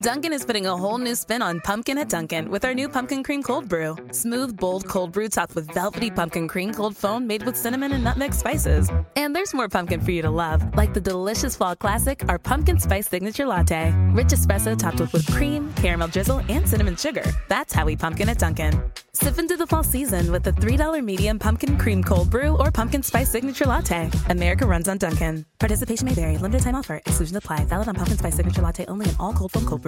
Dunkin' is putting a whole new spin on pumpkin at Dunkin' with our new Pumpkin Cream Cold Brew. Smooth, bold cold brew topped with velvety pumpkin cream cold foam made with cinnamon and nutmeg spices. And there's more pumpkin for you to love, like the delicious fall classic, our Pumpkin Spice Signature Latte. Rich espresso topped with whipped cream, caramel drizzle, and cinnamon sugar. That's how we pumpkin at Dunkin'. Sip into the fall season with the $3 medium pumpkin cream cold brew or pumpkin spice signature latte. America runs on Dunkin'. Participation may vary. Limited time offer. Exclusion apply. Valid on pumpkin spice signature latte only in all cold foam cold brew.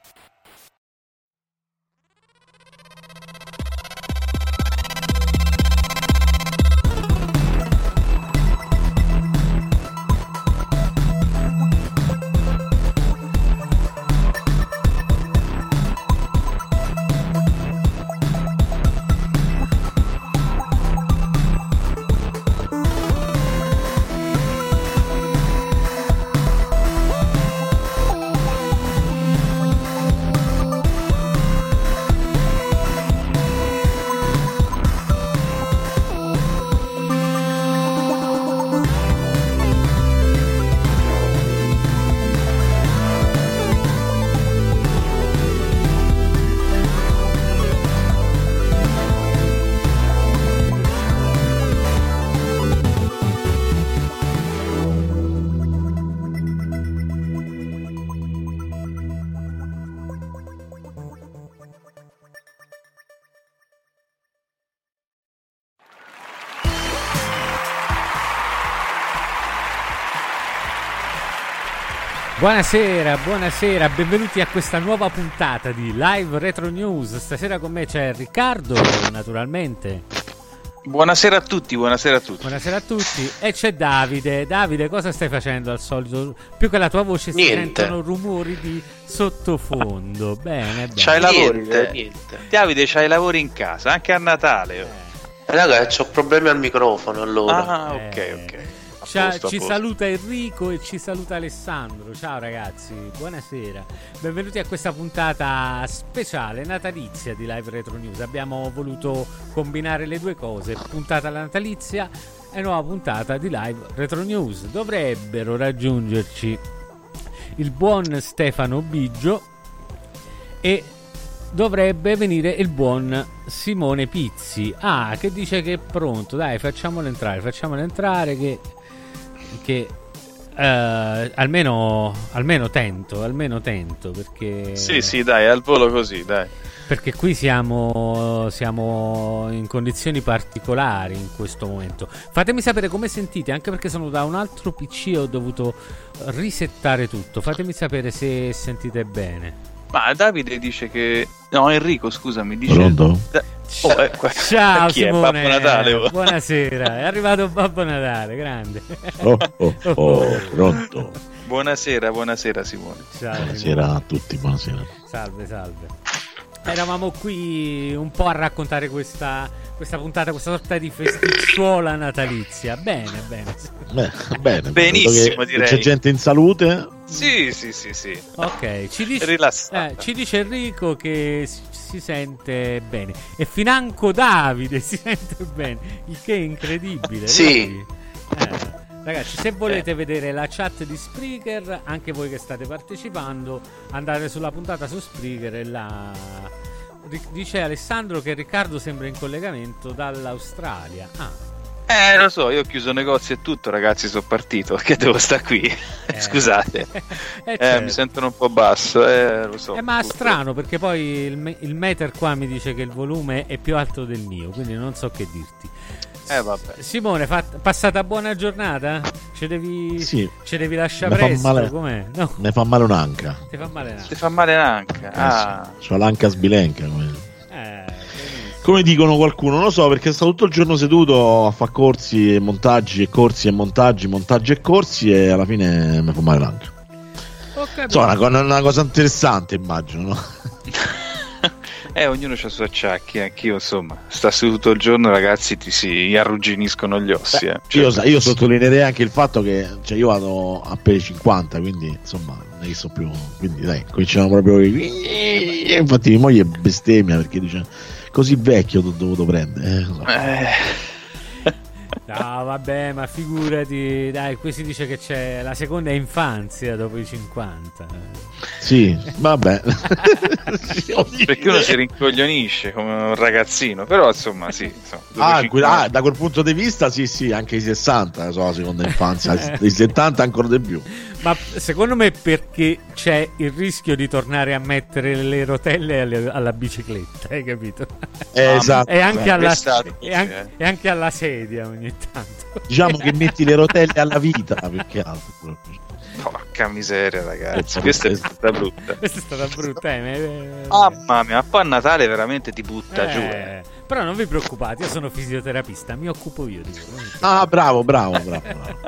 Buonasera, buonasera, benvenuti a questa nuova puntata di Live Retro News. Stasera con me c'è Riccardo, naturalmente. Buonasera a tutti, buonasera a tutti. Buonasera a tutti. E c'è Davide. Davide, cosa stai facendo al solito? Più che la tua voce si Niente. sentono rumori di sottofondo. Bene, bene. C'hai lavori, Niente, eh? niente. Davide, c'hai lavori in casa, anche a Natale. Eh, Raga, ho problemi al microfono allora. Ah, ok, Eh, ok. Ciao, ci saluta Enrico e ci saluta Alessandro. Ciao ragazzi, buonasera. Benvenuti a questa puntata speciale natalizia di Live Retro News. Abbiamo voluto combinare le due cose, puntata natalizia e nuova puntata di Live Retro News. Dovrebbero raggiungerci il buon Stefano Biggio e dovrebbe venire il buon Simone Pizzi. Ah, che dice che è pronto. Dai, facciamolo entrare, facciamolo entrare che che eh, almeno almeno tento, almeno tento perché Sì, sì, dai, al volo così, dai. perché qui siamo, siamo in condizioni particolari in questo momento. Fatemi sapere come sentite, anche perché sono da un altro PC e ho dovuto risettare tutto. Fatemi sapere se sentite bene. Ma Davide dice che... No, Enrico, scusami, dice... Pronto? Da- Oh, eh, qua- Ciao chi è? Simone, Babbo Natale, oh. buonasera, è arrivato Babbo Natale, grande. Oh, oh, oh, pronto. Buonasera, buonasera Simone. Ciao, Buonasera Simone. a tutti, buonasera. Salve, salve. Eravamo qui un po' a raccontare questa, questa puntata, questa sorta di festicciuola natalizia. Bene, bene. Beh, bene, Benissimo, direi. C'è gente in salute. Sì, sì, sì, sì. Ok, ci dice, eh, ci dice Enrico che si, sente bene. E financo Davide si sente bene, il che è incredibile. Sì. Eh, ragazzi, se volete vedere la chat di Spreaker, anche voi che state partecipando, andate sulla puntata su Spreaker e la... Dice Alessandro che Riccardo sembra in collegamento dall'Australia. Ah, Eh, lo so, io ho chiuso negozio e tutto, ragazzi, sono partito, che devo stare qui. eh. Scusate. Eh, Eh, certo. mi sentono un po' basso, eh, lo so. Eh, ma strano perché poi il, me- il meter qua mi dice che il volume è più alto del mio, quindi non so che dirti. Eh, vabbè. Simone, fa- passata buona giornata? Ce devi, Sì. ce devi lasciare Mi fa presto? male. Com'è? No, Ne fa male un'anca. ti fa male. Ti fa male anche. Ah. C'ho l'anca sbilenca. come- Eh. Come dicono qualcuno, non lo so perché sto tutto il giorno seduto a fare corsi e montaggi e corsi e montaggi, montaggi e corsi e alla fine mi fa male l'anca. Insomma, una, una cosa interessante immagino, no? Eh, ognuno ha i suoi acciacchi, anch'io insomma, sta seduto il giorno ragazzi ti si arrugginiscono gli ossi. eh. Io, sa- io sottolineerei anche il fatto che cioè, io vado a per i 50, quindi insomma non è che so più. Quindi dai, cominciamo proprio. E infatti mia moglie bestemmia perché dice così vecchio t'ho dovuto prendere. Eh. Eh, No, vabbè, ma figurati, dai, qui si dice che c'è la seconda infanzia dopo i 50. Sì, vabbè. perché uno si rincoglionisce come un ragazzino, però insomma sì. Insomma, Ah, 50 que- ah, da quel punto di vista, sì, sì, anche i 60 so, la seconda infanzia, i 70 ancora di più. Ma secondo me perché c'è il rischio di tornare a mettere le rotelle alle- alla bicicletta, hai capito? Eh, esatto. E anche, Eh, alla, e, anche, e anche alla sedia ogni tanto. Diciamo che metti le rotelle alla vita più che altro. Porca miseria, ragazzi, Eh, questa è eh, stata brutta. Questa è stata brutta, eh, Mamma mia, ma poi a Natale veramente ti butta giù. eh. Eh, però non vi preoccupate, io sono fisioterapista, mi occupo io di. Ah, bravo, bravo, bravo. bravo.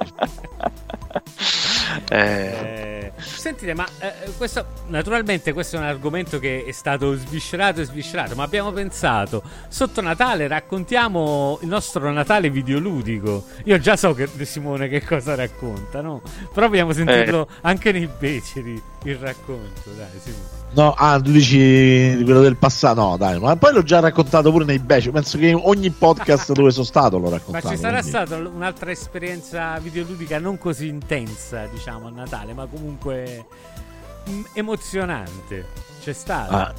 Eh, Eh, sentite, ma eh, questo naturalmente questo è un argomento che è stato sviscerato e sviscerato, ma abbiamo pensato sotto Natale raccontiamo il nostro Natale videoludico. Io già so che Simone che cosa racconta, no? Però vogliamo sentirlo anche nei beceri il racconto, dai, Simone. No, ah, tu dici quello del passato? No, dai, ma poi l'ho già raccontato pure nei Beci. Penso che ogni podcast dove sono stato l'ho Ma raccontato. ci sarà quindi- stata un'altra esperienza videoludica non così intensa, diciamo, a Natale, ma comunque mm, emozionante. C'è stata. Ah,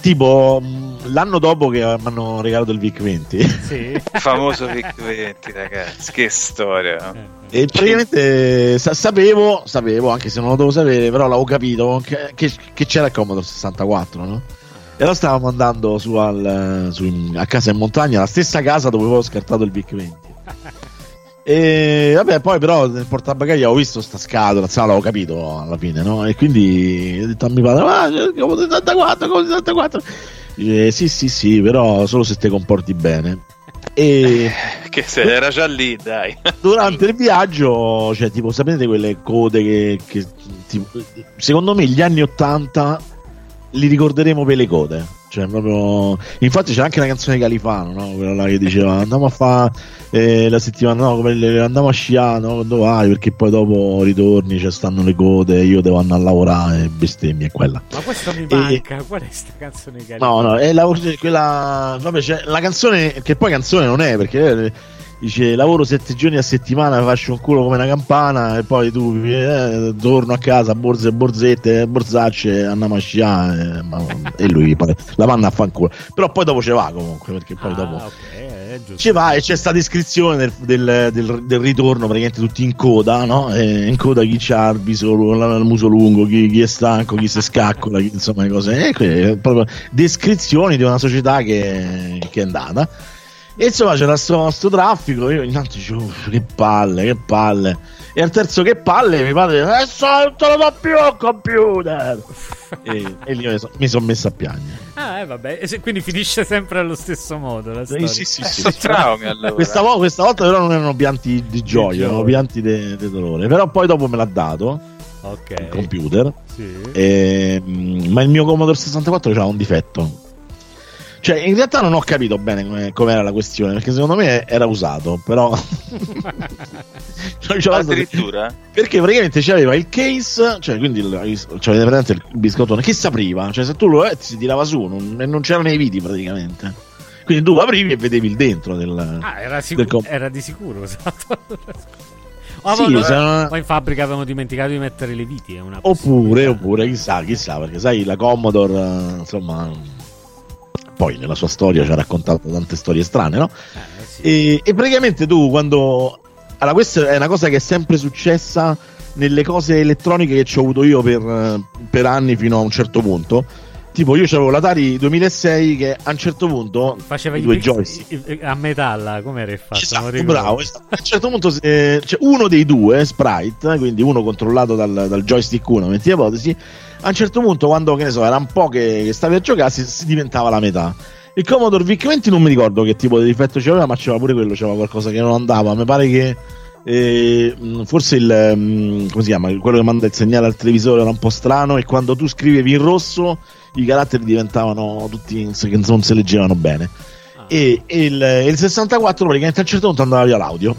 tipo mh, l'anno dopo che mi hanno regalato il VIC 20 Sì. il famoso Vic 20, ragazzi, che storia. Eh, e praticamente sa- sapevo, sapevo, anche se non lo dovevo sapere, però l'avevo capito che, che- che c'era il Commodore 64, no? E allora stavamo andando su, al- su in- a casa in montagna, la stessa casa dove avevo scartato il VIC 20. E vabbè, poi però nel portabagagli avevo visto sta scatola, sai, l'avevo capito alla fine, no? E quindi ho detto a mio padre, ah, c'è il Commodore 64, Commodore 64. Dice, sì, sì, sì, però solo se ti comporti bene. E Che se era già lì, dai. durante il viaggio, cioè, tipo, sapete quelle code che, che tipo, secondo me gli anni 80 li ricorderemo per le code. Cioè, proprio... Infatti c'è anche la canzone di Califano, no? Quella là che diceva andiamo a fare la settimana, no, le- andiamo a sciare, no? Quando vai? Perché poi dopo ritorni, ci stanno le code, io devo andare a lavorare, bestemmia è quella. Ma questo mi E- manca. Qual è sta canzone carina? No, no, è la, quella. Vabbè, c'è la canzone, che poi canzone non è perché eh, dice lavoro sette giorni a settimana, faccio un culo come una campana e poi tu eh, torno a casa, borse e borsette, borzacce, andiamo a sciare eh, e lui la manna a fanculo. Però poi dopo ce va comunque perché poi Ah, dopo. ok, è giusto. Ci va e c'è sta descrizione del, del- del- del ritorno, praticamente tutti in coda, no? E in coda chi c'ha il viso, il muso lungo, chi, chi è stanco, chi si scaccola, chi- insomma le cose. E que- proprio descrizioni di una società che, che è andata. E insomma c'era sto, sto traffico, io intanto dicevo, "Uff, che palle, che palle. E al terzo che palle mi padre, adesso non te lo do più il computer. e, e lì mi sono messo a piangere. Ah, eh, vabbè. E se- Quindi finisce sempre allo stesso modo la storia. Sì, sì, Eh, sì, sì. traumi allora. Questa, vo- questa volta però non erano pianti di gioia, erano pianti di dolore. Però poi dopo me l'ha dato Ok. il computer. Sì. e, mm, ma il mio Commodore 64 aveva un difetto. Cioè, in realtà non ho capito bene come com'era la questione, perché secondo me era usato, però... Cioè, c'era- Addirittura? perché praticamente c'aveva il case, cioè quindi il, cioè, avete presente il biscottone, che si apriva, cioè se tu lo eh, si tirava su non, e non c'erano i viti praticamente. Quindi tu aprivi e vedevi il dentro del... Ah, era, sicu- del com- era di sicuro usato. O, Sì, avevano- se non- o in fabbrica avevano dimenticato di mettere le viti. È una Oppure, oppure, chissà, chissà, perché sai, la Commodore, eh, insomma, poi nella sua storia ci ha raccontato tante storie strane, no? Eh, sì. E, e praticamente tu quando... Allora, questa è una cosa che è sempre successa nelle cose elettroniche che ci ho avuto io per, per anni fino a un certo punto. tipo io avevo l'Atari 2006 che a un certo punto Faceva i due joystick a metalla, come era fatto? Non Esatto, bravo. esatto. A un certo punto se- cioè, uno dei due, Sprite, quindi uno controllato dal, dal joystick 1, metti ipotesi, a un certo punto quando, che ne so, era un po' che, che stavi a giocare, si, si diventava la metà. Il Commodore VIC-20 non mi ricordo che tipo di difetto c'aveva, ma c'era pure quello, c'era qualcosa che non andava. Mi pare che eh, forse il come si chiama? Quello che manda il segnale al televisore era un po' strano e quando tu scrivevi in rosso i caratteri diventavano tutti non si leggevano bene. E, il, il 64 praticamente a un certo punto andava via l'audio,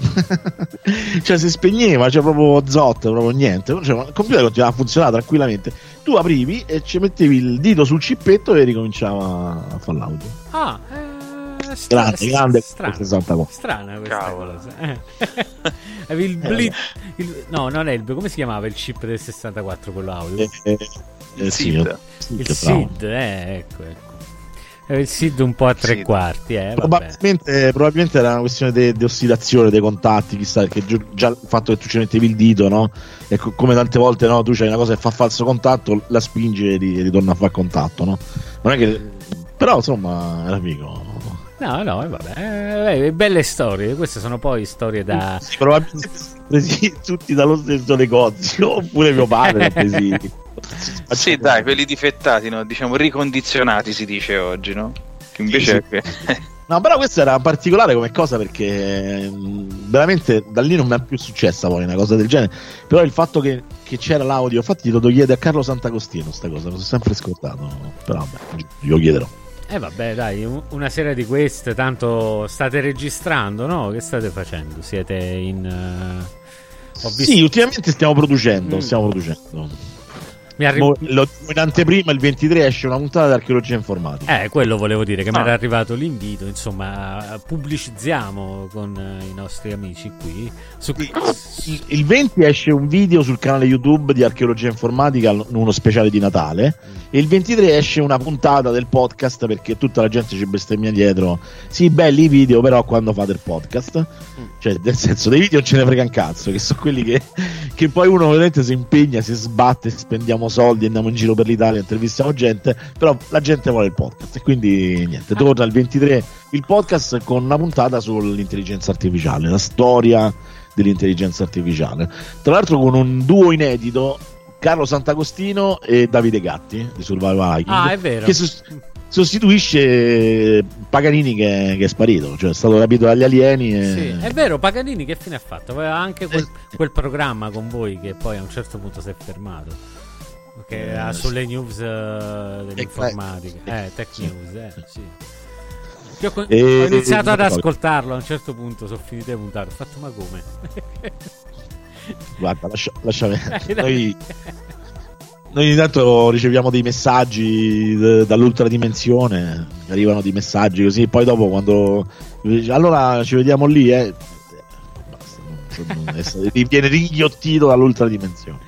cioè si spegneva, cioè proprio zot, proprio niente. Cioè, il computer continuava a funzionare tranquillamente. Tu aprivi e ci mettevi il dito sul cippetto e ricominciava a fare l'audio. Ah, eh, stra- Grande, grande strano. il 64. Strana questa Cavolo. cosa. Eh. Avevi il blitz. il- no, non è il. Come si chiamava il chip del 64 quello audio? Eh, eh, eh, sì, SID. sì, il. SID, eh, ecco, ecco. Il SID un po' a tre SID. quarti, eh, vabbè. Probabilmente, probabilmente era una questione di ossidazione dei contatti, chissà, che giù- già il fatto che tu ci mettevi il dito, no? E co- come tante volte no, tu c'hai una cosa che fa falso contatto, la spingi e ri- ritorna a fare contatto, no? Non è che. Però insomma era figo. No, no, eh, vabbè. eh, belle storie. Queste sono poi storie da. Sì, probabilmente presi tutti dallo stesso negozio, oppure mio padre presi. Sì, dai, quelli difettati, no? diciamo ricondizionati si dice oggi, no? Che invece No, però questa era particolare come cosa perché mh, veramente da lì non mi è più successa poi una cosa del genere. Però il fatto che, che c'era l'audio, infatti lo devo chiedere a Carlo Sant'Agostino sta cosa, lo sono sempre scordato. Però vabbè, glielo chiederò. Eh, vabbè, dai, un- una serie di queste. Tanto state registrando, no? Che state facendo? Siete in. Ho visto. Sì, ultimamente stiamo producendo, Mm. stiamo producendo. Mi arri- Mo- lo- in anteprima il 23 esce una puntata di archeologia informatica. Eh, quello volevo dire che mi Ah. era arrivato l'invito. Insomma, pubblicizziamo con eh, i nostri amici qui. Su... Il- Il 20 esce un video sul canale YouTube di archeologia informatica, uno speciale di Natale. E il 23 esce una puntata del podcast perché tutta la gente ci bestemmia dietro. Sì, belli i video, però quando fate il podcast, cioè nel senso dei video non ce ne frega un cazzo, che sono quelli che, che poi uno ovviamente si impegna, si sbatte, spendiamo soldi, andiamo in giro per l'Italia, intervistiamo gente, però la gente vuole il podcast e quindi niente, torna il 23 il podcast con una puntata sull'intelligenza artificiale, la storia dell'intelligenza artificiale. Tra l'altro con un duo inedito, Carlo Sant'Agostino e Davide Gatti di Survival Hiking, Ah, è vero. che sos- sostituisce Paganini che, che è sparito, cioè è stato rapito dagli alieni. E... Sì, è vero, Paganini che fine ha fatto? Aveva anche quel, quel programma con voi che poi a un certo punto si è fermato. Che era Eh, sulle news eh, dell'informatica. Eh, tech news, eh, sì. Io ho, E- ho iniziato ad e- ascoltarlo, a un certo punto sono finite le puntate, ho fatto ma come? Guarda, lascia, lascia Dai, dai. noi, noi intanto riceviamo dei messaggi d- dall'ultradimensione, arrivano dei messaggi così, poi dopo quando allora ci vediamo lì, eh, basta, non- non- viene ringhiottito dall'ultradimensione.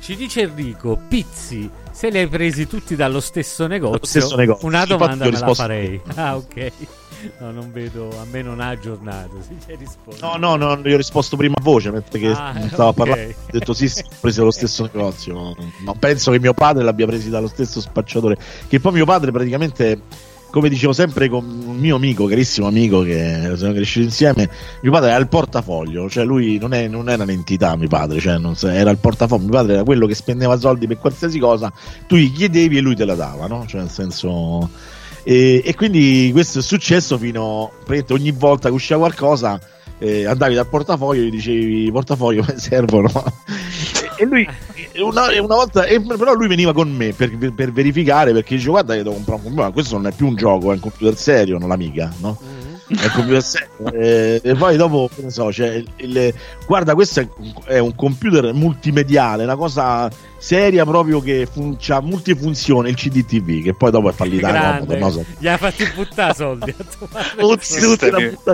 Ci dice Enrico, Pizzi, se li hai presi tutti dallo stesso negozio, stesso negozio. una domanda me la farei. Ah, ok. No, non vedo, a me non ha aggiornato. No, no, no, io ho risposto prima a voce mentre che Ah, stavo ok. parlando. Ho detto sì, sì, ho preso dallo stesso negozio. Ma penso che mio padre l'abbia presi dallo stesso spacciatore. Che poi mio padre praticamente, come dicevo sempre con un mio amico, carissimo amico, che siamo cresciuti insieme, mio padre era il portafoglio, cioè lui non, è, non era un'entità, mio padre, cioè non sa- era il portafoglio. Mio padre era quello che spendeva soldi per qualsiasi cosa, tu gli chiedevi e lui te la dava, no? Cioè nel senso... E, e quindi questo è successo fino praticamente ogni volta che usciva qualcosa eh, andavi dal portafoglio e gli dicevi portafoglio mi servono e, lui una, e una volta e però lui veniva con me per, per- per verificare perché dice guarda che devo comprare un computer ma questo non è più un gioco è un computer serio non l'amica no? È un computer serio Eh, e poi dopo so c'è il- il- guarda questo è, un- è un computer multimediale una cosa seria proprio che fun- c'ha multifunzione il CDTV che poi dopo è fallita Grande. no? So- Gli ha fatti buttare soldi tutti, tutti,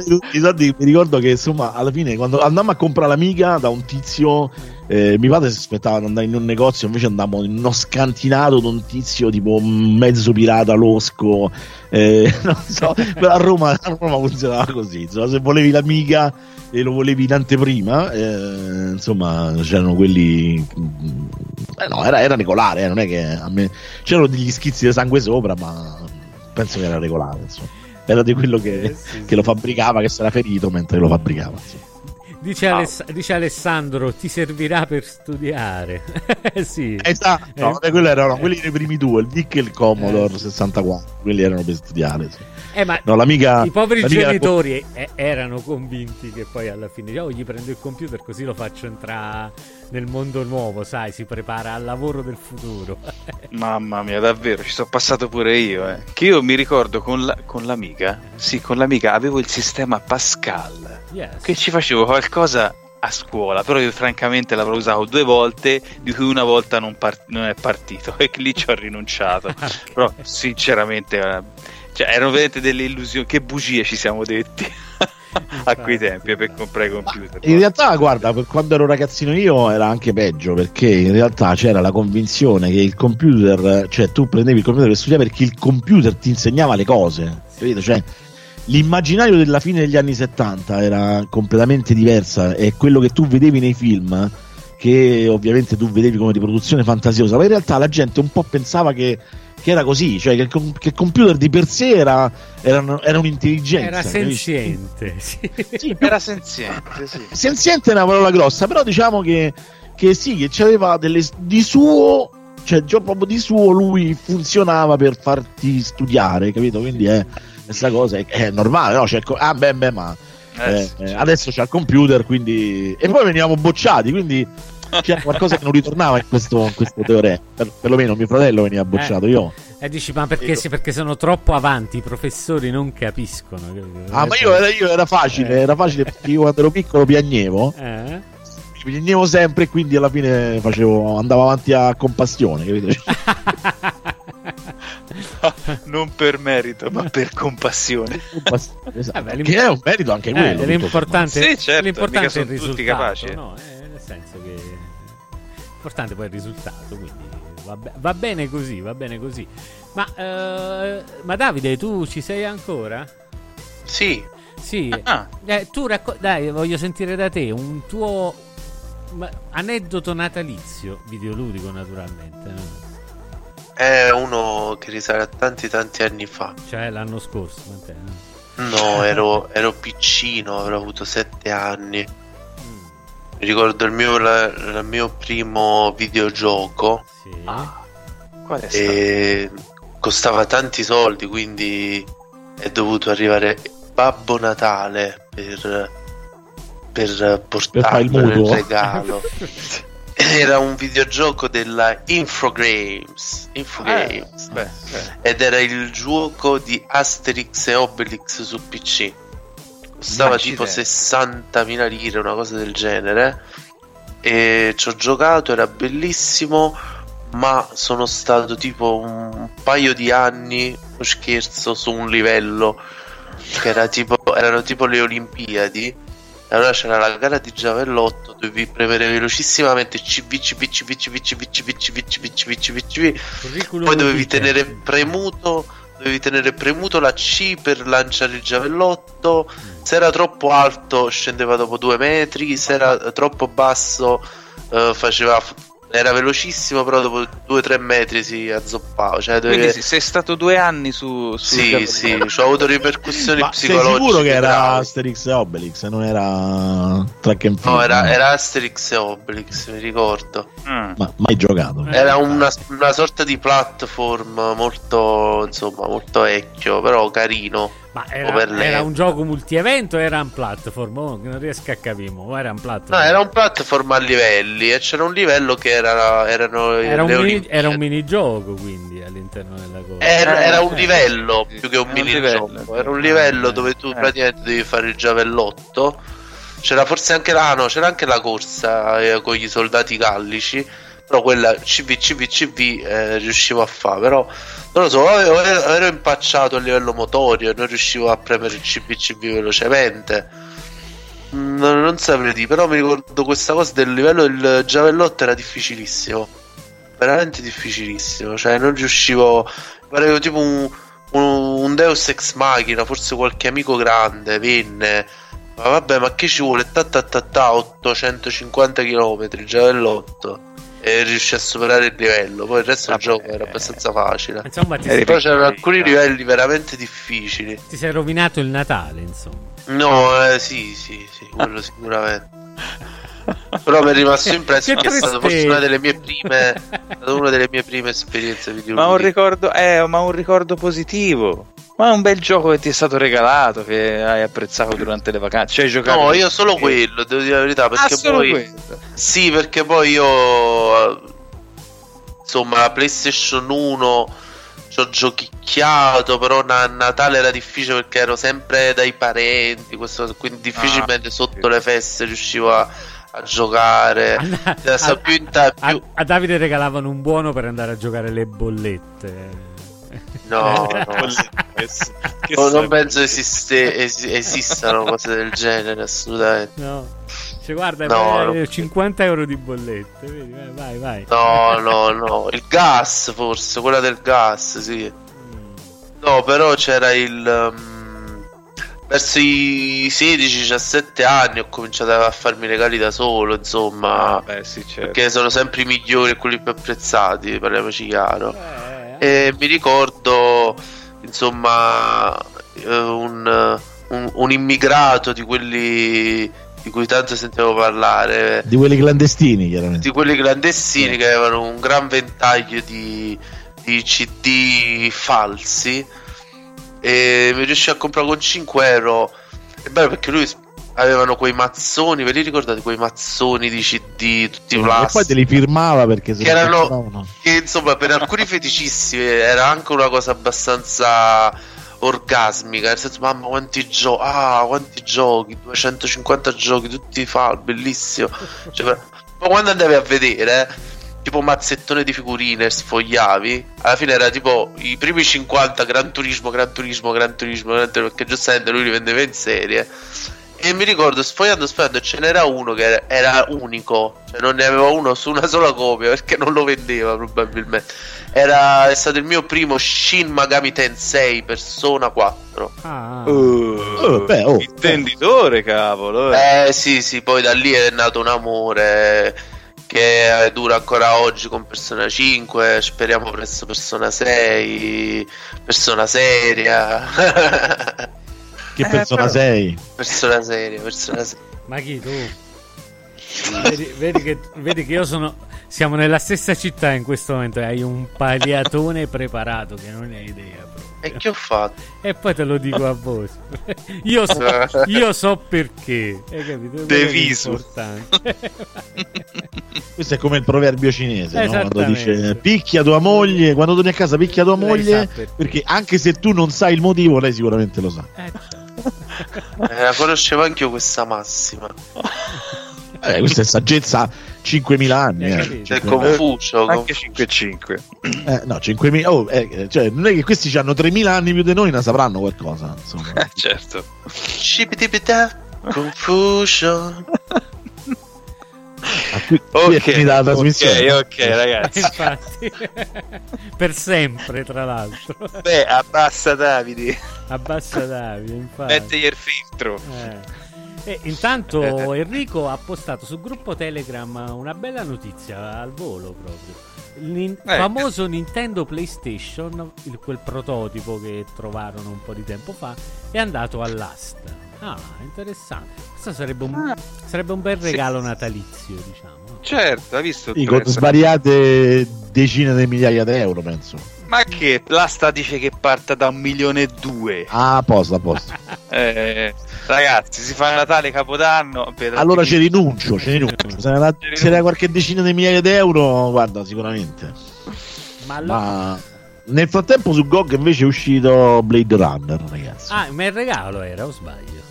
tutti i soldi. Mi ricordo che insomma, alla fine, quando andammo a comprare l'amica da un tizio, eh, mio padre si aspettava di andare in un negozio, invece andavamo in uno scantinato da un tizio tipo mezzo pirata losco. eh, non so, però a Roma, a Roma funzionava così. Insomma, se volevi l'amica e lo volevi in anteprima, eh, insomma, c'erano quelli. Eh no, era, era regolare, eh, non è che me... c'erano degli schizzi di sangue sopra, ma penso che era regolare, insomma. Era di quello che, Eh, sì, che lo fabbricava, che si era ferito mentre lo fabbricava. Dice, Aless- dice Alessandro, ti servirà per studiare. sì. Esatto, no, Eh. quelli erano quelli dei primi due, il Vic e il Commodore Eh, sì. 64, quelli erano per studiare. Sì. Eh, ma No, l'amica, I poveri l'amica genitori eh, erano convinti che poi alla fine oh, gli prendo il computer così lo faccio entrare nel mondo nuovo, sai, si prepara al lavoro del futuro. Mamma mia, davvero, ci sono passato pure io. Eh. Che io mi ricordo con, la- con l'amica, sì, con l'amica avevo il sistema Pascal, Yes. che ci facevo qualcosa a scuola, però io francamente l'avrò usato due volte, di cui una volta non, par- non è partito e lì ci ho rinunciato. Ok. Però sinceramente, eh, cioè, erano veramente delle illusioni, che bugie ci siamo detti a quei tempi per comprare i computer. In realtà, guarda, quando ero ragazzino io era anche peggio perché in realtà c'era la convinzione che il computer, cioè tu prendevi il computer per studiare perché il computer ti insegnava le cose, capito? Cioè, l'immaginario della fine degli anni 70 era completamente diversa e quello che tu vedevi nei film, che ovviamente tu vedevi come riproduzione fantasiosa, ma in realtà la gente un po' pensava che, che era così, cioè che che il computer di per sé era, era, era un'intelligenza. Era senziente. Sì. Sì, Era senziente, sì. senziente è una parola grossa, però diciamo che, che sì, che c'aveva delle di suo, cioè già proprio di suo lui funzionava per farti studiare, capito? Quindi è questa cosa è, è normale, no? C'è il co- ah, beh, beh, ma Eh, eh, eh, adesso c'è il computer, quindi e poi veniamo bocciati, quindi c'era qualcosa che non ritornava in questo, in questo teorema. Per, perlomeno mio fratello veniva bocciato, io. E dici, ma perché, sì, perché sono troppo avanti, i professori non capiscono. Ah, ma io era, io era facile, Eh. era facile perché io quando ero piccolo piagnevo. Eh? mi piagnevo sempre e quindi alla fine facevo, andavo avanti a compassione, capito? non per merito, ma per compassione. Compassione, esatto. Eh che è un merito anche Eh, quello. tutto l'importante, Sì, certo, l'importante è il sono tutti risultato, capaci, eh. no? Eh, nel senso che l'importante poi il risultato, quindi va, be- va bene così, va bene così. Ma, eh, ma Davide, tu ci sei ancora? Sì, Sì. Ah, Eh, tu racco- dai, voglio sentire da te un tuo aneddoto natalizio, videoludico naturalmente, no? è uno che risale a tanti tanti anni fa. cioè l'anno scorso. quant'è, no? No, ero, ero piccino, avrò avuto sette anni. Mi ricordo il mio, la- il mio primo videogioco sì. qual è stato? e costava tanti soldi, quindi è dovuto arrivare Babbo Natale per, per portarmi il regalo. Era un videogioco della Infogrames, Infogrames. Eh, beh, beh. ed era il gioco di Asterix e Obelix su PC. Costava tipo Accidenti. 60.000 lire, una cosa del genere. E ci ho giocato, era bellissimo. Ma sono stato tipo un paio di anni, non scherzo, su un livello che era tipo, erano tipo le Olimpiadi. E allora c'era la gara di giavellotto, dovevi premere velocissimamente CV, CV, CV, CV, CV, CV, CV, CV, CV, CV, CV, Curriculum poi dovevi tenere premuto dovevi tenere premuto la C per lanciare il giavellotto se era troppo alto scendeva dopo due metri se era troppo basso eh, faceva era velocissimo però dopo due o tre metri si azzoppava cioè dovevi... Quindi sì, sei stato due anni su... su sì sì ci ho avuto ripercussioni Ma sei psicologiche sicuro che era gravi. Asterix e Obelix, non era Track and Field? no era, era Asterix e Obelix mi ricordo Mm. Ma mai giocato. Eh. Era una, una sorta di platform molto, insomma, molto vecchio, però carino. Ma era, era un gioco multievento o era un platform? Oh, non riesco a capire. mo. era un platform. No, era un platform a livelli e c'era un livello che era, erano Era un, mini- era un minigioco quindi all'interno della cosa. Era, era un livello più che un era un minigioco. livello. Era un livello dove tu eh. praticamente devi fare il giavellotto. C'era forse anche la, no, c'era anche la corsa eh, con i soldati gallici. Però quella CV, CV, CV eh, riuscivo a fare. Però non lo so, ero, ero impacciato a livello motorio non riuscivo a premere il CV, CV velocemente. Mm, Non, non saprei dire, però mi ricordo questa cosa del livello del giavellotto era difficilissimo. Veramente difficilissimo. Cioè, non riuscivo. Parevo tipo un, un, un Deus ex machina. Forse qualche amico grande venne. Ma vabbè, ma che ci vuole? Ta ta ta ta 850 km giavellotto. E riuscì a superare il livello. Poi il resto del Vabbè. gioco era abbastanza facile. Insomma, ti, Eri sei, Però c'erano alcuni livelli veramente difficili. ti sei rovinato il Natale, insomma. No, eh, sì, sì, sì, quello sicuramente. Però mi è rimasto impresso Che che è stata forse una delle mie prime, è stata una delle mie prime esperienze Ma un ricordo, eh, ma un ricordo positivo. Ma è un bel gioco che ti è stato regalato, che hai apprezzato durante le vacanze. Cioè, hai giocato No, io solo quello, devo dire la verità, Ah, perché solo poi. Sì, perché poi io insomma, la PlayStation 1 ci ho giochicchiato, però a Natale era difficile perché ero sempre dai parenti, questo, quindi difficilmente sotto le feste riuscivo a, a giocare. A, sa più in ta- a- a Davide regalavano un buono per andare a giocare le bollette. No, no. Che No, non penso esiste, esi- esistano cose del genere, assolutamente. No. Cioè, guarda, No, eh, no. 50 euro di bollette. Vedi, vai, vai. vai. No, no, no. Il gas, forse, quella del gas, sì. Mm. No, però c'era il. um, verso i 16-17 anni ho cominciato a farmi regali da solo, insomma. Ah, beh, sì, certo. Perché sono sempre i migliori e quelli più apprezzati, parliamoci chiaro. Eh, E mi ricordo, insomma, eh, un, un- un immigrato di quelli di cui tanto sentivo parlare. Di quelli clandestini, chiaramente. di quelli clandestini che avevano un gran ventaglio di, di CD falsi. E mi riuscì a comprare con 5 euro. È bello perché lui avevano quei mazzoni ve li ricordate quei mazzoni di CD tutti E poi te li firmava perché se Che erano- che insomma per alcuni feticisti era anche una cosa abbastanza orgasmica nel senso mamma quanti giochi ah quanti giochi 250 giochi tutti fa bellissimo. Cioè, ma quando andavi a vedere tipo un mazzettone di figurine sfogliavi alla fine era tipo i primi 50 Gran Turismo Gran Turismo Gran Turismo, Gran Turismo perché giustamente lui li vendeva in serie e mi ricordo sfogliando sfogliando ce n'era uno che era, era unico cioè non ne aveva uno su una sola copia perché non lo vendeva probabilmente era è stato il mio primo Shin Magami Tensei Persona 4 Ah, Uh, Oh, beh, oh. intenditore, cavolo. eh. eh sì sì poi da lì è nato un amore che eh, dura ancora oggi con Persona 5 speriamo presto Persona 6 Persona seria Che Eh, persona però- sei? Persona seria Persona seria ma chi tu? Vedi, vedi che, vedi che io sono. Siamo nella stessa città in questo momento. e Hai un pagliatone preparato che non hai idea. proprio. e che ho fatto? E poi te lo dico a voi. Io so, io so perché. Hai capito? Deviso. Questo è come il proverbio cinese, no? quando dice picchia tua moglie, quando torni a casa picchia tua moglie, perché. perché anche se tu non sai il motivo, lei sicuramente lo sa. Eh, certo. Eh, la conoscevo anch'io questa massima Eh, questa è saggezza 5.000 anni. Eh. c'è 5.000. Confucio Anche Confucio. 5-5. Eh, no, 5.000. Oh, eh, cioè, non è che questi hanno 3.000 anni più di noi, ne sapranno qualcosa. Insomma. Eh, certo. Scipitipita, Finita la trasmissione. ok, ok, ragazzi. Infatti, per sempre, tra l'altro. Beh, abbassa Davide. Abbassa Davide, infatti. Mettegli il filtro. Eh. E intanto Enrico ha postato sul gruppo Telegram una bella notizia al volo proprio. Il nin- Ecco. famoso Nintendo PlayStation, il- quel prototipo che trovarono un po' di tempo fa, è andato all'asta. Ah, interessante. Questo sarebbe un, Ah. sarebbe un bel Sì. regalo natalizio, diciamo. Certo, hai visto? Sì, con svariate decine di migliaia di euro, penso. Ma che l'asta dice che parta da un milione e due. Ah, a posto, a posto. Eh, ragazzi, si fa Natale Capodanno. per- Allora ci rinuncio, ci rinuncio. Se era, se era qualche decina di migliaia di euro, guarda, sicuramente. Ma allora- Ma nel frattempo su GOG invece è uscito Blade Runner, ragazzi. Ah, ma il regalo era, o sbaglio?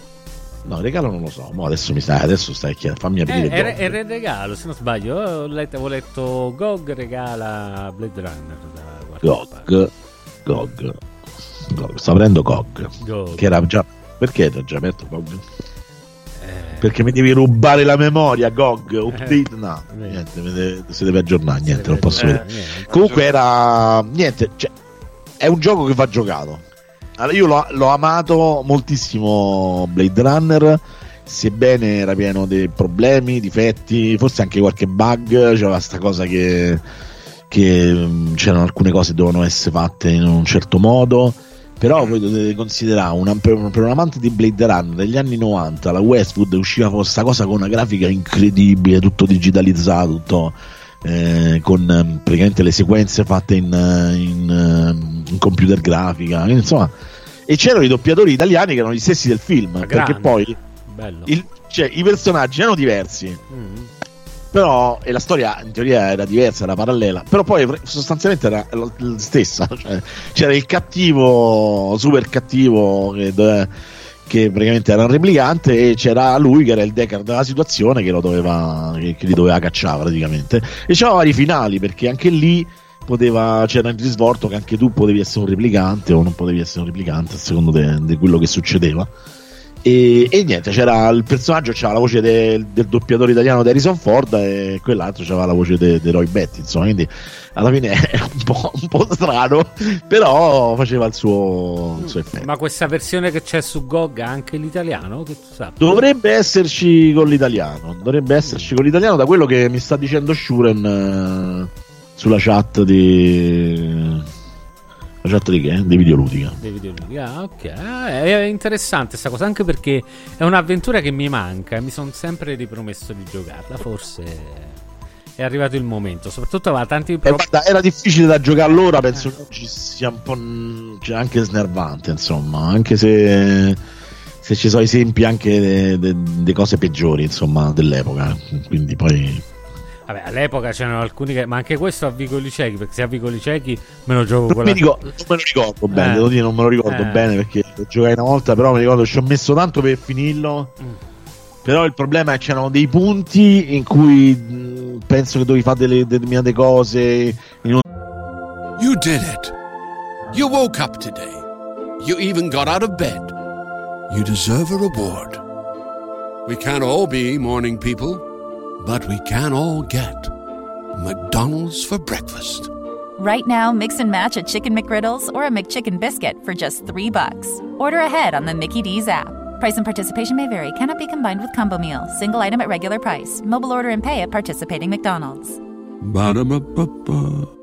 No, il regalo non lo so. Mo adesso mi stai, adesso stai chiedendo, fammi Eh, aprire era il regalo, se non sbaglio. Ho letto, avevo letto GOG regala Blade Runner da. GOG. GOG. GOG. Sto aprendo GOG. GOG. Che era già. Perché ti ho già aperto GOG? Eh, Perché mi devi rubare la memoria, GOG. Update, no. Eh. Niente, deve- si deve aggiornare, niente, non posso vede- vedere. eh, niente. Comunque era. Niente, cioè, è un gioco che va giocato. Allora, io l'ho, l'ho amato moltissimo Blade Runner. sebbene era pieno di problemi, difetti, forse anche qualche bug, c'era questa cosa che, che c'erano alcune cose che dovevano essere fatte in un certo modo. Però voi dovete considerare un, per, un amante di Blade Runner degli anni 90, la Westwood usciva con questa cosa con una grafica incredibile, tutto digitalizzato, tutto eh, con praticamente le sequenze fatte in, in, in computer grafica, insomma. E c'erano i doppiatori italiani che erano gli stessi del film, perché grande. poi il- cioè, i personaggi erano diversi, Mm. però e la storia in teoria era diversa, era parallela, però poi sostanzialmente era la, la stessa. Cioè, c'era il cattivo, super cattivo che, che praticamente era un replicante e c'era lui che era il Deckard della situazione che lo doveva che, che li doveva cacciare praticamente e c'erano vari finali perché anche lì poteva, c'era il risvolto che anche tu potevi essere un replicante o non potevi essere un replicante a seconda di quello che succedeva e, e niente, c'era il personaggio c'aveva la voce de- del doppiatore italiano di Harrison Ford e quell'altro c'aveva la voce di Roy Betty, insomma, quindi alla fine è un po', un po' strano, però faceva il suo, il suo effetto. Ma questa versione che c'è su GOG ha anche l'italiano? Che tu sappia? Dovrebbe esserci con l'italiano, dovrebbe esserci con l'italiano da quello che mi sta dicendo Shuren eh, sulla chat di... La chat di che? Di videoludica. dei videoludici. Ah, ok. Ah, è interessante questa cosa, anche perché è un'avventura che mi manca e mi sono sempre ripromesso di giocarla. Forse è arrivato il momento. Soprattutto aveva tanti Eh, problemi. guarda, era difficile da giocare allora, penso che ci sia un po' cioè, anche snervante, insomma, anche se, se ci sono esempi anche di cose peggiori, insomma, dell'epoca. Quindi poi Vabbè, all'epoca c'erano alcuni che. Ma anche questo a vicoli ciechi. Perché se a vicoli ciechi me lo gioco non, con la. ricordo, non me lo ricordo bene, Eh. devo dire, non me lo ricordo Eh. bene perché lo giocai una volta, però mi ricordo ci ho messo tanto per finirlo. Mm. Però il problema è che c'erano dei punti in cui mh, penso che dovevi fare delle determinate cose in un You did it. You woke up today. You even got out of bed. You deserve a reward. We can't all be morning people, but we can all get McDonald's for breakfast. Right now, mix and match a chicken McGriddles or a McChicken biscuit for just three bucks. Order ahead on the Mickey D's app. Price and participation may vary. Cannot be combined with combo meal. Single item at regular price. Mobile order and pay at participating McDonald's. Ba-da-ba-ba-ba.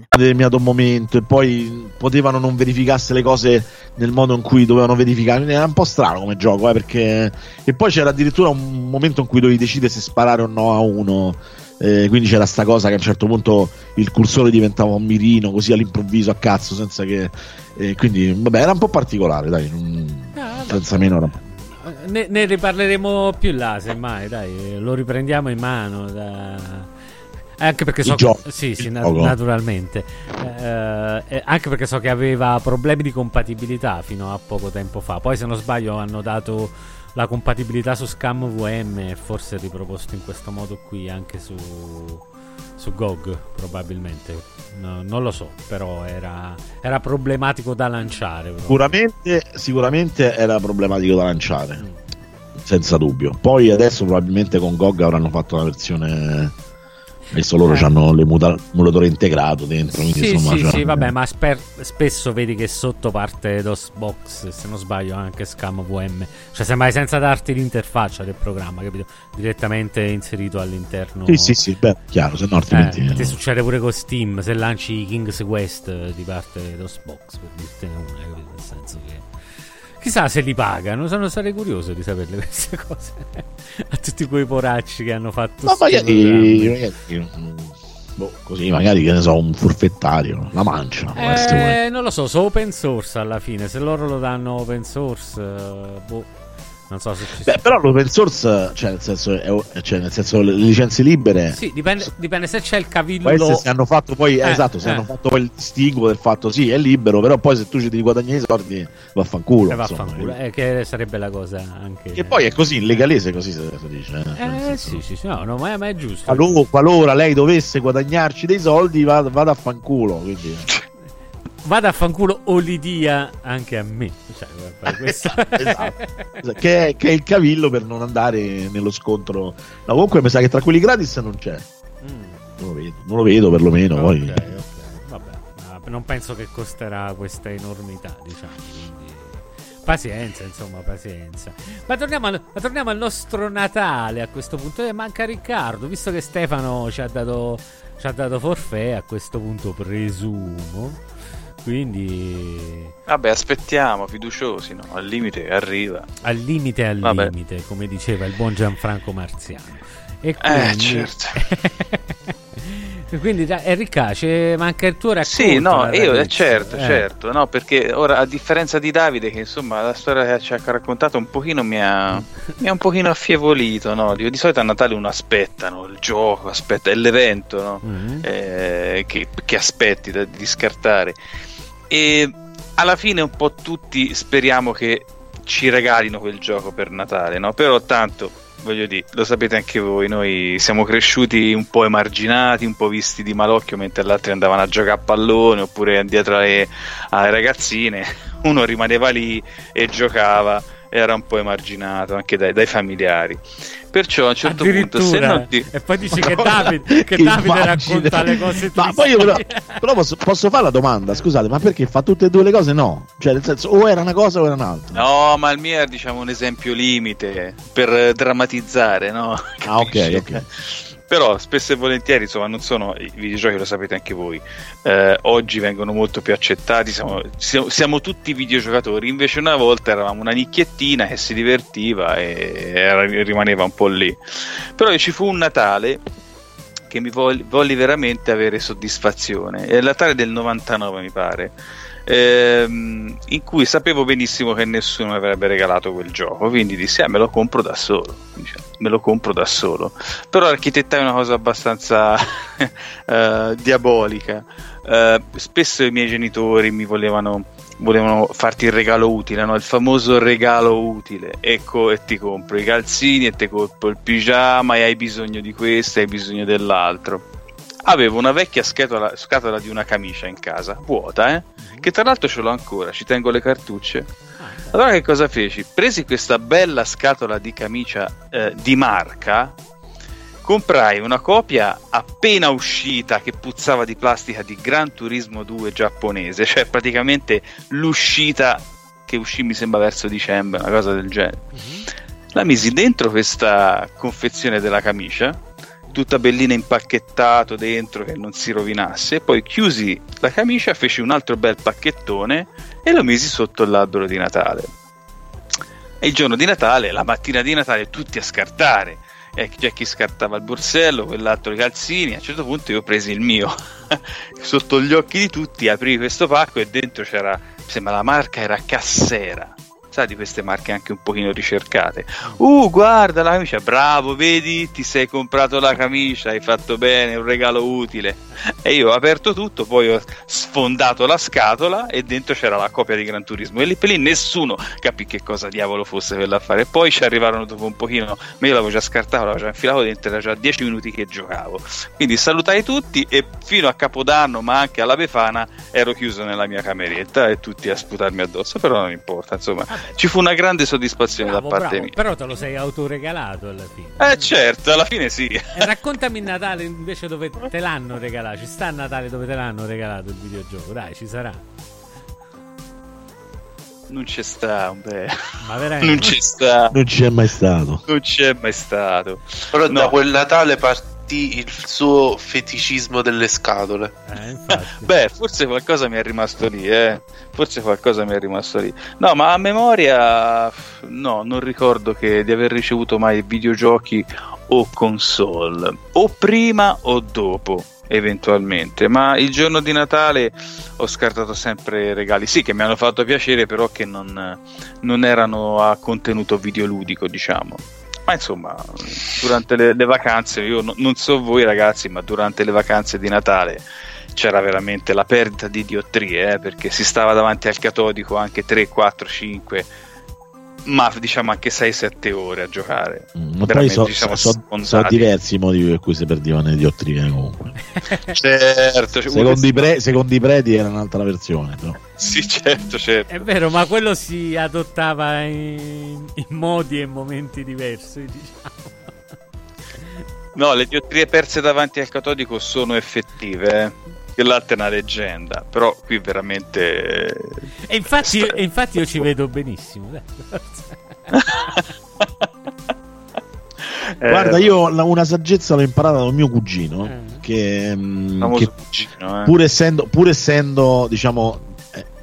Determinato momento e poi potevano non verificarsi le cose nel modo in cui dovevano verificare. Era un po' strano come gioco, eh, perché e poi c'era addirittura un momento in cui dovevi decidere se sparare o no a uno. eh, quindi c'era sta cosa che a un certo punto il cursore diventava un mirino così all'improvviso a cazzo senza che eh, quindi vabbè era un po' particolare dai non- Ah, senza meno era- Ne, ne riparleremo più là, semmai, dai, lo riprendiamo in mano. da- Anche perché so gioco, sì, sì, gioco. naturalmente. Eh, eh, anche perché so che aveva problemi di compatibilità fino a poco tempo fa. Poi, se non sbaglio, hanno dato la compatibilità su Scam VM forse riproposto in questo modo qui anche su, su GOG, probabilmente. No, non lo so, però era, era problematico da lanciare. sicuramente sicuramente era problematico da lanciare Mm. senza dubbio poi adesso probabilmente con GOG avranno fatto una versione adesso loro Eh. hanno l'emulatore integrato dentro quindi Sì, insomma sì, sì, vabbè, ma sper- spesso vedi che sotto parte DOSBox, se non sbaglio anche Scam VM, cioè semmai senza darti l'interfaccia del programma, capito? Direttamente inserito all'interno. sì sì sì beh chiaro se no Eh, altrimenti ti succede pure con Steam, se lanci King's Quest eh, di parte DOSBox, per dirtene una, capito? Nel senso che... Chissà se li pagano, sono sarei curioso di saperle queste cose. A tutti quei poracci che hanno fatto ma magari, magari boh, così magari che ne so un forfettario la mancia Eh, non lo so, su open source alla fine, se loro lo danno open source, eh, boh, Non so se ci Beh, però l'open source, cioè nel senso, è- cioè, nel senso le licenze libere. Sì, dipende, dipende se c'è il cavillo. Queste se hanno fatto poi, Eh, esatto, se eh. hanno fatto poi il distinguo del fatto sì, è libero, però poi se tu ci devi guadagnare i soldi, vaffanculo. Eh, vaffanculo, eh, che sarebbe la cosa anche. Che poi è così, in legalese così si dice. eh, Eh sì, sì, sì, no, no, ma, ma è giusto. qualora, qualora lei dovesse guadagnarci dei soldi, vada, vada a fanculo. Quindi. Vada a fanculo o li dia anche a me. Cioè, questo... Esatto. che, è, che è il cavillo per non andare nello scontro. No, comunque mi sa che tra quelli gratis non c'è. Mm, Non lo vedo, non lo vedo perlomeno. Poi. ok, ok. Vabbè, ma non penso che costerà questa enormità, diciamo. Quindi... Pazienza, insomma, pazienza. Ma torniamo, al, ma torniamo al nostro Natale a questo punto. Eh, manca Riccardo, visto che Stefano ci ha dato, ci ha dato forfè, a questo punto presumo. Quindi Vabbè, aspettiamo, fiduciosi, no? Al limite arriva. al limite al Vabbè. limite, come diceva il buon Gianfranco Marziano. E Eh, quindi, certo. E quindi da- Enrica, c'è- manca il tuo racconto. Sì, no, io, eh, narratizio. certo, Eh. certo, no, perché ora a differenza di Davide, che insomma la storia che ci ha raccontato un pochino mi ha, mi ha un pochino affievolito, no? Di, di solito a Natale uno aspetta, no? Il gioco, aspetta, è l'evento, no? Mhm. Eh, che, che aspetti da- di scartare. E alla fine un po' tutti speriamo che ci regalino quel gioco per Natale, no? Però tanto, voglio dire, lo sapete anche voi, noi siamo cresciuti un po' emarginati, un po' visti di malocchio mentre gli altri andavano a giocare a pallone oppure dietro alle, alle ragazzine, uno rimaneva lì e giocava, era un po' emarginato anche dai, dai familiari. Perciò a un certo punto, se non ti... E poi dici che Davide, che Davide racconta le cose Ma poi io però, però posso, posso fare la domanda, scusate, ma perché fa tutte e due le cose? No, cioè nel senso o era una cosa o era un'altra. No, ma il mio è diciamo un esempio limite per eh, drammatizzare, no? Ah, ok, ok. Però spesso e volentieri, insomma, non sono i videogiochi, lo sapete anche voi. eh, oggi vengono molto più accettati, siamo, siamo- siamo tutti videogiocatori. Invece, una volta eravamo una nicchiettina che si divertiva e era- rimaneva un po' lì. Però ci fu un Natale che mi vol- volli veramente avere soddisfazione. È il Natale del 99, mi pare. Ehm, in cui sapevo benissimo che nessuno mi avrebbe regalato quel gioco, quindi dissi: "Ah, me lo compro da solo. Dice, me lo compro da solo. Però architettai una cosa abbastanza eh, diabolica. Eh, spesso i miei genitori mi volevano, volevano farti il regalo utile, no? il famoso regalo utile. Ecco, e ti compro i calzini, e ti compro il pigiama, e hai bisogno di questo, hai bisogno dell'altro. Avevo una vecchia scatola, scatola di una camicia in casa, vuota, eh? che tra l'altro ce l'ho ancora, ci tengo le cartucce. Allora che cosa feci? Presi questa bella scatola di camicia eh, di marca, comprai una copia appena uscita che puzzava di plastica di Gran Turismo 2 giapponese, cioè praticamente l'uscita che uscì mi sembra verso dicembre, una cosa del genere. La misi dentro questa confezione della camicia, tutta bellina impacchettato dentro che non si rovinasse, poi chiusi la camicia, feci un altro bel pacchettone e lo misi sotto l'albero di Natale. E il giorno di Natale, la mattina di Natale, tutti a scartare. E c'è chi scartava il borsello, quell'altro i calzini. A un certo punto io presi il mio sotto gli occhi di tutti, aprì questo pacco e dentro c'era, sembra la marca era Cassera. Sai di queste marche anche un pochino ricercate. Uh, guarda la camicia, bravo, vedi, ti sei comprato la camicia, hai fatto bene, un regalo utile. E io ho aperto tutto, poi ho sfondato la scatola e dentro c'era la copia di Gran Turismo. E lì per lì nessuno capì che cosa diavolo fosse quell'affare. Poi ci arrivarono dopo un pochino, ma io l'avevo già scartato, l'avevo già infilato dentro, era già 10 minuti che giocavo. Quindi salutai tutti e fino a Capodanno, ma anche alla Befana, ero chiuso nella mia cameretta e tutti a sputarmi addosso, però non importa, insomma, ci fu una grande soddisfazione Bravo, da parte bravo, mia. però te lo sei autoregalato alla fine. Eh certo, alla fine sì. E raccontami il Natale invece dove te l'hanno regalato. Ci sta il Natale dove te l'hanno regalato il videogioco? Dai, ci sarà. Non c'è sta, beh. Ma veramente. Non c'è sta. Non c'è mai stato. Non c'è mai stato. Però No. da quel Natale partì il suo feticismo delle scatole. Eh. Beh, forse qualcosa mi è rimasto lì, eh. Forse qualcosa mi è rimasto lì. No, ma a memoria, no, non ricordo che di aver ricevuto mai videogiochi o console, o prima o dopo eventualmente. Ma il giorno di Natale ho scartato sempre regali, sì, che mi hanno fatto piacere, però che non, non erano a contenuto videoludico, diciamo. Ma insomma, durante le, le vacanze, io no, non so voi ragazzi, ma durante le vacanze di Natale c'era veramente la perdita di diottrie, eh, perché si stava davanti al catodico anche 3, 4, 5 ma diciamo anche 6-7 ore a giocare. Mm, ma poi sono diciamo, so, so diversi i motivi per cui si perdevano le diottrie comunque. certo, secondo, i pre, secondo i preti era un'altra versione. Però. Sì, certo, certo. È vero, ma quello si adottava in, in modi e momenti diversi, diciamo. No, le diottrie perse davanti al catodico sono effettive. Eh che l'altra è una leggenda, però qui veramente... E infatti, sta... e infatti io ci vedo benissimo. Guarda, eh, io una saggezza l'ho imparata dal mio cugino, eh. che, mm, che cugino, eh. pur, essendo, pur essendo, diciamo,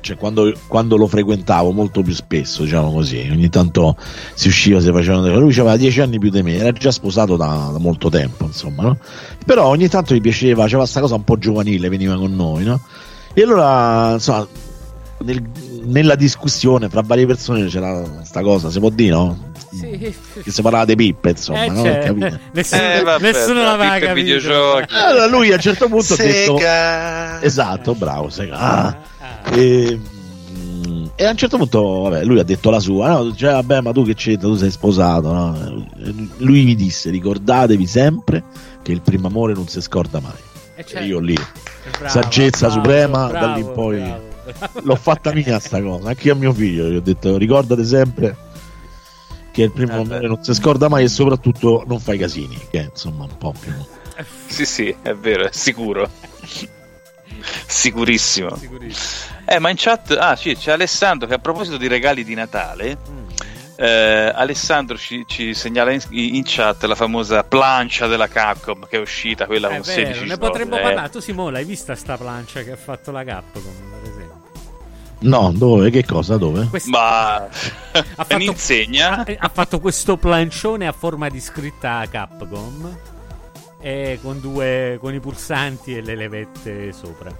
cioè quando, quando, lo frequentavo molto più spesso, diciamo così, ogni tanto si usciva, si facevano lui aveva dieci anni più di me, era già sposato da, da molto tempo, insomma, no? Però ogni tanto gli piaceva, faceva questa cosa un po' giovanile, veniva con noi, no? E allora, insomma, nel, nella discussione fra varie persone c'era questa cosa, si può dire, no? Sì. Che si parlava di pippe, insomma, eh, no? Cioè, nessuno, eh, vabbè, nessuno l'aveva capito. Videogiochi. Allora lui a un certo punto Sega. ha detto Esatto, bravo, Sega. Ah. E, e, a un certo punto, vabbè, lui ha detto la sua, no? Cioè, vabbè, ma tu che c'entra, tu sei sposato, no? Lui mi disse, ricordatevi sempre che il primo amore non si scorda mai. E, certo. io lì, bravo, saggezza bravo, suprema, bravo, da lì in poi l'ho fatta mia sta cosa, anche a mio figlio, gli ho detto, ricordate sempre che il primo eh amore non si scorda mai e soprattutto non fai casini, che è insomma un po' più... Sì, sì, è vero, è sicuro. Sicurissimo. Sicurissimo. Eh, ma in chat, ah sì, c'è Alessandro che a proposito di regali di Natale, mm. eh, Alessandro ci, ci segnala in, in, chat la famosa plancia della Capcom che è uscita, quella è con vero, 16 Ne potremmo eh. parlare. Tu Simone, hai vista sta plancia che ha fatto la Capcom? No, dove? Che cosa? Dove? Questa... Ma ha fatto, insegna. Ha, ha, fatto questo plancione a forma di scritta Capcom e con, due, con i pulsanti e le levette sopra.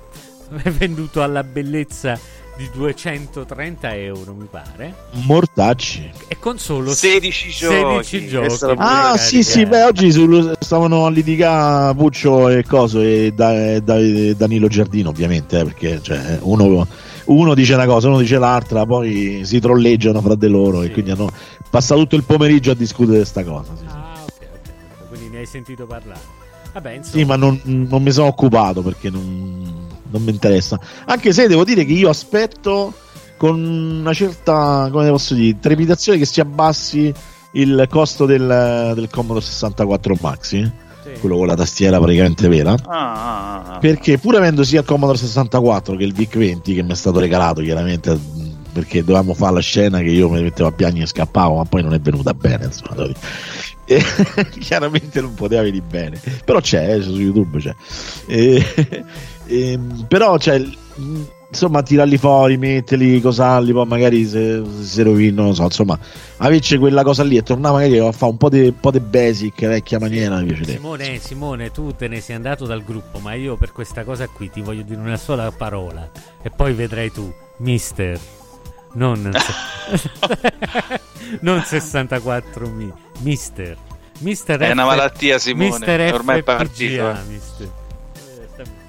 È venduto alla bellezza di 230 euro, mi pare. Mortacci. E con solo 16 giochi. 16 giochi. Ah, sì, sì, beh, oggi sul, stavano a litigare Puccio e Coso e, da, da, Danilo Giardino, ovviamente, eh, perché cioè, uno, uno, dice una cosa, uno dice l'altra, poi si trolleggiano fra di loro sì. e quindi hanno passato tutto il pomeriggio a discutere di questa cosa. Sì, ah, ok, ok. Quindi ne hai sentito parlare. Vabbè, sì, ma non, non, mi sono occupato perché non, non mi interessa. Anche se devo dire che io aspetto con una certa, come posso dire, trepidazione che si abbassi il costo del, del Commodore 64 Maxi. Sì. Quello con la tastiera praticamente vera. Ah, ah, ah, perché pur avendo sia il Commodore 64 che il VIC 20 che mi è stato regalato chiaramente perché dovevamo fare la scena che io mi mettevo a piangere e scappavo, ma poi non è venuta bene. Insomma, e, chiaramente non poteva venire bene, però c'è eh, su YouTube c'è. E, e, però c'è insomma tirarli fuori, metterli, cosarli, poi magari se, se rovinano, non so, insomma, averci quella cosa lì e tornare magari a fare un po' di, po basic, vecchia maniera. Simone, Simone, tu te ne sei andato dal gruppo, ma io per questa cosa qui ti voglio dire una sola parola e poi vedrai tu, mister. Non, non 64 mi, mister. Mister è F- una malattia, Simone. Mister ormai è partito. Mister.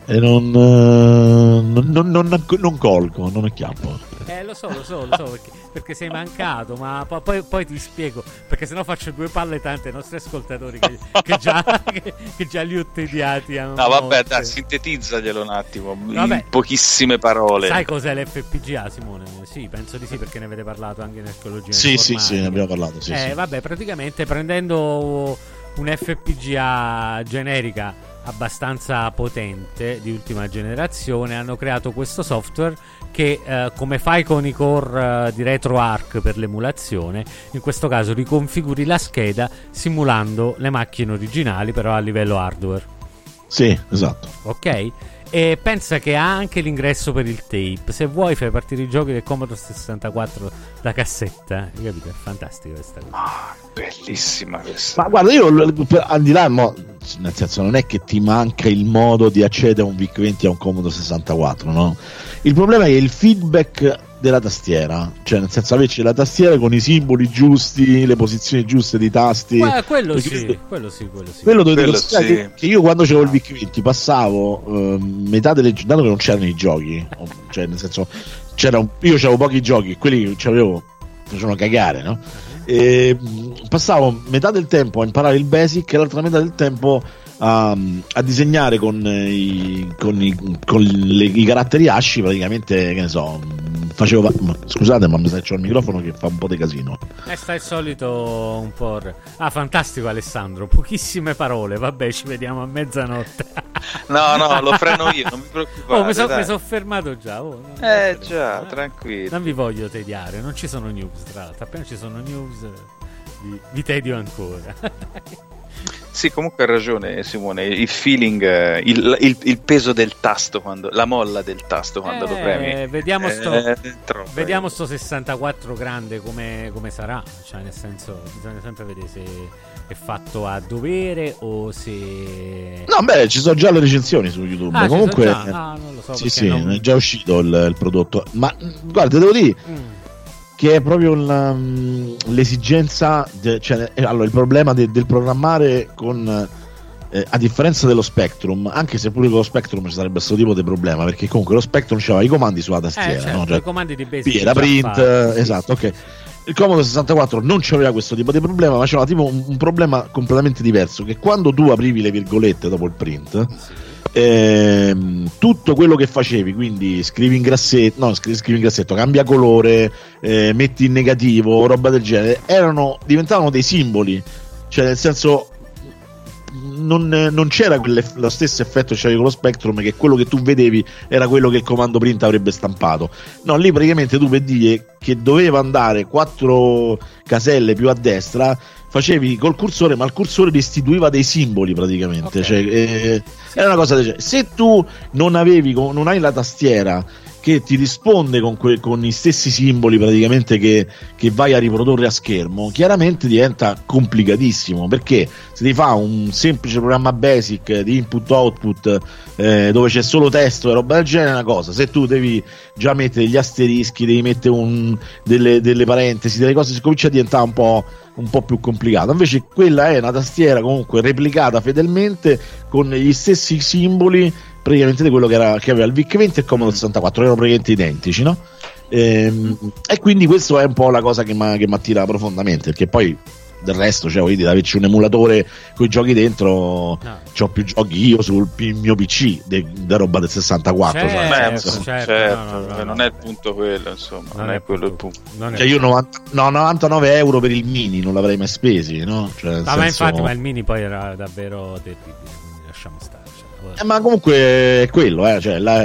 E non, uh, non, non, non, colgo, non acchiappo. Eh, lo so, lo so, lo so, perché, perché sei mancato, ma poi, poi, ti spiego, perché sennò faccio due palle tante ai nostri ascoltatori che, che, già, che, che già, li ho tediati. no, vabbè, dai, sintetizzaglielo un attimo, vabbè. in pochissime parole. Sai cos'è l'FPGA, Simone? Sì, penso di sì, perché ne avete parlato anche in archeologia. Sì, sì, sì, ne abbiamo parlato. Sì, eh, sì. vabbè, praticamente prendendo un FPGA generica abbastanza potente di ultima generazione hanno creato questo software che eh, come fai con i core eh, di RetroArch per l'emulazione in questo caso riconfiguri la scheda simulando le macchine originali però a livello hardware Sì, esatto. Ok? E pensa che ha anche l'ingresso per il tape. Se vuoi fai partire i giochi del Commodore 64 da cassetta. Hai capito? È fantastica questa cosa. Ah, bellissima questa. Ma guarda, io al di là, mo, nel senso, non è che ti manca il modo di accedere a un VIC-20 a un Commodore 64, no? Il problema è che il feedback della tastiera, cioè nel senso averci la tastiera con i simboli giusti, le posizioni giuste dei tasti. Eh, quello, sì, quello sì, quello sì. Quello dovete Quello considerare sì. che, che io quando c'avevo il VIC-20 passavo eh, metà delle dato che non c'erano i giochi, cioè nel senso c'era un- io avevo pochi giochi, quelli che avevo facevano cagare, no? E, mh, passavo metà del tempo a imparare il basic e l'altra metà del tempo a, a disegnare con, i, con, i, con le- i caratteri asci praticamente che ne so facevo scusate ma mi sa che il microfono che fa un po' di casino Eh, sta il solito un po'. Ah, fantastico Alessandro, pochissime parole. Vabbè, ci vediamo a mezzanotte. No, no, lo freno io, non vi preoccupate. Oh, mi sono dai. fermato già. oh, Eh già, tranquillo. Non vi voglio tediare, non ci sono news. Tra l'altro, appena ci sono news, vi, vi tedio ancora. Sì, comunque ha ragione Simone, il feeling, eh, il, il- il peso del tasto, quando, la molla del tasto quando lo Eh, premi. vediamo sto- Eh, Vediamo eh. sto 64 grande come, come sarà. Cioè, nel senso, bisogna sempre vedere se è fatto a dovere o se. no beh ci sono già le recensioni su youtube Ah, ci comunque sono già? Ah, non lo so. sì perché sì non- è già uscito il, il prodotto ma guarda devo dire Mm. Che è proprio la, mh, l'esigenza, de- cioè, eh, allora il problema de- del programmare con, eh, a differenza dello Spectrum, anche se pure con lo Spectrum ci sarebbe questo tipo di problema, perché comunque lo Spectrum c'aveva i comandi sulla Eh, tastiera, certo, no? Cioè, i comandi di basic. Sì, era già print, eh, sì, esatto, sì. ok. Il Commodore 64 non c'aveva questo tipo di problema, ma c'era tipo un, un problema completamente diverso, che quando tu aprivi le virgolette dopo il print, ehm, tutto quello che facevi, quindi scrivi in grassetto, no, scri- scrivi in grassetto, cambia colore, eh, metti in negativo, roba del genere, erano, diventavano dei simboli, cioè nel senso non, non c'era lo stesso effetto che c'avevi con lo Spectrum che quello che tu vedevi era quello che il comando print avrebbe stampato no lì praticamente tu per dire che doveva andare quattro caselle più a destra facevi col cursore ma il cursore restituiva dei simboli praticamente Ok. cioè, eh, era una cosa del genere. se tu non avevi non hai la tastiera che ti risponde con, que- con i stessi simboli praticamente che, che vai a riprodurre a schermo, chiaramente diventa complicatissimo perché se ti fa un semplice programma basic di input-output eh, dove c'è solo testo e roba del genere è una cosa, se tu devi già mettere gli asterischi, devi mettere un- delle, delle parentesi, delle cose, si comincia a diventare un po', un po' più complicato. Invece quella è una tastiera comunque replicata fedelmente con gli stessi simboli praticamente di quello che, era, che aveva il VIC 20 e il Commodore 64, erano praticamente identici, no? Ehm, e quindi questo è un po' la cosa che mi attira profondamente, perché poi del resto, cioè, voglio dire, averci un emulatore con i giochi dentro, No. ho più giochi io sul mio PC da roba del 64. Certo, cioè, certo, certo, no, no, no, non no. è il punto quello, insomma, non, è quello il punto. Non è- cioè, io 90 no, 99 euro per il mini non l'avrei mai spesi, no? Cioè, ma senso- infatti, ma il mini poi era davvero terribile. Lasciamo stare. Eh, ma comunque è quello, eh, cioè, la-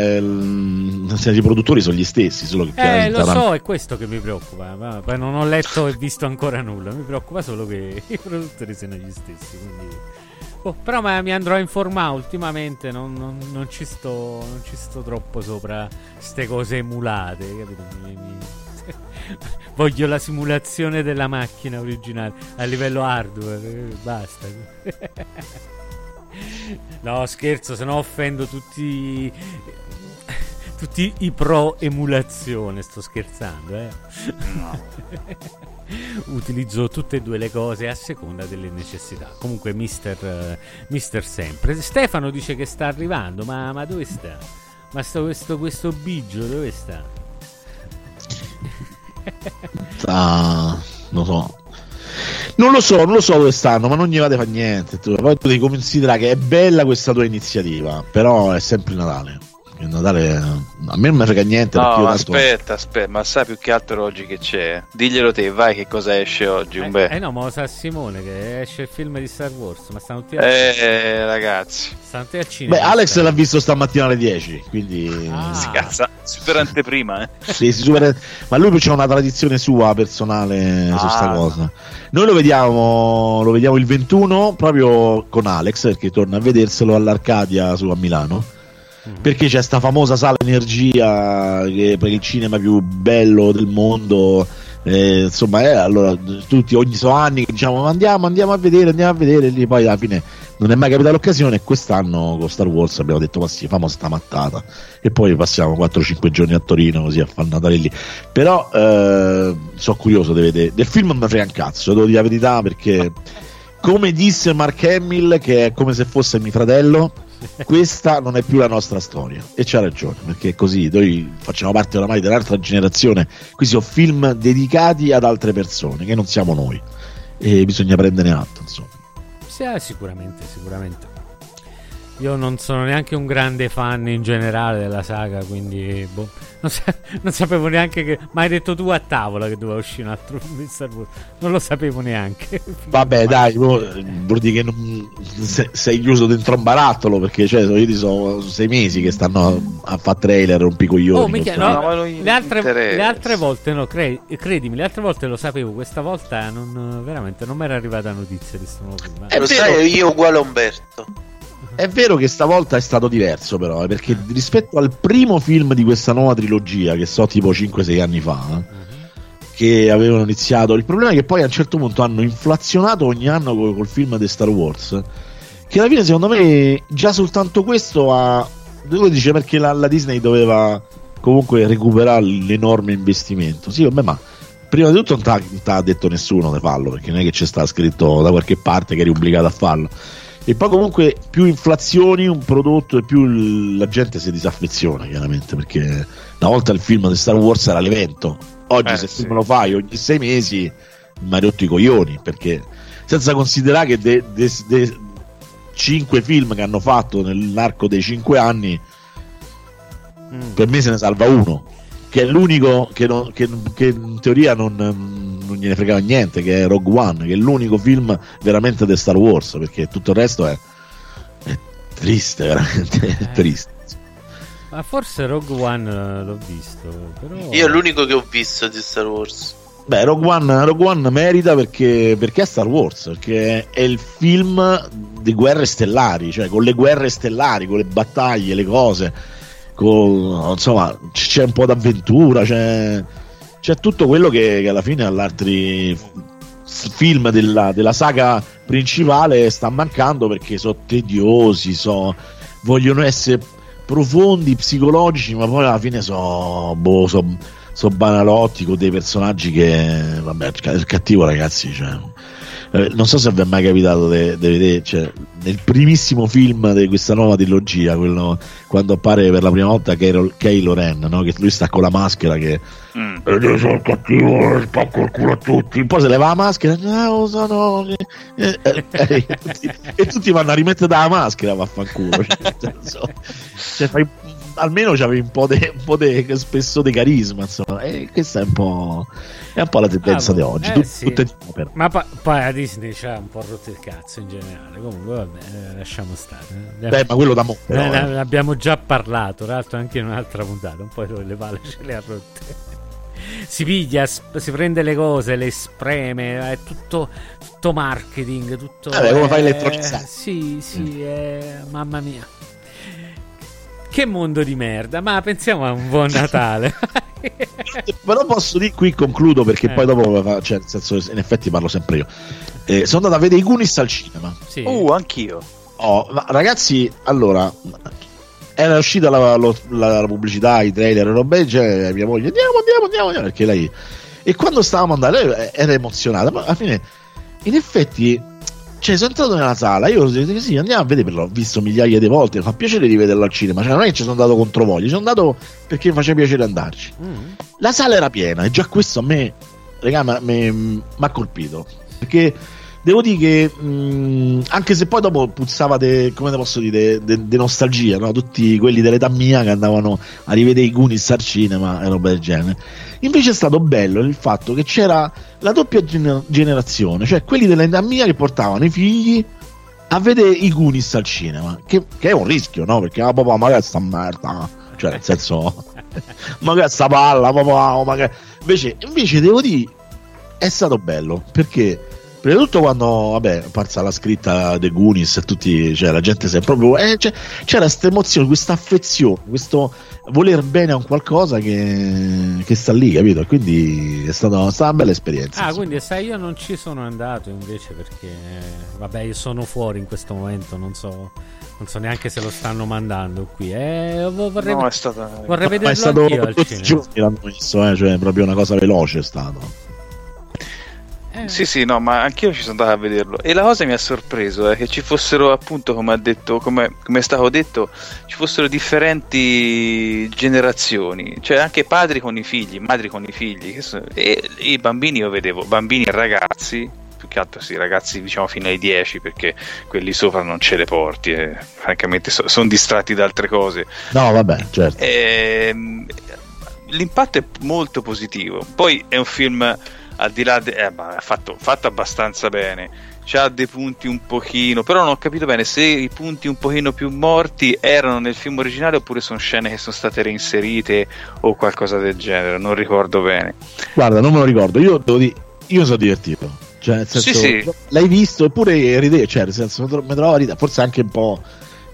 senso, i produttori sono gli stessi, solo che Eh, lo so, è questo che mi preoccupa. Ma poi non ho letto e visto ancora nulla. Mi preoccupa solo che i produttori siano gli stessi. Quindi... Oh, però ma mi andrò a informare ultimamente. Non, non- non ci sto, non ci sto troppo sopra ste cose emulate. Capito? Mi- mi- Voglio la simulazione della macchina originale a livello hardware. eh, Basta. No, scherzo, se no offendo tutti tutti i pro emulazione, sto scherzando, eh. Utilizzo tutte e due le cose a seconda delle necessità. Comunque, mister, mister sempre. Stefano dice che sta arrivando, ma, ma dove sta? Ma sto, questo, questo bigio dove sta? Ah, non so. Non lo so, non lo so dove stanno, ma non gli vade fa niente. Tu. Poi tu devi considerare che è bella questa tua iniziativa, però è sempre Natale. Che Natale a me non mi frega niente. No, aspetta, aspetta, ma sai più che altro oggi che c'è? Diglielo te, vai che cosa esce oggi, un Eh, bel. eh no, ma lo sa Simone che esce il film di Star Wars, ma stanno tutti, a- Eh, ragazzi, tutti al cinema. Beh, Alex l'ha visto stamattina alle 10, quindi Ah. si cazza, super anteprima, eh. Sì, si supera- ma lui c'è una tradizione sua personale su Ah. sta cosa. Noi lo vediamo, lo vediamo il 21 proprio con Alex perché torna a vederselo all'Arcadia su a Milano. Mhm. Perché c'è sta famosa sala energia che per il cinema più bello del mondo. eh, insomma, eh, allora tutti ogni so anni diciamo andiamo, andiamo a vedere, andiamo a vedere. Lì poi alla fine non è mai capitata l'occasione. E quest'anno con Star Wars abbiamo detto ma sì, famo sta mattata. E poi passiamo 4-5 giorni a Torino così a fare Natale lì. Però eh, sono curioso di vedere. Del film non mi frega un cazzo, devo dire la verità perché come disse Mark Hamill, che è come se fosse mio fratello, questa non è più la nostra storia. E c'ha ragione, perché così noi facciamo parte oramai dell'altra generazione. Qui sono film dedicati ad altre persone, che non siamo noi. E bisogna prendere atto, insomma. Sì, eh, sicuramente, sicuramente. Io non sono neanche un grande fan in generale della saga, quindi boh, non, sa- non sapevo neanche che. Ma hai detto tu a tavola che doveva uscire un altro film Star Wars. Non lo sapevo neanche. Vabbè, dai, mo- vuol dire che non- se- sei chiuso dentro un barattolo perché cioè, io ti sono sei mesi che stanno a fare trailer rompicoglioni. Oh, mica, no, No, le, altre, le altre volte no, cre- credimi, le altre volte lo sapevo, questa volta non, veramente non mi era arrivata notizia di questo nuovo film. È Lo sai, io uguale a Umberto. È vero che stavolta è stato diverso, però, eh, perché rispetto al primo film di questa nuova trilogia, che so tipo 5-6 anni fa, eh, che avevano iniziato, il problema è che poi a un certo punto hanno inflazionato ogni anno col, col film di Star Wars. Che alla fine, secondo me, già soltanto questo ha. Devo dire perché la, la Disney doveva comunque recuperare l'enorme investimento. Sì, vabbè, ma prima di tutto non non t'ha detto nessuno di farlo, perché non è che c'è sta scritto da qualche parte che eri obbligato a farlo. E poi comunque più inflazioni un prodotto e più la gente si disaffeziona chiaramente perché una volta il film di Star Wars era l'evento oggi Eh, se sì. tu me lo fai ogni sei mesi mi hai rotto i coglioni perché senza considerare che dei de, de cinque film che hanno fatto nell'arco dei cinque anni Mm. per me se ne salva uno che è l'unico che, non- che- che in teoria non, non gliene fregava niente che è Rogue One che è l'unico film veramente di Star Wars perché tutto il resto è, è triste veramente è Eh. triste Ma forse Rogue One l'ho visto, però... Io è l'unico che ho visto di Star Wars. Beh, Rogue One, Rogue One merita perché, perché è Star Wars, perché è il film di guerre stellari, cioè con le guerre stellari, con le battaglie, le cose, con, insomma c- c'è un po' d'avventura, c'è, c'è tutto quello che, che alla fine all'altri film della, della saga principale sta mancando perché sono tediosi, so, vogliono essere profondi, psicologici, ma poi alla fine sono boh, so, so banalotti con dei personaggi che vabbè il cattivo ragazzi cioè, eh, non so se vi è mai capitato di vedere cioè, nel primissimo film di questa nuova trilogia quello, quando appare per la prima volta Kylo, Ren no? che lui sta con la maschera che Mm. "Eh, io sono cattivo spacco il culo a tutti poi se leva la maschera no sono eh, eh, eh, e, tutti, vanno a rimettere dalla maschera vaffanculo cioè, cioè, fai, almeno c'avevi un po' di spesso di carisma insomma e questa è un po' è un po' la tendenza Ah, di oggi eh, Tut- sì. tutte però. Ma pa- poi la Disney ci ha un po' rotto il cazzo in generale. Comunque, vabbè, eh, lasciamo stare. eh. Beh, ma quello da mo' però, Eh, ne, eh. abbiamo già parlato, tra l'altro anche in un'altra puntata. Un po' le palle ce le ha rotte. Si piglia, si prende le cose, le spreme, è tutto, tutto marketing, tutto... Vabbè, come fai eh, elettronizzare. Sì, sì, eh, mamma mia. Che mondo di merda, ma pensiamo a un buon Natale. però posso dire qui concludo perché Eh. poi dopo cioè, nel senso, in effetti parlo sempre io Eh, sono andato a vedere i Goonies al cinema sì. Uh, anch'io. Oh, ma ragazzi, allora era uscita la, lo- la- la pubblicità, i trailer, roba del genere, mia moglie, andiamo, andiamo, andiamo, andiamo, perché lei... E quando stavamo andando, lei era emozionata, ma alla fine, in effetti, cioè, sono entrato nella sala, io ho detto sì, andiamo a vedere, l'ho visto migliaia di volte, fa piacere di vederlo al cinema, cioè non è che ci sono andato contro voglia, ci sono andato perché mi faceva piacere andarci. Mm. La sala era piena e già questo a me, raga, mi ha colpito. Perché devo dire che mh, anche se poi dopo puzzava de, come te posso dire di nostalgia no? tutti quelli dell'età mia che andavano a rivedere i Goonies al cinema e roba del genere invece è stato bello il fatto che c'era la doppia gener- generazione cioè quelli dell'età mia che portavano i figli a vedere i Goonies al cinema che, che è un rischio no? perché ah, papà magari sta merda cioè nel senso magari sta palla papà magari... invece, invece devo dire è stato bello perché Prima di tutto quando, vabbè, parsa la scritta dei Goonies e tutti, cioè la gente si è proprio... Eh, cioè, c'era questa emozione, questa affezione, questo voler bene a un qualcosa che, che sta lì, capito? E quindi è stata, è stata, una bella esperienza. Ah, insomma. quindi sai, io non ci sono andato invece perché, vabbè, io sono fuori in questo momento, non so non so neanche se lo stanno mandando qui. Eh, vorrei, no, è stata... vorrei vederlo è stato anch'io al cinema. giorni l'hanno visto, eh, cioè proprio una cosa veloce è stato. Eh. Sì, sì, no, ma anch'io ci sono andato a vederlo. E la cosa mi ha sorpreso è che ci fossero, appunto, come ha detto, come, come è stato detto, ci fossero differenti generazioni, cioè anche padri con i figli, madri con i figli. Sono, e, e, i bambini io vedevo, bambini e ragazzi, più che altro sì, ragazzi diciamo fino ai 10, perché quelli sopra non ce le porti, e francamente so, sono distratti da altre cose. No, vabbè, certo. E, ehm, l'impatto è molto positivo. Poi è un film al di là, de- eh, ma fatto, fatto abbastanza bene. C'ha dei punti un pochino, però non ho capito bene se i punti un pochino più morti erano nel film originale oppure sono scene che sono state reinserite o qualcosa del genere, non ricordo bene. Guarda, non me lo ricordo, io devo dire, io sono divertito. Cioè, nel senso, sì, sì. l'hai visto eppure ride, cioè, nel senso, mi trovo a ridere, forse anche un po'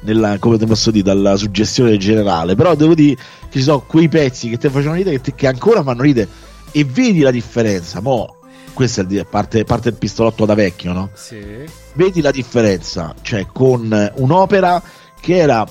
nella, come te posso dire, dalla suggestione generale, però devo dire che ci sono quei pezzi che ti facevano ridere che, che ancora fanno ridere e vedi la differenza. Mo, questo è parte, parte il pistolotto da vecchio, no? Sì. Vedi la differenza, cioè con un'opera che era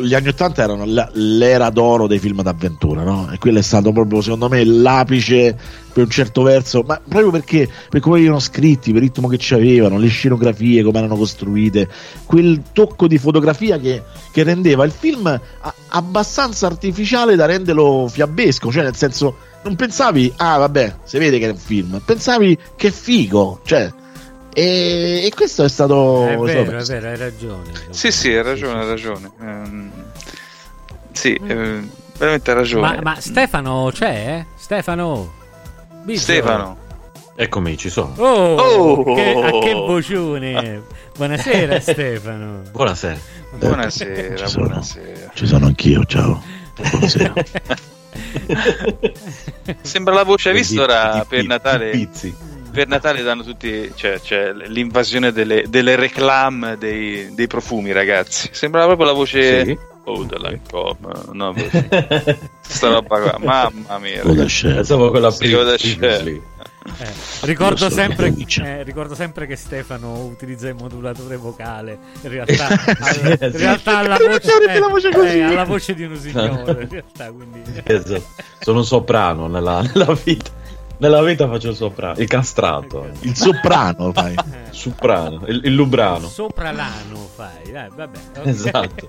gli anni 80 erano l'era d'oro dei film d'avventura no? e quello è stato proprio secondo me l'apice per un certo verso ma proprio perché per come erano scritti per il ritmo che ci avevano le scenografie come erano costruite quel tocco di fotografia che, che rendeva il film a, abbastanza artificiale da renderlo fiabesco cioè nel senso non pensavi, ah vabbè, si vede che è un film, pensavi che figo, cioè, e, e questo è stato... È vero, è vero, hai ragione. Sì, sì, hai ragione, hai ragione. Um, sì, mm. eh, veramente hai ragione. Ma, ma Stefano c'è? Stefano? Biggio. Stefano. Eccomi, ci sono. Oh, oh. Che, a che vocione. Buonasera Stefano. Buonasera. Buonasera, ci sono, buonasera. Ci sono anch'io, ciao. Buonasera. Sembra la voce, hai visto ora per Natale? Per Natale danno tutti, cioè, cioè l'invasione delle, delle reclam dei, dei, profumi, ragazzi. Sembra proprio la voce. Sì. Oh, della com, no, sta roba qua, mamma mia. Pensavo quella sì, eh, ricordo, sempre, eh, ricordo, sempre, che Stefano utilizza il modulatore vocale. In realtà, alla, in realtà alla, voce, eh, voce eh, alla voce di un signore. In realtà, quindi... esatto. Sono un soprano nella, nella, vita. Nella vita faccio il soprano, il castrato. Il soprano fai. Soprano, il, il lubrano. Sopralano fai. Eh, vabbè, okay. Esatto.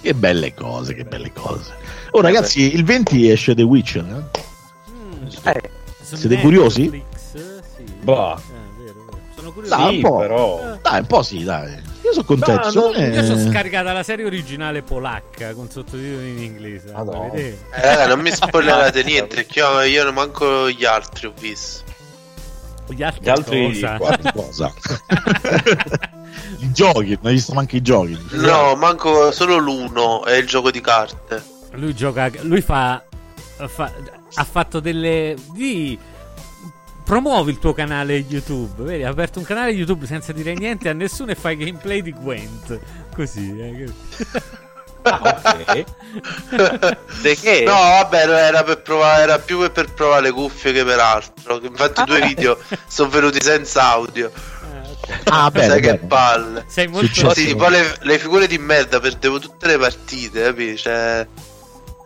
che belle cose, che belle cose. Oh ragazzi, il 20 esce The Witcher. Eh? Mm. Eh. Siete curiosi? Sì. Bah. Eh, vero, vero. Sono curioso. Dai, un po'. però. Dai, un po' sì, dai. Io sono contento. No, no, eh... Io sono scaricata la serie originale polacca con sottotitoli in inglese. Madonna. Eh, raga, non mi spoilerate niente. Io, io non manco gli altri ho visto. Gli altri, gli altri cosa? cosa? I giochi, non hai visto manco i giochi. No, manco solo l'uno, è il gioco di carte. Lui gioca, lui fa, fa ha fatto delle. Di... Promuovi il tuo canale YouTube, vedi? Ha aperto un canale YouTube senza dire niente a nessuno e fai gameplay di Gwent. Così, eh. Ah, ok. che? No, vabbè, era, per provare, era più per provare le cuffie che per altro. Infatti, ah, due video sono venuti senza audio. Ah, ah bene, Sai bene. che palle. Sei molto sì, poi le, le, figure di merda perdevo tutte le partite, capisci? Cioè...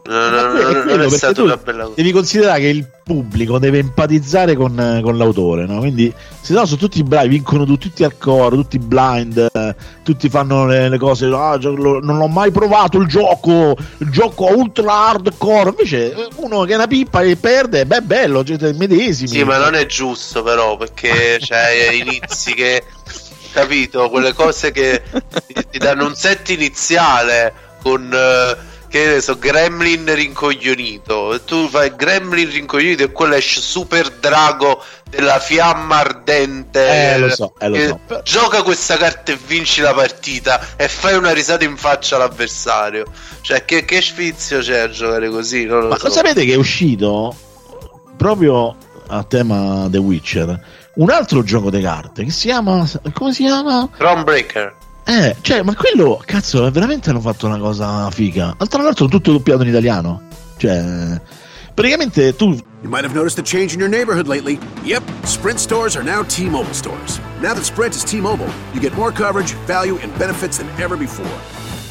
Non- Ma non- quello- non è stata una bella cosa. Devi considerare che il pubblico deve empatizzare con, con l'autore, no? Quindi, se no, sono tutti bravi, vincono tu- tutti al coro, tutti blind, eh, tutti fanno le, le cose. "Ah, lo- non ho mai provato il gioco, il gioco ultra hardcore. Invece, uno che è una pippa e perde, beh, è bello, cioè, medesimi. Sì, ma non è giusto però, perché c'è inizi che capito, quelle cose che ti, ti danno un set iniziale con eh, che ne so, Gremlin rincoglionito. E tu fai Gremlin rincoglionito e quello esce Super Drago della fiamma ardente. Eh, lo so, eh, lo E so. Gioca questa carta e vinci la partita e fai una risata in faccia all'avversario. Cioè, che, che sfizio c'è a giocare così? Non lo Ma so. lo sapete che è uscito proprio a tema The Witcher un altro gioco di carte che si chiama come si chiama? Thronebreaker. Eh, cioè, ma quello cazzo, veramente hanno fatto una cosa figa. Tra l'altro tutto doppiato in italiano. Cioè, praticamente tu You might have noticed a change in your neighborhood lately. Yep, Sprint stores are now T Mobile stores. Now that Sprint is T Mobile, you get more coverage, value, and benefits than ever before.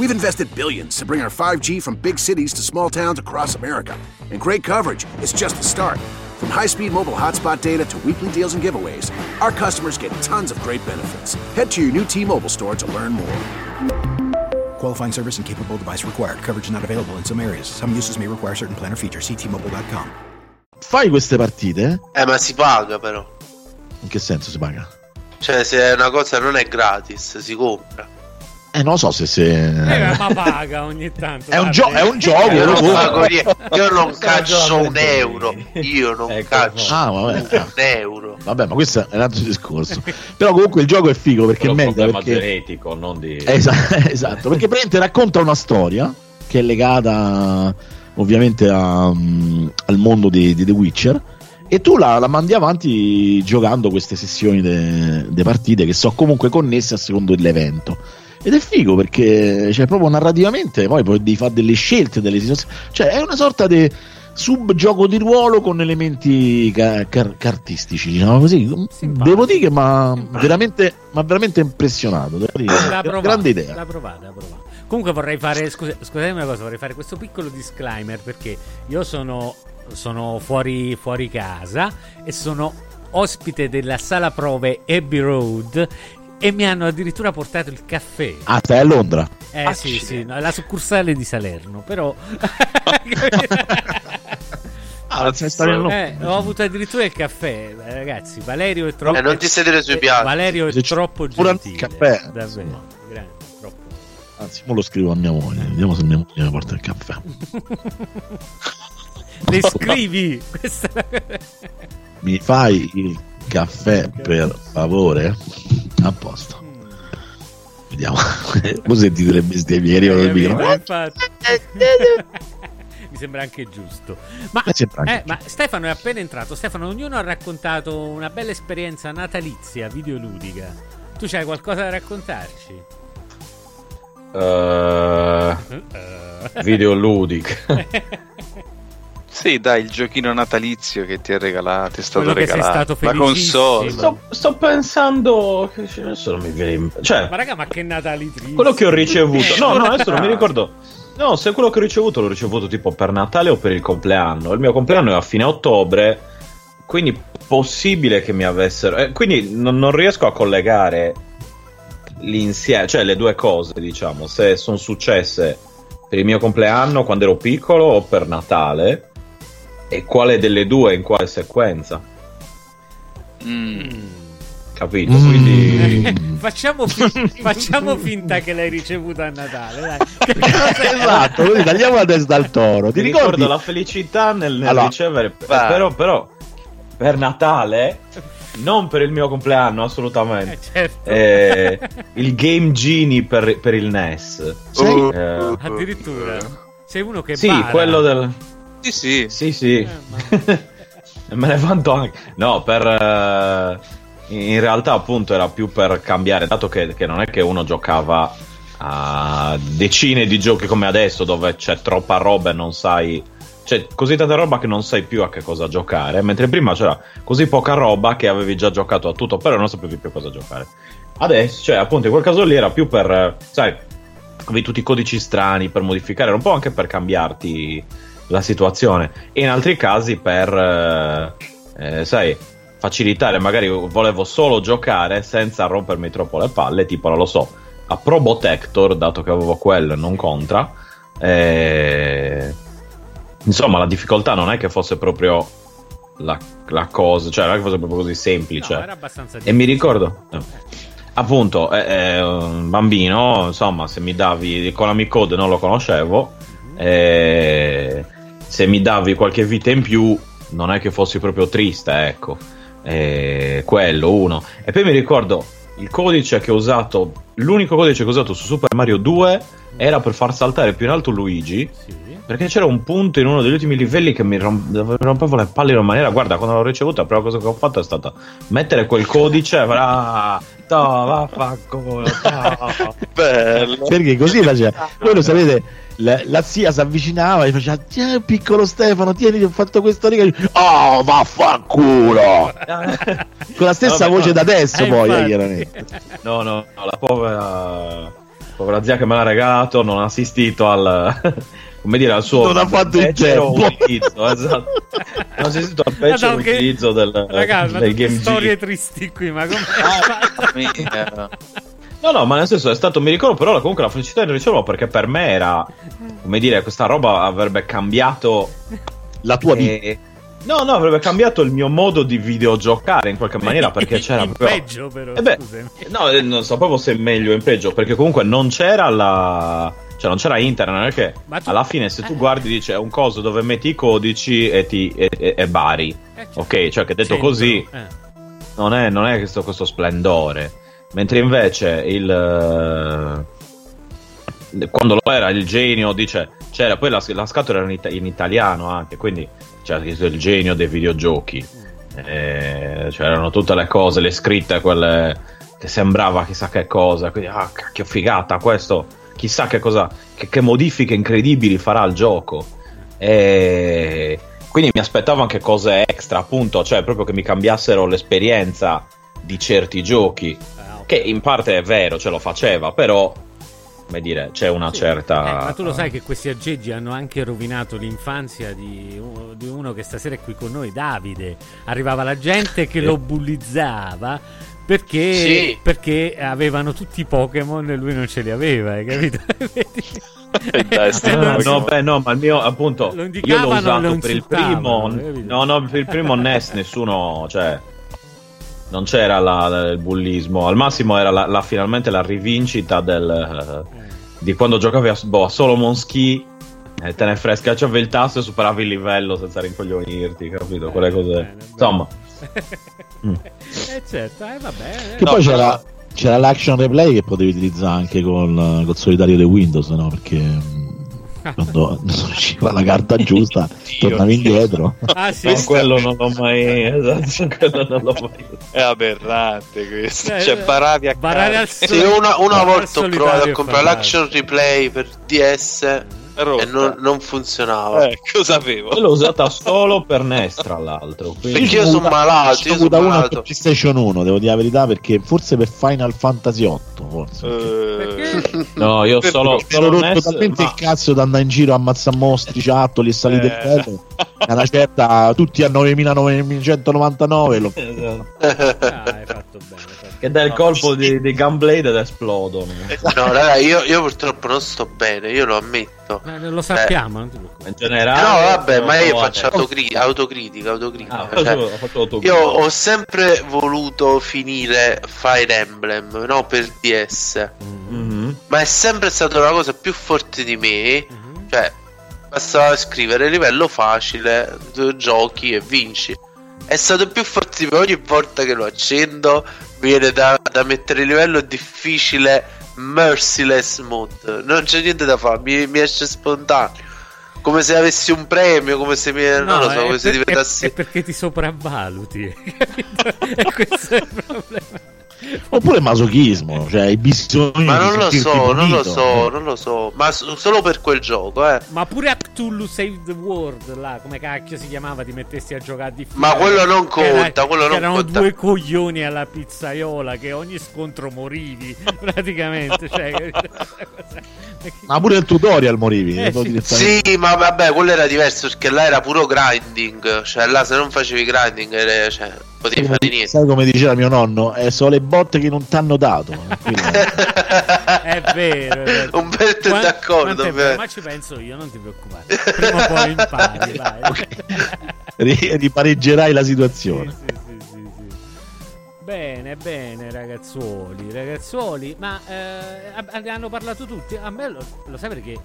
We've invested billions to bring our 5G from big cities to small towns across America. And great coverage is just the start. From high-speed mobile hotspot data to weekly deals and giveaways, our customers get tons of great benefits. Head to your new T-Mobile store to learn more. Qualifying service and capable device required. Coverage not available in some areas. Some uses may require certain plan or features. See T-Mobile.com. fai queste partite, Eh, ma si paga però. in che senso si paga? Cioè, se una cosa non è gratis, si compra. Eh, non lo so se. se... Eh, ma paga ogni tanto. È un, gio- è un gioco. Io non, pago. Io non è caccio un euro. Io non Ecco, caccio Ah, vabbè. un euro. Vabbè, ma questo è un altro discorso. Però comunque il gioco è figo perché Quello merita. problema Perché... genetico, non di... Esa- esatto, perché praticamente racconta una storia che è legata ovviamente a, mm, al mondo di, di The Witcher e tu la, la mandi avanti giocando queste sessioni di partite che sono comunque connesse a secondo dell'evento. Ed è figo perché cioè, proprio narrativamente poi poi devi fare delle scelte, delle situazioni. Cioè, è una sorta di subgioco di ruolo con elementi ca- car- cartistici, diciamo così. Simpatico. Devo dire che mi ha veramente, veramente impressionato. provate, grande idea. La provate, la provate. Comunque vorrei fare, scusa, scusate una cosa, vorrei fare questo piccolo disclaimer perché io sono, sono fuori, fuori casa e sono ospite della sala prove Abbey Road e mi hanno addirittura portato il caffè. Ah, stai a Londra? Eh sì, Accidenti. sì, no, la succursale di Salerno, però... Ah, Eh, ho avuto addirittura il caffè, eh, ragazzi. Valerio è troppo. Eh, non ti sedere sui piatti. Valerio è Se c'è troppo gentile. caffè, davvero. insomma. Grande, troppo. Anzi, mo lo scrivo a mia moglie. Vediamo se mia moglie mi porta il caffè. Le scrivi? Mi fai il caffè per favore? A posto. Vediamo. Voi sentite le bestemmierie con il microfono? Mi sembra anche giusto. Ma, anche eh, ma Stefano è appena entrato. Stefano, ognuno ha raccontato una bella esperienza natalizia videoludica. Tu c'hai qualcosa da raccontarci? Eh, Eh. videoludic. Sì, dai, il giochino natalizio che ti è regalato, è stato Quello che sei regalato. stato la console. sto, sto pensando... che Adesso non mi viene in... Cioè, Ma raga, ma che Natali triste. quello che ho ricevuto... No, no, adesso non mi ricordo... No, se quello che ho ricevuto l'ho ricevuto tipo per Natale o per il compleanno. Il mio compleanno è a fine ottobre, quindi possibile che mi avessero... eh, quindi non, non riesco a collegare l'insieme, cioè le due cose, diciamo, se sono successe per il mio compleanno quando ero piccolo o per Natale e quale delle due in quale sequenza, Mm. capito? Mm. Quindi... facciamo, fi- facciamo finta che l'hai ricevuta a Natale. Dai. esatto, così tagliamo la testa al toro. Ti ricordi? ricordo la felicità nel, nel Allora, ricevere, vai. però, però per Natale, non per il mio compleanno, assolutamente. Eh, certo. Eh, il Game Genie per, per il NES. Sai- Eh, Addirittura. Sei uno che Sì, bara. quello del... Sì, sì. Sì, sì. Me ne vanto anche. No, per... eh, in realtà appunto era più per cambiare, dato che, che non è che uno giocava a decine di giochi come adesso, dove c'è troppa roba e non sai... C'è così tanta roba che non sai più a che cosa giocare, mentre prima c'era così poca roba che avevi già giocato a tutto, però non sapevi più cosa giocare. Adesso, cioè, appunto, in quel caso lì era più per, eh, sai, avevi tutti i codici strani per modificare, era un po' anche per cambiarti la situazione. E in altri casi per, eh, eh, sai, facilitare, magari volevo solo giocare senza rompermi troppo le palle, tipo, non lo so, a Probotector, dato che avevo quello e non Contra. eh, insomma, la difficoltà non è che fosse proprio la, la cosa, cioè non è che fosse proprio così semplice. No, era abbastanza E mi ricordo, eh, appunto, eh, eh, un bambino, insomma, se mi davi con l'Amicode non lo conoscevo, eh, se mi davi qualche vita in più, non è che fossi proprio triste, ecco. Eh, quello, uno. E poi mi ricordo il codice che ho usato, l'unico codice che ho usato su Super Mario 2 era per far saltare più in alto Luigi. Sì. Perché c'era un punto in uno degli ultimi livelli che mi rom- dove mi rompevo le palle in una maniera. Guarda, quando l'ho ricevuta, la prima cosa che ho fatto è stata mettere quel codice. Avrà. Vaffanculo. to. Bello. Perché così faceva. Voi lo sapete, la, la zia si avvicinava e faceva: "Tieni, piccolo Stefano, tieni, ti ho fatto questa riga. Oh, vaffanculo! Con la stessa Vabbè, voce no. da adesso, Eh, poi, eh, chiaramente. No, no, no, la povera. Povera zia che me l'ha regalato non ha assistito al. Come dire, al suo Non ha fatto il tempo. utilizzo, esatto. Non ha assistito al Madonna, che- utilizzo del, Raga, ma del Game storie tristi qui, ma come Mia. No, no, ma nel senso è stato, mi ricordo però comunque la felicità di riceverlo perché per me era, come dire, questa roba avrebbe cambiato... La tua vita. eh, no, no, avrebbe cambiato il mio modo di videogiocare in qualche maniera perché c'era in proprio... peggio però, Eh beh, no, eh, non sapevo se meglio o in peggio perché comunque non c'era la... Cioè non c'era internet, non è che Ma tu- alla fine se tu guardi dice è un coso dove metti i codici e, ti, e, e- e bari. Eh, certo. Ok, cioè che detto Centro, così eh. non è, non è questo, questo splendore. Mentre invece il. eh, quando lo era il genio, dice. C'era poi la, la scatola era in, in italiano anche, quindi c'era il genio dei videogiochi. Eh, c'erano tutte le cose, le scritte, quelle che sembrava chissà che cosa. Quindi, ah, cacchio, figata, questo chissà che cosa. Che, che modifiche incredibili farà il gioco. E quindi mi aspettavo anche cose extra, appunto, cioè proprio che mi cambiassero l'esperienza di certi giochi. Che in parte è vero, ce lo faceva, però, come dire, c'è una Sì. certa. Eh, ma tu lo sai che questi aggeggi hanno anche rovinato l'infanzia di, di uno che stasera è qui con noi, Davide. Arrivava la gente che lo bullizzava perché, Sì. perché avevano tutti i Pokémon e lui non ce li aveva, hai capito? Dai, Ah, Pokémon. no, beh, no, ma il mio appunto Lo io l'ho usato per il primo. No, no, per il primo NES nessuno, cioè non c'era la- la- il bullismo. Al massimo era la, la- finalmente la rivincita del, eh, di quando giocavi a, boh, a Solomon Ski. E te ne fresca, c'avevi il tasto e superavi il livello senza rincoglionirti, capito? Quelle cose. Bene, bene. Insomma, Mm. Eh certo, eh, vabbè. Che No, poi però- c'era, c'era l'action replay che potevi utilizzare anche col, col solitario di Windows, no? Perché quando non usciva la carta giusta, tornavi indietro. Ah sì, no, quello non l'ho mai. Esatto, quello non l'ho mai. È aberrante questo. Eh, Cioè, baravi a barare al sol- Sì, una, una volta ho provato a comprare l'action replay per DS Rotta. e non, non funzionava. Eh, cosa avevo? Poi l'ho usata solo per NES, tra l'altro. quindi- Perché io sono malato, io sono avuto una. PlayStation 1, devo dire la verità, perché forse per Final Fantasy 8, forse. Eh? No, io solo, solo rotto NES, talmente ma- il cazzo da andare in giro a ammazzare mostri, ciattoli e salite Eh. e bello. A una certa, tutti a 9999 lo... Esatto. Ah, Che dà il colpo di, di Gunblade ed esplodono. No, raga, io, io purtroppo non sto bene, io lo ammetto. Eh, lo sappiamo, preoccupare. In generale, No, vabbè, ma io faccio autocri- autocritica, autocritica. Ah, cioè, faccio autocritica. io ho sempre voluto finire Fire Emblem, no, per DS. Mhm. Ma è sempre stata la cosa più forte di me. Mhm. Cioè, bastava scrivere livello facile, giochi e vinci. È stato più forte di me ogni volta che lo accendo. Viene da, da mettere il livello difficile, merciless mode. Non c'è niente da fare, mi, mi esce spontaneo. come se avessi un premio, come se mi. non lo so, come se per- diventassi. è, è perché ti sopravvaluti. e questo è il problema. Oppure masochismo, cioè i bisogni Ma di non lo so, non lo so, non lo so. Ma solo per quel gioco, eh. Ma pure a Cthulhu Save the World, là, come cacchio si chiamava, ti mettessi a giocare di Ma quello non Che era- conta, quello non erano conta. due coglioni alla pizzaiola che ogni scontro morivi praticamente. Cioè, Ma pure il tutorial morivi. Eh, dopo sì. Sì, ma vabbè, quello era diverso perché là era puro grinding. Cioè, là se non facevi grinding, era- cioè, potevi fare niente. Sai come diceva mio nonno? Eh, sono le botte che non t'hanno dato. Quindi- è vero, è vero. Umberto è Qua- d'accordo, quanto è vero. ma ci penso io, non ti preoccupare. Prima o poi impari, vai. Ri- ripareggerai la situazione. Sì, sì. Bene, bene, ragazzuoli, ragazzuoli, ma eh, hanno parlato tutti. A me lo, lo sai perché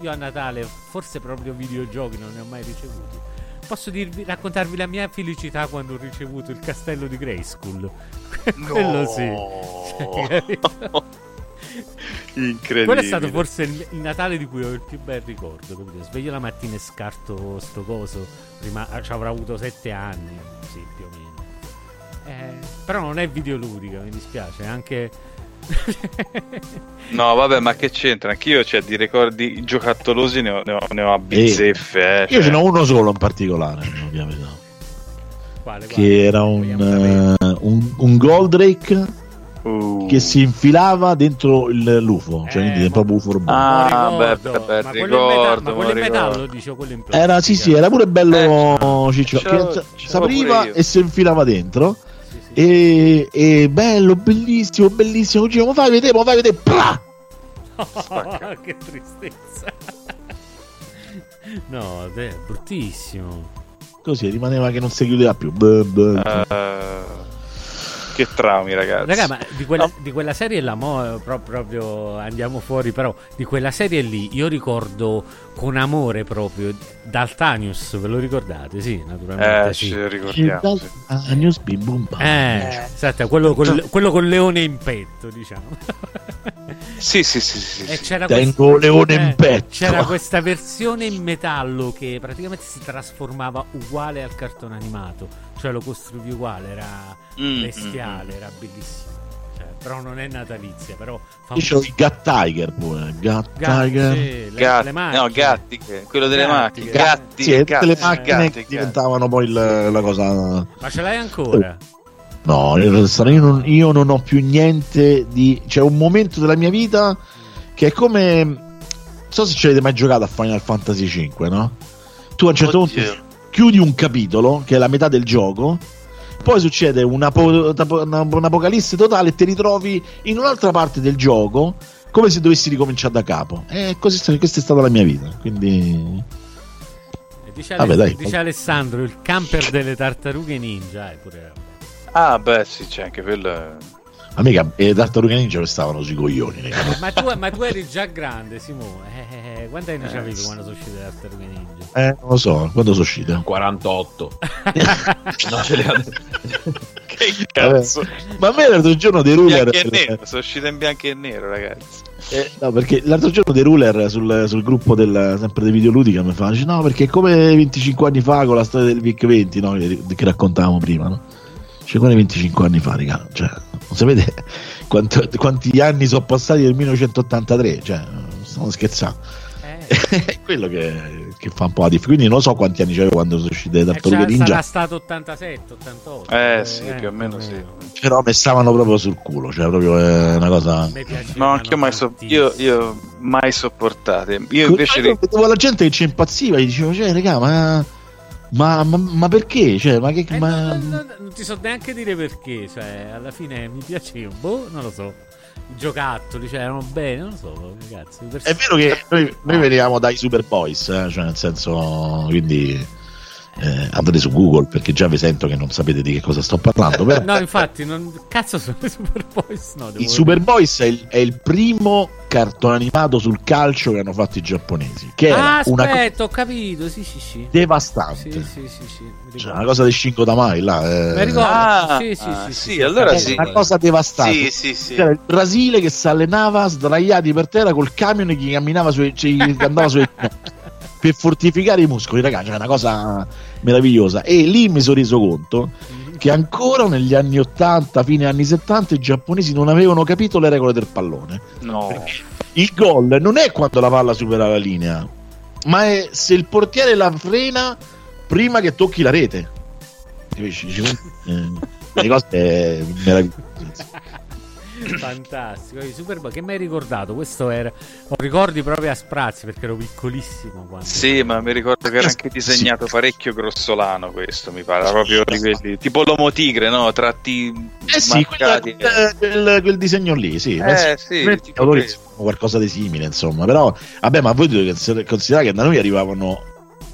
io a Natale, forse proprio videogiochi, non ne ho mai ricevuti. Posso dirvi, raccontarvi la mia felicità quando ho ricevuto il castello di Grayskull. Quello sì. Incredibile. Quello è stato forse il, il Natale di cui ho il più bel ricordo. Capito? Sveglio la mattina e scarto sto coso. Prima ci avrà avuto sette anni, sì, più o meno. Eh, però non è videoludica, mi dispiace. è Anche. No, vabbè, ma che c'entra? Anch'io, cioè, di ricordi giocattolosi ne ho, ne ho, ne ho a bizzeffe. eh, Io cioè. ce n'ho uno solo in particolare, ovviamente. Quale, che era un, eh, un, un Goldrake Uh. che si infilava dentro il, l'UFO, cioè quindi è proprio UFO robot. Ah, Lo beh, ricordo, beh, ma quello in ricordo, meta- ma quello in lo metallo ricordo. dice quello in plastica. Era sì, sì, era pure bello ciccio, ce l'avevo- che si apriva e si infilava dentro. E, e bello, bellissimo, bellissimo. Ma fai vedere, ma fai vedere. Pra! che tristezza. no, è bruttissimo. Così rimaneva che non si chiudeva più. Beh, beh. Eh, che traumi, ragazzi. Raga, ma di quella, di quella serie là, mo, eh, pro- proprio andiamo fuori, però di quella serie lì io ricordo con amore proprio Daltanius, ve lo ricordate? Sì, naturalmente. Eh, sì. ce lo ricordiamo. sì. News Bim Bum Bam. Eh, esatto, quello col, quello col leone in petto, diciamo. Sì, sì, sì, sì, E c'era Tengo leone in petto. C'era questa versione in metallo che praticamente si trasformava uguale al cartone animato, cioè lo costruivi uguale, era Mm, bestiale, era bellissimo. Cioè, però non è natalizia, però fa Io il Gat Tiger pure. Gat, Gatti, Tiger. sì, le, Gatti, le macchine. no, Gatti, quello delle Gatti, macchine. Gatti, e tutte gatti, le macchine gatti, che gatti. diventavano poi il- la cosa. Ma ce l'hai ancora? No, io non, io non ho più niente di. C'è un momento della mia vita che è come. Non so se ci avete mai giocato a Final Fantasy V, no? Tu a un certo Oddio. punto chiudi un capitolo, che è la metà del gioco, poi succede una- un'apocalisse totale e ti ritrovi in un'altra parte del gioco come se dovessi ricominciare da capo. E così, questa è stata la mia vita. Quindi. E Dice, Vabbè, Ale- dai. dice Alessandro, il camper delle tartarughe ninja. Eh, pure... Ah, beh, sì, c'è anche quello. Amica, e Tartaruga Ninja mi stavano sui coglioni. ma, tu, ma tu eri già grande, Simone. Eh, eh, quanti anni Eh, avevi quando sono uscite le tartarughe ninja? Eh, non lo so, quando sono uscite? 48. non ce li ha Che cazzo. Ma a me l'altro giorno dei ruler. Bianco e nero, sono uscito in bianco e nero, ragazzi. Eh, no, perché l'altro giorno dei ruler sul, sul gruppo del, sempre dei videoludica mi fa: dice, No, perché come 25 anni fa con la storia del VIC 20, no? Che, che raccontavamo prima, no? Cioè, come 25 anni fa, raga. Cioè, non sapete quanto- quanti anni sono passati del 1983? Cioè, stiamo scherzando. Eh, È quello che, che fa un po' la differenza. Quindi non so quanti anni c'avevo quando sono uscite le eh, c'era- ninja. sarà stato 87, 88. Eh, sì, più o meno sì. Però mi stavano proprio sul culo, cioè proprio è una cosa. No, anche io mai, so- io, io mai sopportate. Io invece Io di- vedevo la gente che ci impazziva e dicevo, cioè, raga, ma, ma, ma, ma perché? Cioè, ma che. Eh, ma- no, no, no, non ti so neanche dire perché, cioè, alla fine mi piaceva, boh, non lo so. Giocattoli, cioè, erano bene, non lo so, che cazzo. i pers- È vero che noi, noi venivamo dai Superboys, eh, cioè nel senso, quindi eh, andate su Google perché già vi sento che non sapete di che cosa sto parlando. Però No, infatti, non... cazzo sono i Superboys, no, devo i Superboys è il, è il primo cartone animato sul calcio che hanno fatto i giapponesi, che era Ah, una cosa aspetta, ho capito, sì, sì, sì. devastante. Sì, sì, sì, sì. Cioè, una cosa di Shingo Tamai là. eh, Mi ricordo. Ah, sì, sì, ah, sì, sì, sì, allora è sì. una cosa devastante. Sì, sì, sì. C'era il Brasile che si allenava sdraiati per terra col camion che camminava sui, ci- che andava sui per fortificare i muscoli, ragazzi, è una cosa meravigliosa. E lì mi sono reso conto che ancora negli anni 80, fine anni 70, i giapponesi non avevano capito le regole del pallone. No. Il gol non è quando la palla supera la linea, ma è se il portiere la frena prima che tocchi la rete. Capisci? Eh, le cose meravigliose. Fantastico, i Super Bowl che mi hai ricordato? Questo era. Ho ricordi proprio a sprazzi perché ero piccolissimo. Quando... Sì, ma mi ricordo che era anche disegnato parecchio grossolano. Questo mi pare proprio di quelli tipo l'uomo tigre, no? Tratti Eh sì, quella- marcati. quel, quel- quel disegno lì, sì. Eh, sì, qualcosa di simile, insomma. Però, vabbè, ma voi dovete consider- considerare che da noi arrivavano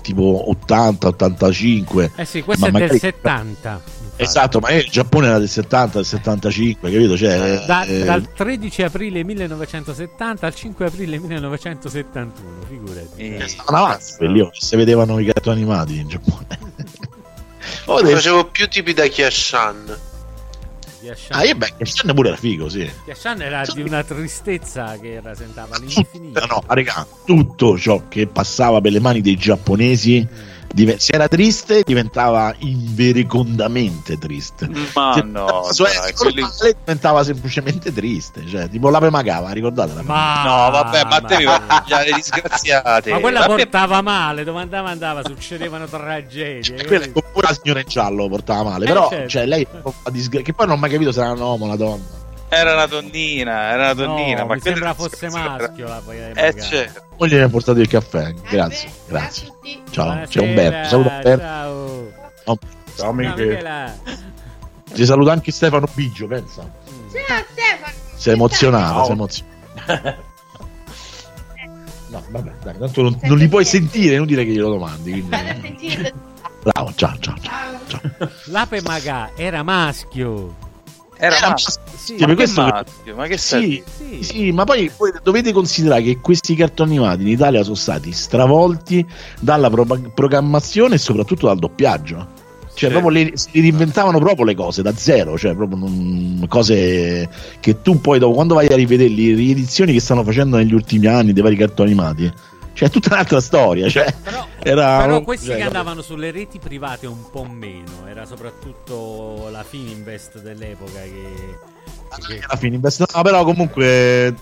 tipo 80, 85. Eh sì, questo Ma è magari- del 70. Esatto, ma il Giappone era del 70, del 75, capito? Cioè, Da- eh, dal 13 aprile 1970 al 5 aprile 1971, figurati. Eh, stavano avanti quelli, oh, si vedevano i cartoni animati in Giappone. Oh, deve- Facevo più tipi da Kiashan. Ah, e beh, Shan pure era figo, sì. Yashan era di una tristezza che rasentava Tutto, all'infinito. no, raga, tutto ciò che passava per le mani dei giapponesi, dive- se era triste, diventava inverecondamente triste. Ma Se no, se era dai, quelli- normale, diventava semplicemente triste. Cioè, tipo l'ape magava, ricordate? la Ma, No, vabbè, ma te ma- fai mangiare disgraziate. ma quella Vabbè, portava male, dove andava andava, succedevano tragedie. Quella capito? pure la signora in giallo portava male, Eh, però certo. cioè, lei che poi non ho mai capito se era un uomo o una donna. Era una donnina, era una donnina. No, ma mi sembra fosse maschio. La poi Eh, certo. Poi gli mi ha portato il caffè, grazie, grazie. Ciao, c'è Buonasera, Umberto, saluto Umberto. Ciao. Oh, Ciao, Ciao, Michele. Ti saluta anche Stefano Biggio, pensa. Ciao Stefano. Sei emozionato, Ciao. sei emozionato. No, vabbè, dai, tanto non, non li puoi sentire, è inutile che glielo domandi. Quindi... Bravo, ciao, ciao, ciao. Ciao. ciao. L'ape maga era maschio. Era Era maschio. Sì, Ma che questo maschio? Ma che Sì, Sì. sì, ma poi voi dovete considerare che questi cartoni animati in Italia sono stati stravolti dalla pro- programmazione e soprattutto dal doppiaggio. Cioè, Sì. proprio le, si reinventavano proprio le cose da zero, cioè proprio non- cose che tu poi dopo quando vai a rivederli, le riedizioni che stanno facendo negli ultimi anni dei vari cartoni animati, cioè tutta un'altra storia, cioè Però, era però questi cioè, che andavano sulle reti private un po' meno. Era soprattutto la Fininvest dell'epoca che. che- alla fine invest- no, però comunque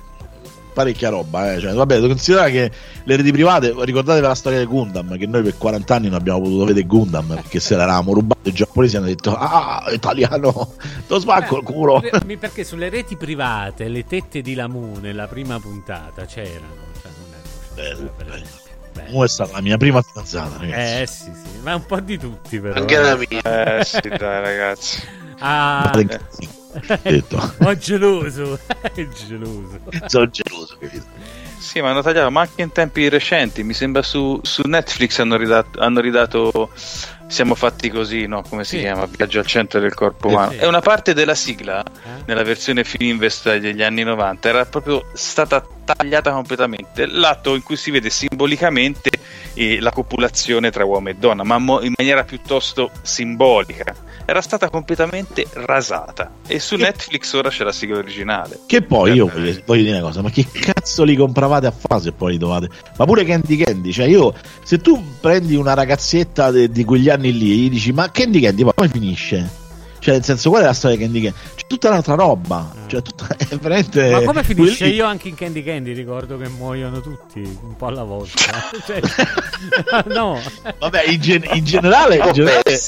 parecchia roba eh. cioè, vabbè devo considerare che le reti private ricordatevi la storia di Gundam che noi per 40 anni non abbiamo potuto vedere Gundam perché se l'eravamo rubato i giapponesi hanno detto ah italiano lo spacco il culo Eh, mi- perché sulle reti private le tette di Lamu nella prima puntata c'erano. Esempio. Bello. Mo è stata la mia prima fidanzata ragazzi Eh sì, sì, ma un po' di tutti però. Anche la mia. Eh sì, dai ragazzi. Ah, ho detto ho geloso, è geloso. sono geloso capito? Sì, ma hanno tagliato, ma anche in tempi recenti, mi sembra su, su Netflix hanno ridato, hanno ridato Siamo fatti così, no? Come si Sì. chiama? Viaggio al centro del corpo umano. sì. E una parte della sigla, Eh? nella versione Fininvest degli anni 90, era proprio stata tagliata completamente. L'atto in cui si vede simbolicamente eh, la copulazione tra uomo e donna, ma mo- in maniera piuttosto simbolica. Era stata completamente rasata. E su Che- Netflix ora c'è la sigla originale. Che poi io voglio, voglio dire una cosa, ma che cazzo li compravate a fase e poi li trovate? Ma pure Candy Candy, cioè io, se tu prendi una ragazzetta de- di quegli anni lì e gli dici ma Candy Candy poi come finisce? Cioè nel senso qual è la storia di Candy Candy? C'è tutta un'altra roba, cioè tutta, è veramente... Ma come finisce? quelli- Io anche in Candy Candy ricordo che muoiono tutti un po' alla volta. Cioè, no, Vabbè, in, gen- in generale, in generale,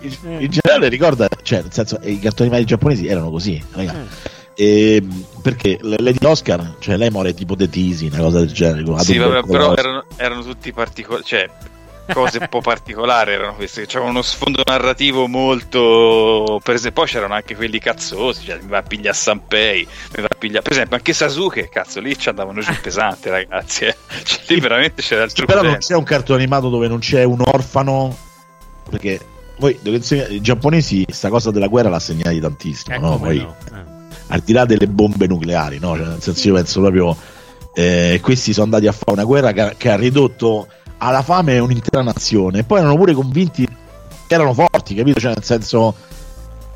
in, in generale ricorda, cioè nel senso i cartoni animati giapponesi erano così, raga. Eh. E, perché Lady Oscar, cioè lei muore tipo de tisi, una cosa del genere. Sì, vabbè, però erano, erano tutti particolari, cioè cose un po' particolari erano queste, c'era uno sfondo narrativo molto per esempio poi c'erano anche quelli cazzosi, cioè mi va a pigliare Sanpei, mi va a pigliare, per esempio anche Sasuke, cazzo, lì ci andavano giù pesante ragazzi, eh. Cioè, lì veramente c'era il trucco però non c'è un cartone animato dove non c'è un orfano perché voi dovete insegnare- i giapponesi sta cosa della guerra l'ha segnati tantissimo eh, no? Poi, no? Eh. al di là delle bombe nucleari no? Cioè, nel senso io penso proprio eh, questi sono andati a fare una guerra che, che ha ridotto alla fame un'intera nazione poi erano pure convinti che erano forti capito? Cioè nel senso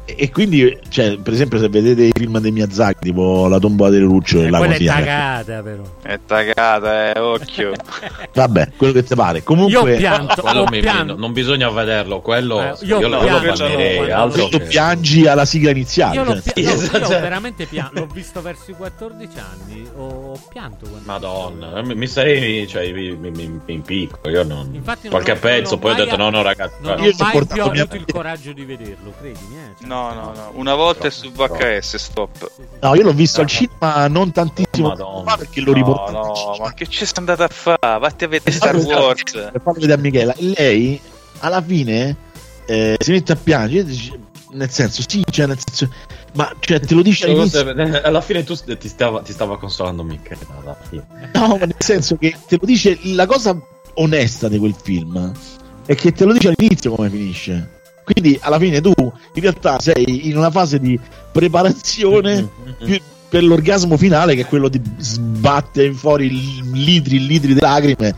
e quindi, cioè, per esempio, se vedete i film dei Miyazaki, tipo La tombola delle lucciole, Eh, la quella è consigliamo. tagata, però. È tagata, eh, occhio. Vabbè, quello che ti pare. Io Comunque, ho pianto, Quello ho mi- pianto. non bisogno vederlo, quello Eh, io, io lo- pianto, lo altro tu piangi alla sigla iniziale. Io, cioè, pia- no, esatto, io cioè- veramente pianto. L'ho visto verso i 14 anni. Ho, pianto Madonna, mi, mi sarei cioè, mi, mi, mi- mi impicco. Io non. Infatti non qualche pezzo, non ho poi ho detto: no, no, ragazzi. Non ho Io mai portato più avuto il coraggio di vederlo, credimi. Eh. No, no, no. Una volta è su VHS, stop. No, io l'ho visto al cinema non tantissimo Madonna. perché l'ho No, riportato. no, ma che ci sei andata a fare? Vatti a vedere Star Farlo- Wars. Per farlo vedere a Michela, lei alla fine eh, si mette a piangere. Nel senso, sì, cioè, nel senso, ma cioè, te lo dice all'inizio. Alla fine tu ti stava, ti stava consolando fine. No, ma nel senso che te lo dice la cosa onesta di quel film è che te lo dice all'inizio come finisce. Quindi alla fine tu in realtà sei in una fase di preparazione più- per l'orgasmo finale che è quello di sbattere fuori litri e litri di lacrime.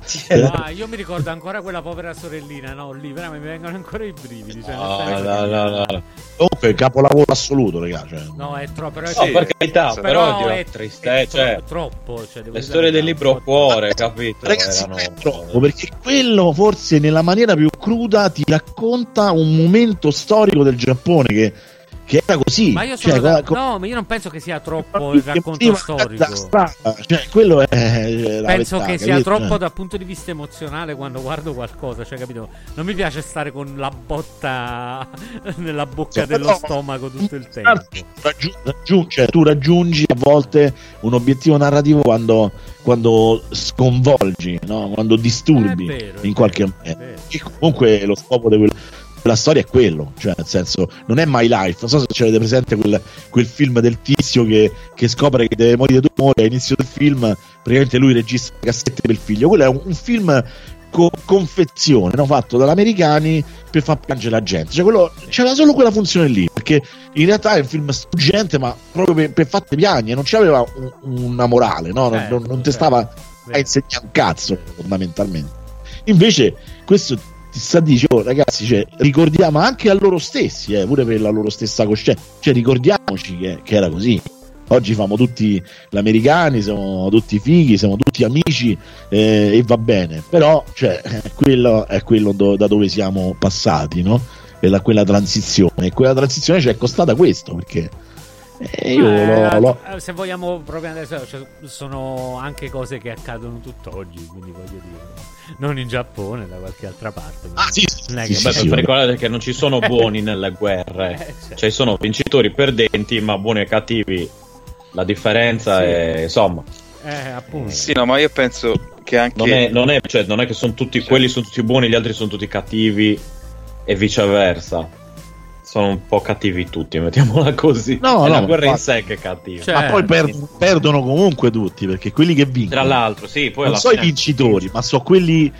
Ah, io mi ricordo ancora quella povera sorellina, no? Lì veramente mi vengono ancora i brividi. Cioè, No, no, che- no, no. Comunque capolavoro assoluto, raga. Cioè. No, è troppo. Però è No, per carità, però però, è, triste, è tro- cioè, troppo. Cioè, devo le storie del libro po' cuore, capito? Ragazzi, Erano- è troppo perché quello forse nella maniera più cruda ti racconta un momento storico del Giappone che, che era così. Ma io sono Cioè, da- co- no, ma io non penso che sia troppo il racconto storico. cioè, quello è Penso verità, che sia capito? troppo Cioè, dal punto di vista emozionale quando guardo qualcosa, cioè capito? Non mi piace stare con la botta nella bocca Sì, dello però- stomaco tutto il tempo. raggiung- raggiung- cioè, tu raggiungi a volte un obiettivo narrativo quando, quando sconvolgi, no? quando disturbi vero, in qualche. E comunque lo scopo di quel- della storia è quello, cioè nel senso non è My Life, non so se avete presente quel, quel film del tizio che, che scopre che deve morire d'umore all'inizio del film, praticamente lui registra le cassette per il figlio, quello è un, un film co- confezione no? fatto dagli americani per far piangere la gente, cioè quello, c'era solo quella funzione lì, perché in realtà è un film struggente ma proprio per, per farti piangere, non c'aveva un- una morale, no? Non- Certo, non, non ti certo. stava a Vero. insegnare un cazzo fondamentalmente. Invece questo ti sta dicendo, oh, ragazzi, cioè, ricordiamo anche a loro stessi, eh, pure per la loro stessa coscienza, cioè ricordiamoci che, che era così. Oggi siamo tutti gli americani, siamo tutti fighi, siamo tutti amici eh, e va bene, però cioè, quello è quello do- da dove siamo passati, no? E da quella transizione. E quella transizione ci è costata questo, perché eh, io Eh, l'ho- l'ho, eh, Se vogliamo proprio adesso, cioè, sono anche cose che accadono tutt'oggi, quindi voglio dire, non in Giappone, da qualche altra parte. Ah, sì, sì, Non è sì, che- sì, sì, per ricordate che non ci sono buoni nelle guerre, Eh, cioè. cioè sono vincitori perdenti, ma buoni e cattivi. La differenza Sì. è insomma, Eh, appunto. Sì, no, ma io penso che anche. non è, non è- cioè, non è che sono tutti quelli sono tutti buoni, gli altri sono tutti cattivi e viceversa. Sono un po' cattivi tutti, mettiamola così. No, è la no, guerra in infatti. sé che è cattiva. Cioè, ma poi certo. perdono, comunque tutti, perché quelli che vincono Tra l'altro, sì, poi non so i vincitori, ma so quelli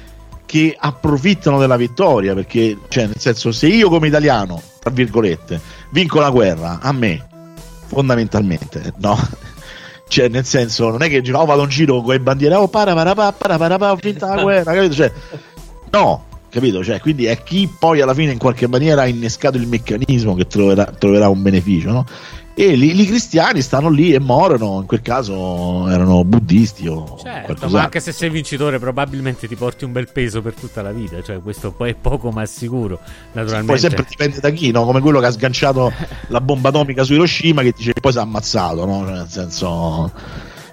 che approfittano della vittoria. Perché, cioè, nel senso, se io come italiano, tra virgolette, vinco la guerra, a me, fondamentalmente, no? Cioè, nel senso, non è che oh, vado in giro con le bandiere, oh, para, para, para, para, para, para, ho vinto la guerra, capito? Cioè, no, capito? Cioè, quindi è chi poi alla fine in qualche maniera ha innescato il meccanismo che troverà, troverà un beneficio, no? E li cristiani stanno lì e morono, in quel caso erano buddisti o Certo, ma anche se sei vincitore, probabilmente ti porti un bel peso per tutta la vita. Cioè, questo poi è poco ma sicuro. Naturalmente, Poi sempre dipende da chi, no? Come quello che ha sganciato la bomba atomica su Hiroshima che dice che poi si è ammazzato, no? Cioè, nel senso.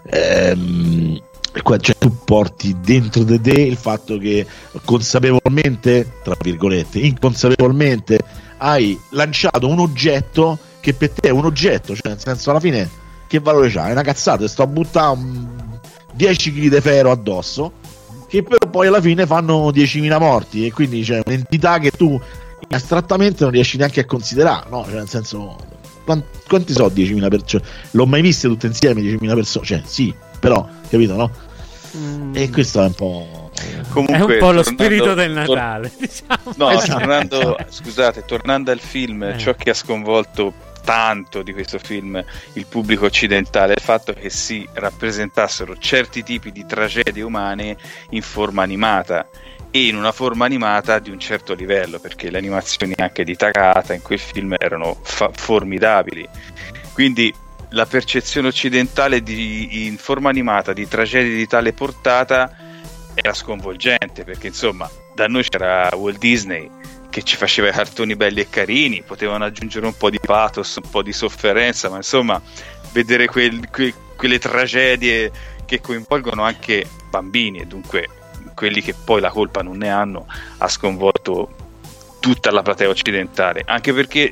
ehm, qua- cioè, tu porti dentro di te il fatto che consapevolmente, tra virgolette, inconsapevolmente hai lanciato un oggetto che per te è un oggetto, cioè nel senso alla fine che valore c'ha? È una cazzata, sto a buttare un 10 kg di ferro addosso che però poi alla fine fanno 10.000 morti e quindi c'è un'entità che tu astrattamente non riesci neanche a considerare, no? Cioè, nel senso, quan- quanti sono 10.000 persone? L'ho mai viste tutte insieme 10.000 persone? Cioè, sì, però, capito, no? E questo è un po'... Comunque, è un po' lo tornando- spirito del tor- Natale. diciamo. No, Esatto. tornando, scusate, tornando al film, Eh. ciò che ha sconvolto tanto di questo film il pubblico occidentale è il fatto che si rappresentassero certi tipi di tragedie umane in forma animata in una forma animata di un certo livello, perché le animazioni anche di Takata in quel film erano fa- formidabili. Quindi la percezione occidentale di, in forma animata di tragedie di tale portata era sconvolgente, perché insomma da noi c'era Walt Disney che ci faceva i cartoni belli e carini, potevano aggiungere un po' di pathos, un po' di sofferenza, ma insomma vedere quel, que, quelle tragedie che coinvolgono anche bambini e dunque quelli che poi la colpa non ne hanno ha sconvolto tutta la platea occidentale. Anche perché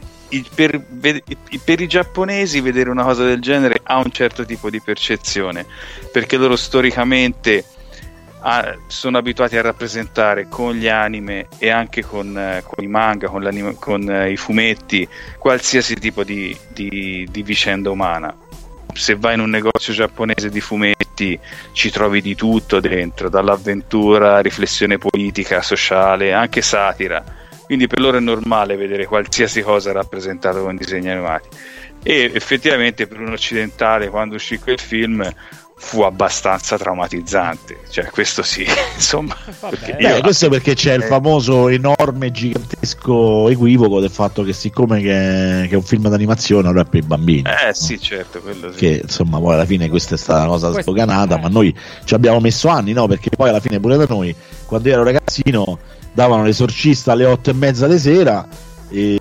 per, per, i giapponesi vedere una cosa del genere ha un certo tipo di percezione perché loro storicamente ah, sono abituati a rappresentare con gli anime e anche con, eh, con i manga, con, con eh, i fumetti, qualsiasi tipo di, di, di vicenda umana se vai in un negozio giapponese di fumetti ci trovi di tutto dentro, dall'avventura, riflessione politica, sociale, anche satira. Quindi per loro è normale vedere qualsiasi cosa rappresentata con disegni animati. E effettivamente per un occidentale, quando uscì quel film, fu abbastanza traumatizzante. Cioè, questo sì, insomma. Beh, io... questo perché c'è il eh. famoso enorme, gigantesco equivoco del fatto che siccome che, che è un film d'animazione, allora è per i bambini. Eh sì, certo, quello sì. Che insomma, poi alla fine questa è stata una cosa questo, sdoganata, eh. ma noi ci abbiamo messo anni, no? Perché poi alla fine pure da noi, quando io ero ragazzino, davano l'esorcista alle otto e mezza di sera e,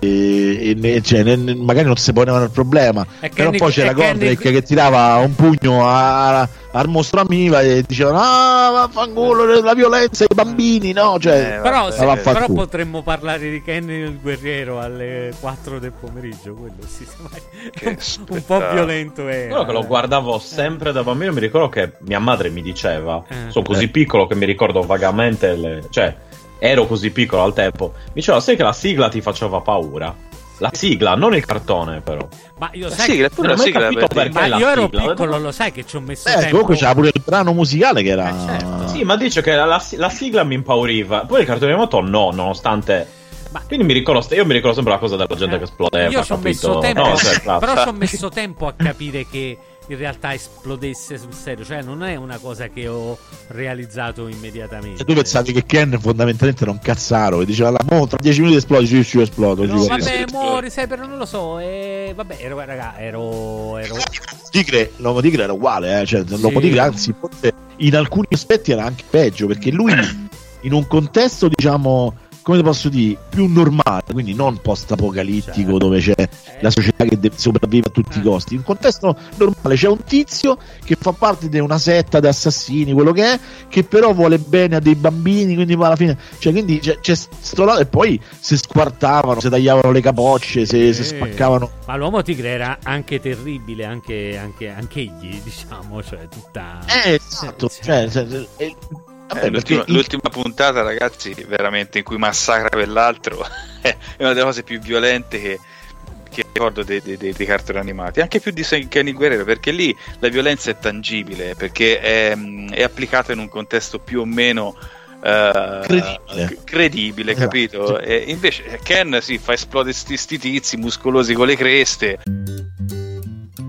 e cioè, ne, magari non si ponevano il problema. Però poi c'era Gondrek che tirava un pugno a, al mostro amiva e dicevano ah vaffanculo la violenza ai bambini no? Cioè, eh, però, se, però potremmo parlare di Kenny il guerriero alle 4 del pomeriggio quello sì, un po' violento è quello che lo guardavo sempre da bambino mi ricordo che mia madre mi diceva eh. sono così piccolo che mi ricordo vagamente le... cioè ero così piccolo al tempo, mi diceva, sai che la sigla ti faceva paura? La sigla, non il cartone, però. Ma io la sai sigla, pure la sigla perché ma io ero sigla, piccolo, lo sai che ci ho messo eh, tempo. Comunque c'era pure il brano musicale che era. Eh, certo. Sì, ma dice che la, la, sigla mi impauriva. Poi il cartone animato no, nonostante. Ma... Quindi mi ricordo, io mi ricordo sempre la cosa della gente eh. che esplodeva. Io ci ho messo tempo, no, però ci ho messo tempo a capire che in realtà esplodesse sul serio. Cioè, non è una cosa che ho realizzato immediatamente. E tu pensavi che Ken fondamentalmente era un cazzaro e diceva: mo, tra 10 minuti esplodi, ci sì, esplodo. No, vabbè, muori, sai, però non lo so. E vabbè, ero, raga, ero. ero... Tigre, l'uomo tigre era uguale, eh? cioè, l'uomo tigre, anzi, forse in alcuni aspetti era anche peggio perché lui, in un contesto, diciamo come posso dire, più normale, quindi non post-apocalittico certo. dove c'è la società che deve sopravvivere a tutti i eh. costi. In un contesto normale c'è un tizio che fa parte di una setta di assassini, quello che è, che però vuole bene a dei bambini, quindi alla fine, cioè, quindi c'è, c'è sto lato e poi si squartavano, si tagliavano le capocce, si, eh, si spaccavano. Ma l'uomo tigre era anche terribile, anche, anche, anche egli, diciamo, cioè tutta... Eh, esatto, cioè, cioè, cioè eh, l'ultima, l'ultima, puntata, ragazzi, veramente in cui massacra quell'altro è una delle cose più violente che, che ricordo dei, dei, dei, cartoni animati, anche più di Kenny Guerrero, perché lì la violenza è tangibile, perché è, è applicata in un contesto più o meno uh, credibile, credibile esatto. capito? E invece Ken si fa esplodere sti tizi muscolosi con le creste.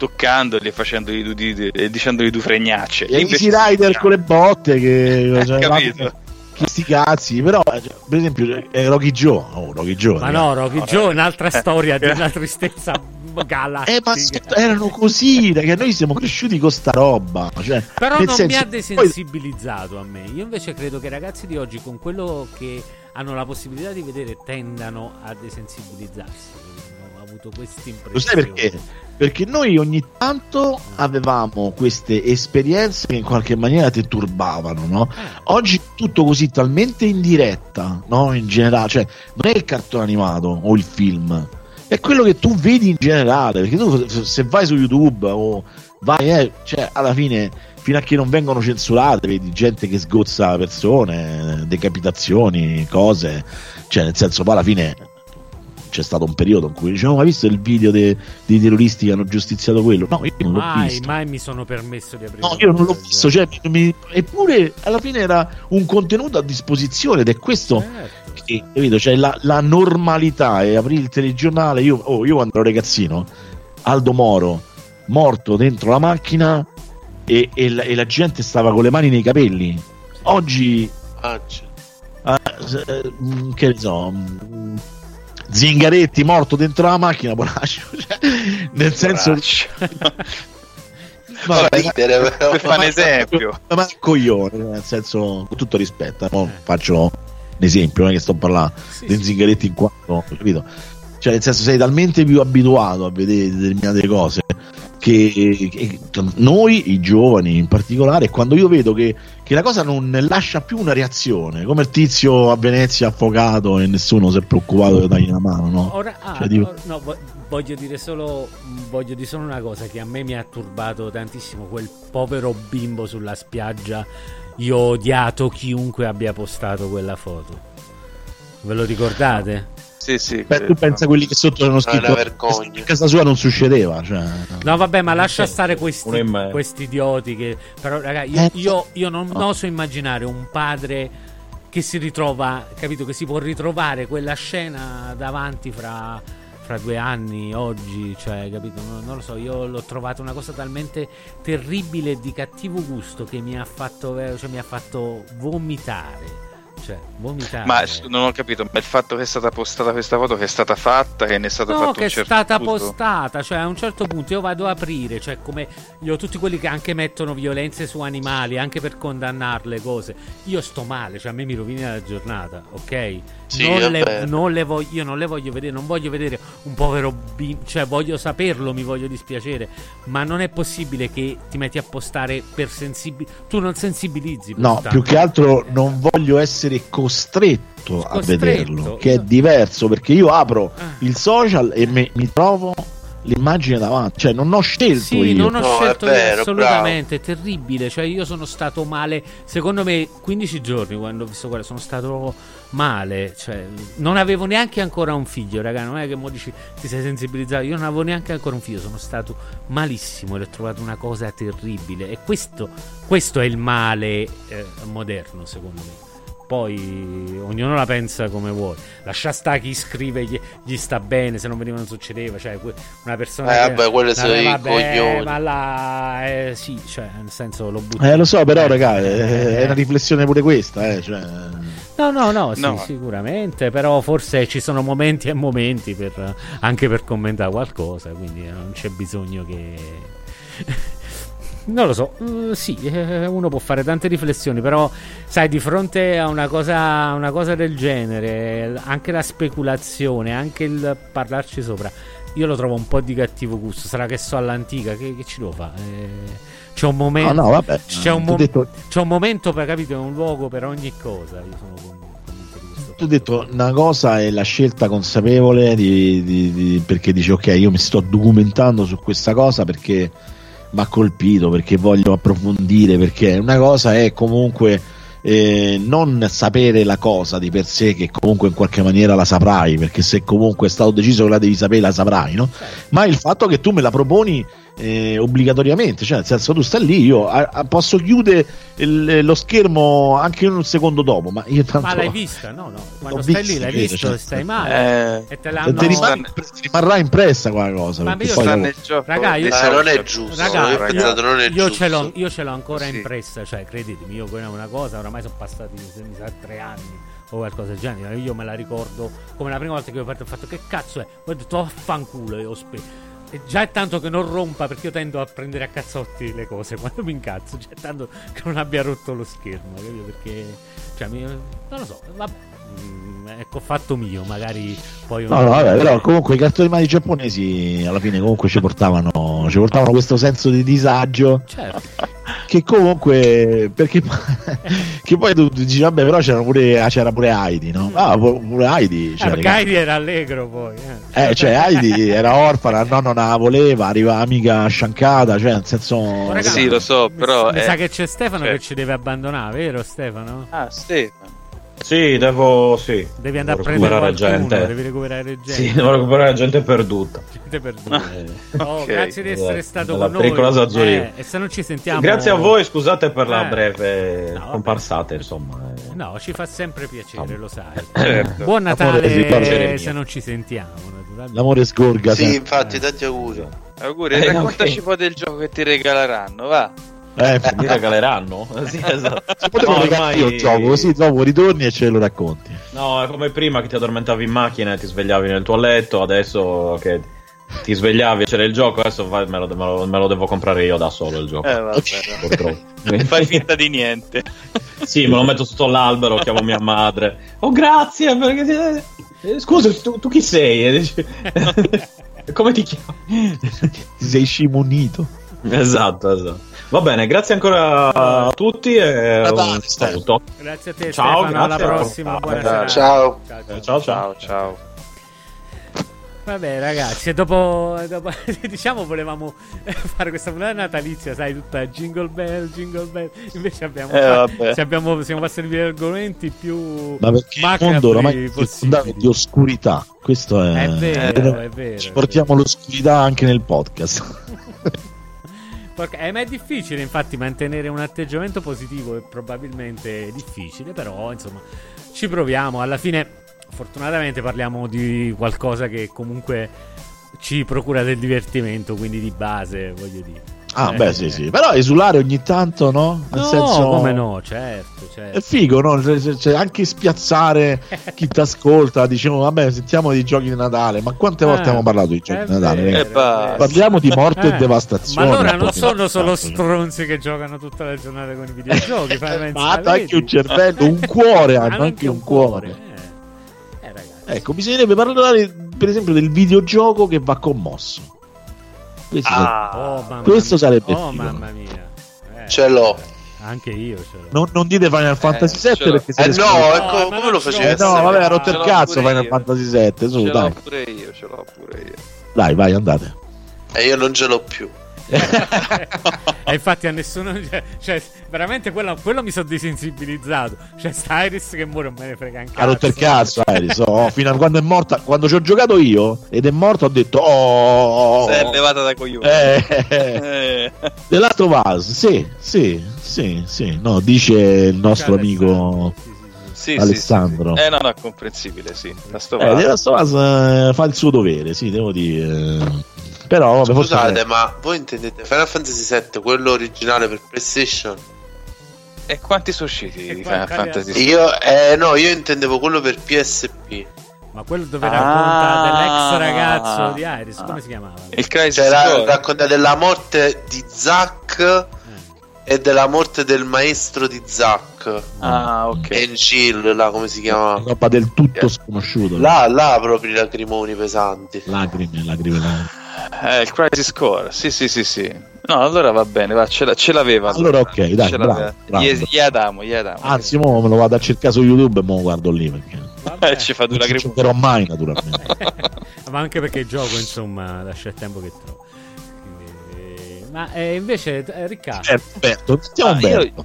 Toccandoli e facendoli di, di, dicendogli due fregnacce. E Easy Rider con le botte che cioè, capito. Sti cazzi, però cioè, per esempio è Rocky Joe. Oh, Rocky Joe ma no, Rocky no, Joe è un'altra storia di una tristezza galattica. Eh, ma erano così, che noi siamo cresciuti con sta roba. Cioè, però non senso, mi ha desensibilizzato poi... a me. Io invece credo che i ragazzi di oggi, con quello che hanno la possibilità di vedere tendano a desensibilizzarsi. Avuto questa Lo impressione. sai perché? Perché noi ogni tanto avevamo queste esperienze che in qualche maniera ti turbavano, no? Oggi è tutto così talmente in diretta, no? In generale, cioè non è il cartone animato o il film, è quello che tu vedi in generale. Perché tu se vai su YouTube o vai, eh, cioè alla fine, fino a che non vengono censurate, vedi gente che sgozza persone, decapitazioni, cose, cioè nel senso poi alla fine c'è stato un periodo in cui dicevamo: Ma hai visto il video de- dei terroristi che hanno giustiziato quello? No, io non l'ho Mai, visto. mai mi sono permesso di aprire. No, io non l'ho visto, cioè, mi- eppure alla fine era un contenuto a disposizione ed è questo Certo. che, capito? Cioè, la, la normalità è aprire il telegiornale. Io, oh, io quando ero ragazzino, Aldo Moro morto dentro la macchina e, e la, e la gente stava con le mani nei capelli. Oggi, Ah, c- ah, eh, mm, che ne so, mm, Zingaretti morto dentro la macchina, poraccio. Cioè, nel senso, Fa ridere, però. per fare un esempio. Ma, ma coglione, nel senso, con tutto rispetto, eh, mo faccio un esempio, non è che sto parlando dei zingaretti in quanto, capito? Cioè, nel senso, sei talmente più abituato a vedere determinate cose che, che noi, i giovani in particolare, quando io vedo che, che la cosa non lascia più una reazione, come il tizio a Venezia affogato e nessuno si è preoccupato di dargli una mano, no? Ora, ah, Cioè, or- no, vo- voglio dire solo voglio dire solo una cosa che a me mi ha turbato tantissimo quel povero bimbo sulla spiaggia. Io ho odiato chiunque abbia postato quella foto. Ve lo ricordate? Sì, sì. Beh, tu pensa a quelli che sotto hanno è scritto a casa sua non succedeva, cioè, No, vabbè, ma lascia stare questi, in questi idioti che però raga, io, Eh, io- io non, non oso immaginare un padre che si ritrova, capito, che si può ritrovare quella scena davanti fra, fra due anni, oggi, cioè, capito, non, non lo so, io l'ho trovato una cosa talmente terribile e di cattivo gusto che mi ha fatto, cioè, mi ha fatto vomitare. Cioè, vomitare. Ma non ho capito, ma il fatto che è stata postata questa foto, che è stata fatta, che ne è stato No, fatto che è certo stata uso? postata, cioè a un certo punto io vado a aprire, cioè come io tutti quelli che anche mettono violenze su animali, anche per condannarle cose, io sto male, cioè a me mi rovina la giornata, ok? Sì, non, le, non le voglio, io non le voglio vedere, non voglio vedere un povero bimbo, cioè voglio saperlo, mi voglio dispiacere, ma non è possibile che ti metti a postare per sensibilità, tu non sensibilizzi. No, postando. più che altro non voglio essere costretto a Costretto. vederlo, che è diverso perché io apro Ah. il social e me- mi trovo l'immagine davanti, cioè non ho scelto Sì, io. non ho No, scelto è io vero, assolutamente, è terribile, cioè io sono stato male, secondo me 15 giorni quando ho visto quello, sono stato male, cioè non avevo neanche ancora un figlio, raga, non è che mo dici ti sei sensibilizzato, io non avevo neanche ancora un figlio, sono stato malissimo e ho trovato una cosa terribile e questo, questo è il male eh, moderno secondo me. Poi ognuno la pensa come vuole. Lascia sta chi scrive gli, gli sta bene, se non veniva non succedeva. Cioè, una persona. Eh, che- vabbè, quelli sono Eh, i coglioni. Ma là, eh, sì, cioè, nel senso lo butto. Eh, lo so, però, Eh, raga, eh, è, è una riflessione pure questa, eh, cioè... No, no, no, sì, No. sicuramente. Però forse ci sono momenti e momenti per, anche per commentare qualcosa. Quindi non c'è bisogno che. Non lo so, eh, sì, eh, uno può fare tante riflessioni, però sai, di fronte a una cosa, una cosa del genere, anche la speculazione, anche il parlarci sopra, io lo trovo un po' di cattivo gusto. Sarà che so all'antica, che, che ci devo fare? Eh, c'è un momento, No, no, vabbè, c'è, un tu mo- detto- c'è un momento per capito, un luogo per ogni cosa. Io sono con- convinto. Tu hai detto una cosa è la scelta consapevole di, di- di- perché dici ok io mi sto documentando su questa cosa perché mi ha colpito, perché voglio approfondire, perché una cosa è comunque eh, non sapere la cosa di per sé che comunque in qualche maniera la saprai, perché se comunque è stato deciso che la devi sapere la saprai, no? Ma il fatto che tu me la proponi eh, obbligatoriamente, cioè nel senso tu stai lì, io a- a- posso chiudere il- lo schermo anche un secondo dopo, ma io tanto... Ma l'hai vista? No, no. Quando stai vista, lì l'hai visto cioè. e stai male. Eh, e te Ti l'hanno. rimane- ti rimarrà impressa quella cosa. Ma io poi gioco Raga, io- Eh, non è giusto. Raga, io ho pensato non è io giusto. ce l'ho, io ce l'ho ancora Sì. impressa, cioè credetemi, io quella è una cosa, oramai sono passati se mi sa tre anni o qualcosa del genere, io me la ricordo come la prima volta che ho aperto ho fatto che cazzo è? Ho detto affanculo e ho spe- e già è tanto che non rompa perché io tendo a prendere a cazzotti le cose quando mi incazzo, già è tanto che non abbia rotto lo schermo, capito? Perché cioè mi- non lo so, va- mm, ecco, fatto mio, magari poi... No, no, vabbè, però comunque i cartoni animati giapponesi alla fine comunque ci portavano, ci portavano questo senso di disagio Certo. che comunque perché che poi tu dici vabbè però c'era pure, c'era pure Heidi no? Ah, pu- pure Heidi Eh, cioè, perché Heidi era allegro poi. eh. eh, cioè Heidi era orfana il nonno non la voleva arriva mica sciancata cioè nel senso Raga, Sì, lo so, però. Mi eh, sa che c'è Stefano cioè- che ci deve abbandonare, vero Stefano? Ah, Stefano. Sì, devo. Sì. Devi andare a Devo prendere recuperare qualcuno, gente. devi recuperare gente. Sì, devo recuperare gente perduta. Gente perduta. Oh, Ok. grazie di essere stato della con noi. Eh, e se non ci sentiamo Grazie a voi, scusate per la Eh. breve No, comparsata, insomma. eh. No, ci fa sempre piacere, lo sai. Certo. Buon Natale se non ci sentiamo, naturalmente. l'amore sgorga Sì, infatti, tanti auguri. Auguri, Eh, raccontaci ok. un po' del gioco che ti regaleranno, va. Eh, Mi regaleranno? sì, esatto. si poteva No, regalare io ormai- il gioco così dopo ritorni e ce lo racconti No, è come prima che ti addormentavi in macchina e ti svegliavi nel tuo letto, adesso che ti svegliavi e c'era il gioco, adesso vai- me, lo, me lo- me lo devo comprare io da solo il gioco. Eh, vabbè. Purtroppo. Fai finta di niente. Sì, me lo metto sotto l'albero, chiamo mia madre. Oh, grazie, perché... eh, Scusa, tu, tu chi sei? Come ti chiami? ti sei scimunito Esatto, esatto. Va bene, grazie ancora a tutti e un saluto. Grazie a te Ciao, Stefano, alla prossima, buona Ciao. Ciao. ciao, ciao. Ciao, ciao. Vabbè ragazzi, dopo, dopo- diciamo volevamo fare questa puntata natalizia, sai, tutta jingle bell, jingle bell, invece abbiamo, Eh, ci abbiamo- siamo passati per argomenti più ma perché il mondo oramai è di oscurità questo è, È vero, è vero. ci portiamo l'oscurità anche nel podcast Porca- eh, ma è difficile infatti mantenere un atteggiamento positivo è probabilmente difficile, però insomma ci proviamo. Alla fine fortunatamente parliamo di qualcosa che comunque ci procura del divertimento, quindi di base, voglio dire. Ah Eh, beh sì sì però esulare ogni tanto no nel No, senso come no, certo, certo. È figo, no? Cioè, cioè, anche spiazzare chi ti ascolta. Dicevo, vabbè, sentiamo di giochi di Natale. Ma quante volte Eh, abbiamo parlato di giochi di Natale? vero? E basta. Parliamo di morte Eh, e devastazione. Ma allora non sono solo devastazione. stronzi che giocano tutta la giornata con i videogiochi. Ma hanno anche un cervello, un cuore, hanno Hanno anche un cuore. Eh, Eh, ragazzi. Ecco, bisognerebbe parlare, per esempio, del videogioco che va commosso. Questo, Ah, Oh, mamma questo sarebbe Oh, figo. mamma mia. Eh, Ce l'ho. Anche io ce l'ho. Non, non dite Final Fantasy ce 7 l'ho. perché Eh siete no, scontati. ecco, come non lo facevi? Eh, no, vabbè, ha rotto il cazzo Final io. Fantasy 7. Su, ce dai. l'ho pure io, ce l'ho pure io. Dai, vai, andate. E io non ce l'ho più. e infatti a nessuno. Cioè, cioè, veramente quello, quello mi sono desensibilizzato. Cioè, sta Iris che muore non me ne frega anche. Ha rotto il cazzo, Iris. Oh, fino a quando è morta, quando ci ho giocato io ed è morto, ho detto: Oh, Si è levata da coglioni. eh, Eh. The Last of Us, sì, sì, sì, sì. No, dice il nostro amico Sì, sì, Alessandro. sì, sì. Eh, no, no, è comprensibile, sì. La sto Eh, The Last of Us eh, fa il suo dovere, sì, devo dire. Però, vabbè, forse- Scusate, ma voi intendete Final Fantasy VII, quello originale per PlayStation? E quanti sono usciti di Final Fantasy? VII? Io, eh, no, io intendevo quello per PSP. Ma quello dove Ah. racconta dell'ex ragazzo di Iris, come si chiamava? Il Crisis Cioè, Core. racconta della morte di Zack e della morte del maestro di Zack. Ah, ok. Angel, là come si chiama? roba del tutto sconosciuto. Là, là proprio i lacrimoni pesanti. Lacrime, lacrime. Eh, il Crisis Core. Sì, sì, sì, sì. No, allora va bene, va, ce, la- ce l'aveva. Allora, ok, dai, Ce bravo, l'aveva. bravo. Gli, gli Adamo, gli Adamo. Anzi, mo me lo vado a cercare su YouTube e me lo guardo lì perché Eh, ci fa due non ci lacrime. mai, naturalmente. Ma anche perché il gioco, insomma, lascia il tempo che trovo. Quindi, Ma eh, invece, eh, Riccardo, Eh, Umberto, sentiamo Ah, io- Umberto.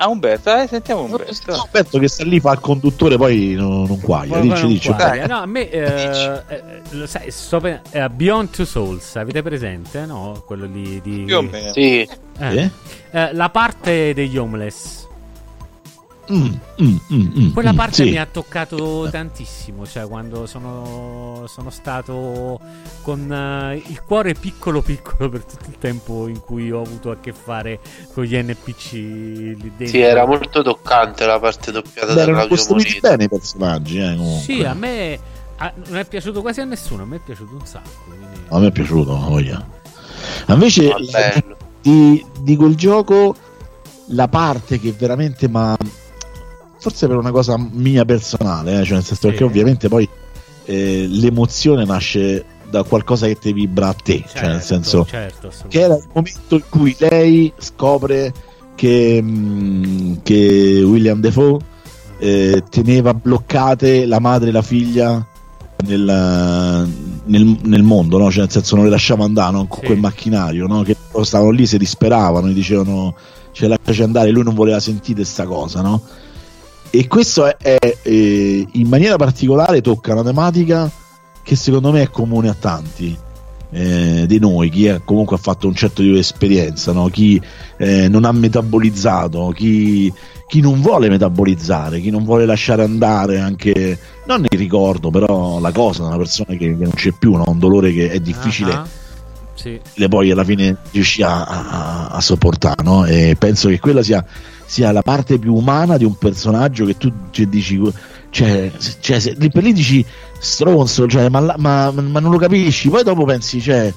Ah, Umberto, eh, sentiamo Umberto. Sentiamo Umberto che sta lì, fa il conduttore, poi non, non guaglia. Dici, non dici. guardi. No, a me eh, eh, lo sai, sto pe- eh, Beyond Two Souls, avete presente? No, quello lì di Più o meno. Sì. Eh. Eh? Eh, la parte degli homeless. Mm, mm, mm, mm, Quella mm, parte sì. mi ha toccato tantissimo, cioè quando sono, sono stato con eh, il cuore piccolo piccolo per tutto il tempo in cui ho avuto a che fare con gli NPC lì dentro. Sì, era molto toccante la parte doppiata Beh, da costruiti bene i personaggi, eh. Sì, a me a- non è piaciuto quasi a nessuno, a me è piaciuto un sacco. quindi- A me è piaciuto, voglia. Ma invece di, di quel gioco la parte che veramente ma forse per una cosa mia personale, eh, cioè nel senso Sì. perché ovviamente poi eh, l'emozione nasce da qualcosa che ti vibra a te, cioè nel Certo, senso certo, che era il momento in cui lei scopre che, mh, che William Defoe eh, teneva bloccate la madre e la figlia nel, nel- nel mondo, no? cioè nel senso non le lasciava andare no? con Sì. quel macchinario, no? che stavano lì, si disperavano, gli dicevano ce lasciaci andare, lui non voleva sentire sta cosa, no? E questo è, è, eh, in maniera particolare tocca una tematica che secondo me è comune a tanti eh, di noi, chi è- comunque ha fatto un certo tipo di esperienza, no? chi eh, non ha metabolizzato, chi, chi non vuole metabolizzare, chi non vuole lasciare andare anche, non il ricordo, però la cosa, una persona che, che non c'è più, no? un dolore che è difficile Ah, Sì. le poi alla fine riuscì a, a- a sopportare no? e penso che quella sia, sia la parte più umana di un personaggio che tu cioè, dici cioè, cioè, se- lì per lì dici stronzo cioè, ma, ma- ma non lo capisci poi dopo pensi cioè,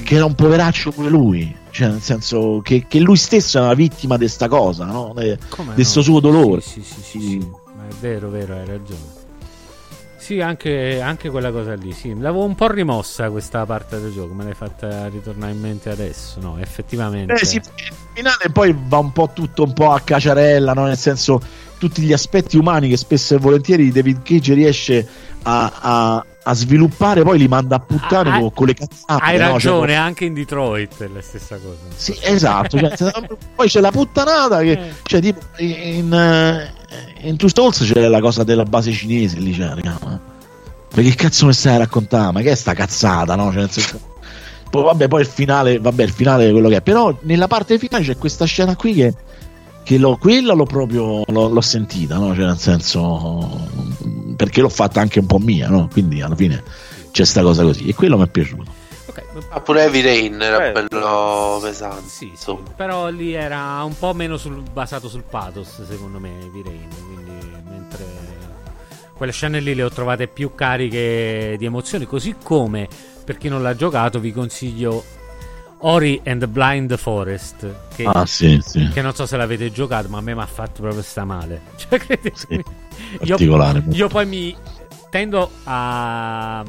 che era un poveraccio pure lui cioè nel senso che, che lui stesso era una vittima di sta cosa no? di questo no? suo dolore Sì, sì, sì, sì, sì. Ma è vero, vero, hai ragione. Sì, anche, anche quella cosa lì, sì. L'avevo un po' rimossa questa parte del gioco, me l'hai fatta ritornare in mente adesso, no? Effettivamente. Eh sì, il finale poi va un po' tutto un po' a caciarella, no? nel senso tutti gli aspetti umani che spesso e volentieri David Cage riesce a, a- a sviluppare, poi li manda a puttane Ah, con, con le cazzate. Hai no? Cioè, ragione, anche in Detroit è la stessa cosa. sì, esatto. cioè, poi c'è la puttanata che, Eh. cioè, tipo, in, in Two Souls c'è la cosa della base cinese lì, cioè, raga, ma- ma che cazzo mi stai a raccontare? Ma che è sta cazzata, no? Cioè, senso- poi, vabbè, poi il finale, vabbè, il finale è quello che è. Però nella parte finale c'è questa scena qui che, che l'ho, quella l'ho proprio l'ho, l'ho sentita, no? Cioè, nel senso, perché l'ho fatta anche un po' mia, no? Quindi alla fine c'è sta cosa così. E quello mi è piaciuto. Ah, pure Heavy Rain era Eh, bello pesante. Sì, sì, però lì era un po' meno sul- basato sul pathos, secondo me, Virein. Quindi, mentre quelle scene lì le ho trovate più cariche di emozioni. Così come, per chi non l'ha giocato, vi consiglio Ori and the Blind Forest. Che, Ah, sì, sì. che non so se l'avete giocato, ma a me mi ha fatto proprio sta male. Cioè, credetemi. io, io poi mi tendo a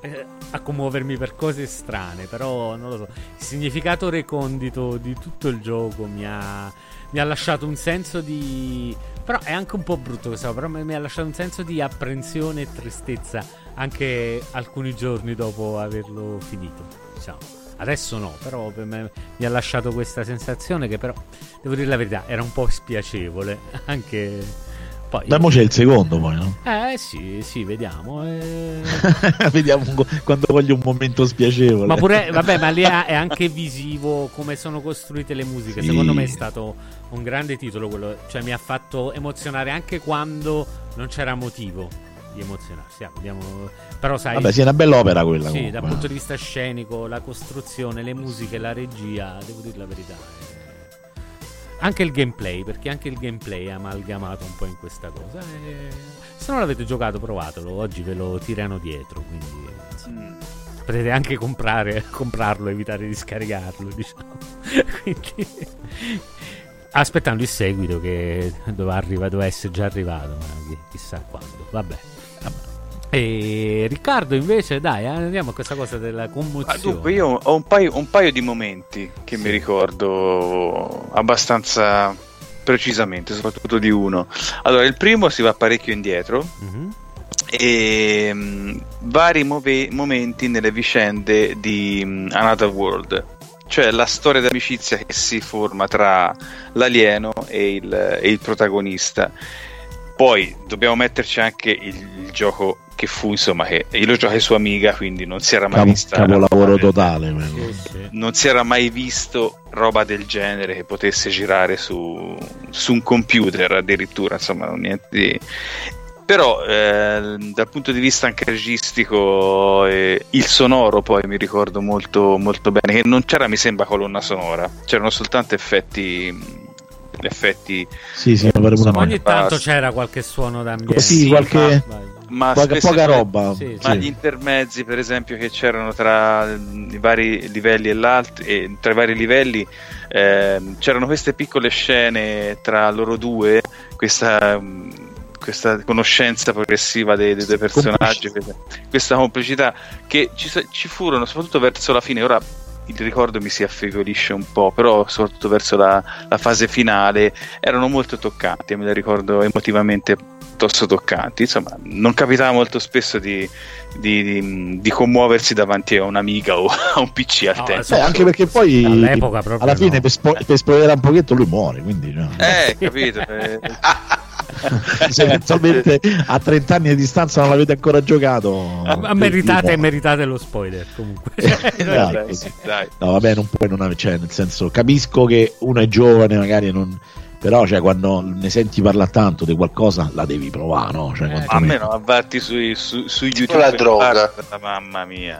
eh, a commuovermi per cose strane, però non lo so. Il significato recondito di tutto il gioco mi ha, mi ha lasciato un senso di. Però è anche un po' brutto questo, però mi ha lasciato un senso di apprensione e tristezza anche alcuni giorni dopo averlo finito. Diciamo. Adesso no, però per me mi ha lasciato questa sensazione che però, devo dire la verità, era un po' spiacevole. Anche poi... Dai, mo c'è il secondo poi, no? Eh sì, sì, vediamo. eh. Vediamo quando voglio un momento spiacevole. Ma pure, vabbè, ma lì è anche visivo come sono costruite le musiche. Sì. Secondo me è stato un grande titolo quello, cioè mi ha fatto emozionare anche quando non c'era motivo di emozionarsi. Ah, vediamo- Però sai, Vabbè, sì, è una bella opera quella. Sì, comunque. dal punto di vista scenico, la costruzione, le musiche, la regia, devo dire la verità. Eh. Anche il gameplay, perché anche il gameplay è amalgamato un po' in questa cosa. e Se non l'avete giocato, provatelo. Oggi ve lo tirano dietro, quindi insomma, potete anche comprare, comprarlo, evitare di scaricarlo, diciamo. quindi aspettando il seguito che doveva, arriva- doveva essere già arrivato, ma chi- chissà quando. Vabbè. E Riccardo invece, dai, andiamo a questa cosa della Ah, commozione. dunque, io ho un paio, un paio di momenti che mi ricordo abbastanza precisamente, soprattutto di uno. Allora, il primo si va parecchio indietro Mhm. e mm, vari move- momenti nelle vicende di mm, Another World, cioè la storia d'amicizia che si forma tra l'alieno e il, e il protagonista. Poi dobbiamo metterci anche il, il gioco che fu, insomma, che io lo giocai su Amiga, quindi non si era mai Capo- vista capolavoro totale. quello. non si era mai visto roba del genere che potesse girare su, su un computer addirittura, insomma, niente di... Però eh, dal punto di vista anche registico, eh, il sonoro poi mi ricordo molto, molto bene, che non c'era mi sembra colonna sonora, c'erano soltanto effetti... effetti Sì, sì. Ogni tanto c'era qualche suono d'ambiente. Sì, qualche, Vai. Ma Poca- poca roba, Sì, ma sì. gli intermezzi per esempio che c'erano tra i vari livelli e l'altro e tra i vari livelli ehm, c'erano queste piccole scene tra loro due questa mm, questa conoscenza progressiva dei, dei due personaggi questa- complicità che ci, ci furono soprattutto verso la fine ora il ricordo mi si affievolisce un po' però soprattutto verso la, la fase finale erano molto toccanti me le ricordo emotivamente piuttosto toccanti. Insomma non capitava molto spesso di, di- di- di commuoversi davanti a un'amica o a un PC al tempo. Beh, anche perché poi All'epoca proprio alla fine no. per, spo- per spoilerare un pochetto lui muore, quindi cioè, eh capito eh, se eventualmente a 30 anni di distanza non l'avete ancora giocato, Ma meritate, muore. meritate lo spoiler comunque. Così. dai. No, vabbè, non puoi non avere, cioè, nel senso, capisco che uno è giovane, magari non. Però, cioè, quando ne senti parlare tanto di qualcosa, la devi provare, no? Cioè, a quantomeno. me no avvatti sui, su, su YouTube la droga. guarda, mamma mia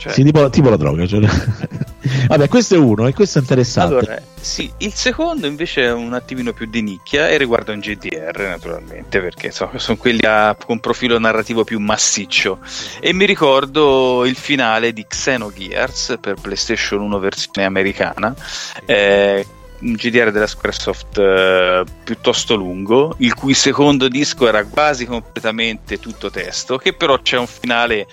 cioè, Sì, tipo, tipo la droga. cioè. Vabbè, questo è uno e questo è interessante. Allora, sì, il secondo invece è un attimino più di nicchia e riguarda un GDR naturalmente perché insomma, sono quelli a- con profilo narrativo più massiccio e mi ricordo il finale di Xenogears per PlayStation 1 versione americana eh, un GDR della Squaresoft eh, piuttosto lungo il cui secondo disco era quasi completamente tutto testo che però c'è un finale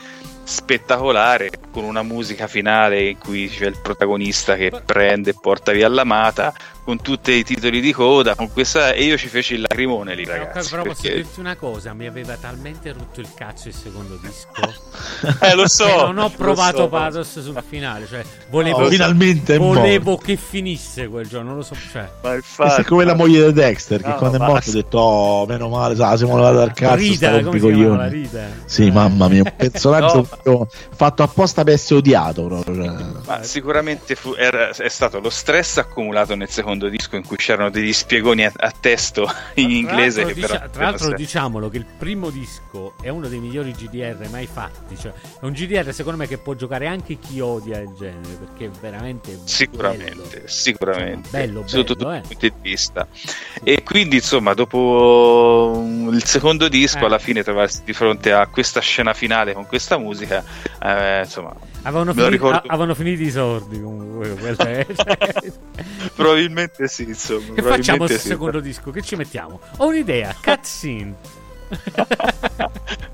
spettacolare con una musica finale in cui c'è il protagonista che prende e porta via l'amata con tutti i titoli di coda con questa e io ci feci il lacrimone lì ragazzi però posso perché- dirti una cosa, mi aveva talmente rotto il cazzo il secondo disco. eh lo so che non ho provato so. pathos sul finale. Cioè, volevo, Oh, finalmente volevo morto. che finisse quel giorno. Non lo so. Cioè, ma infatti è come la moglie di Dexter che No, quando è morto ha detto oh meno male sa, siamo levati dal cazzo Rita, sta come si rompicoglioni." chiamava Rita? sì mamma mia un personaggio No. fatto apposta per essere odiato proprio, cioè. Ma sicuramente fu- era- è stato lo stress accumulato nel secondo disco in cui c'erano degli spiegoni a, a testo in inglese Tra l'altro, però- dicia- tra l'altro diciamolo che il primo disco è uno dei migliori GDR mai fatti. Cioè, è un GDR secondo me che può giocare anche chi odia il genere perché è veramente Sicuramente, bello. sicuramente, Bello, sotto bello, tutti eh. punti di vista. E quindi, insomma, dopo mm, il secondo disco, Eh. alla fine trovarsi di fronte a questa scena finale con questa musica, eh, insomma, Avevano, me lo finito, ricordo. a- avevano finito i sordi comunque. è- probabilmente sì, insomma. che facciamo sì. secondo disco? Che ci mettiamo? Ho un'idea, cutscene.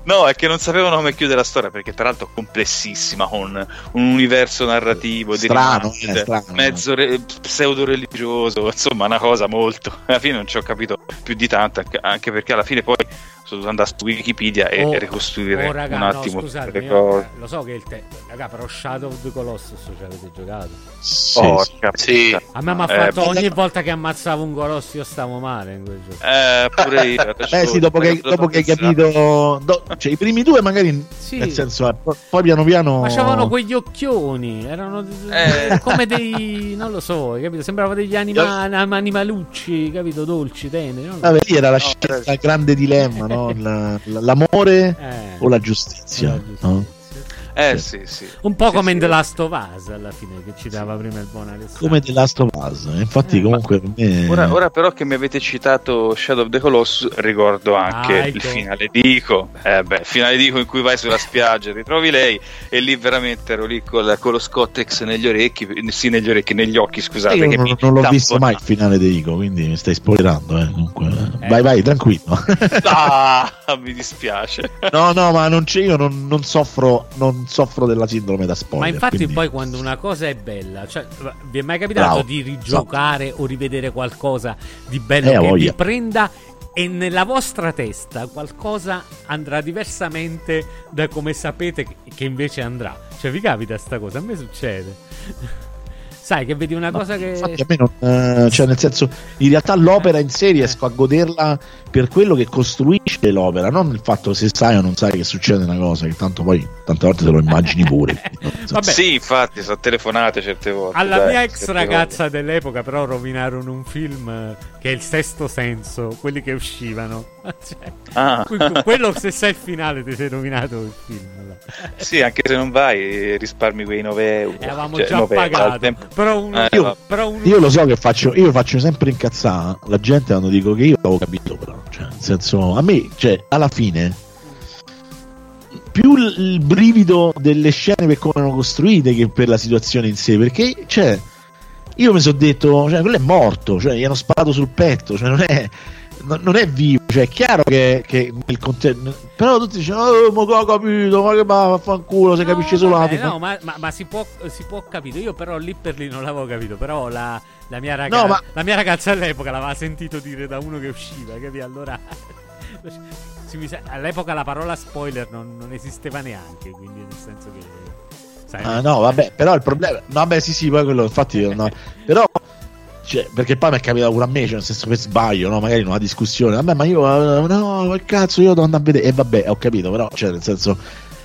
No, è che non sapevano come chiudere la storia perché peraltro complessissima con un universo narrativo Strano, eh, strano. mezzo re- pseudo religioso, insomma, una cosa molto. Alla fine non ci ho capito più di tanto, anche perché alla fine poi sono dovuto andare su Wikipedia e Oh, ricostruire oh, raga, un no, attimo scusate, tutte le cose. lo so che il te- raga, però Shadow of the Colossus ci avete giocato. Sì, Porca Sì. puttana. A me mi ha Eh, fatto ogni volta che ammazzavo un Colosso io stavo male in quel gioco. Eh, pure io. Beh sì, dopo che, dopo che hai capito, do- cioè i primi due magari, Sì. nel senso, eh, po- poi piano piano... Ma c'avevano quegli occhioni, erano Eh. come dei. non lo so, capito? Sembrava degli anima- animalucci, capito? Dolci, teneri. Vabbè, lì era la No, scelta, grande dilemma, no? La- la- l'amore Eh. o la giustizia, La giustizia. no? Eh sì, sì. Un po' Sì, come sì. in The Last of Us alla fine, che ci dava prima il buon Alessandro. Come The Last of Us. eh, Infatti, Eh, comunque, me... Ora, ora però che mi avete citato Shadow of the Colossus, ricordo anche Ah, il ecco. finale di Ico. Eh beh, il finale di Ico in cui vai sulla spiaggia, ritrovi lei e lì veramente ero lì col, con lo Scottex negli orecchi, sì negli orecchi, negli occhi, scusate. Che non, mi non l'ho visto mai il finale di Ico, quindi mi stai spoilerando. Eh. Comunque. Eh. Vai, vai, tranquillo. Ah, mi dispiace. no, no, ma non c'è, io non, non soffro, non soffro della sindrome da spoiler. Ma infatti quindi- poi quando una cosa è bella, cioè, vi è mai capitato Bravo. di rigiocare o rivedere qualcosa di bello Eh, che vi voglia. prenda e nella vostra testa qualcosa andrà diversamente da come sapete che- invece andrà? Cioè vi capita sta cosa? A me succede. Sai che vedi una No, cosa che... Infatti a me non, eh, cioè nel senso, in realtà l'opera in sé riesco a goderla per quello che costruisce l'opera, non il fatto se sai o non sai che succede una cosa, che tanto poi tante volte te lo immagini pure. Vabbè. Sì, infatti, sono telefonate certe volte. Alla dai, mia ex ragazza dell'epoca, però, rovinarono un film eh, che è il sesto senso, quelli che uscivano. Cioè, Ah. que- quello, se sai il finale, ti sei rovinato il film. volte. Sì, anche se non vai, risparmi quei 9 euro. E avevamo Cioè, già 9 euro, al pagato. tempo- Però uno, Eh, va- però uno- Io lo so che faccio, io faccio sempre incazzare la gente quando dico che io avevo capito, però, cioè, nel senso, a me, cioè, alla fine, più il brivido delle scene per come erano costruite che per la situazione in sé. Perché, cioè, io mi sono detto, cioè, quello è morto, cioè, gli hanno sparato sul petto, cioè, non è. non è vivo, cioè è chiaro che, che nel contesto. Però tutti dicono: Oh, ma ho capito, ma che va, fanculo, se capisce solo Vabbè, no, ma, ma- ma si, può, si può capire. Io, però, lì per lì non l'avevo capito. Però, la, la mia, raga- No, ma- la mia ragazza all'epoca l'aveva sentito dire da uno che usciva. Capi? Allora, all'epoca la parola spoiler non, non esisteva neanche. Quindi, nel senso che, Ah, no, vabbè, però il problema. No, vabbè, sì, sì, poi quello, infatti, no. però. Cioè, perché poi mi è capitato pure a me, cioè, nel senso per sbaglio, no? Magari in una discussione, vabbè, ma io, eh, no, che cazzo, io devo andare a vedere. E vabbè, ho capito, però, cioè, nel senso,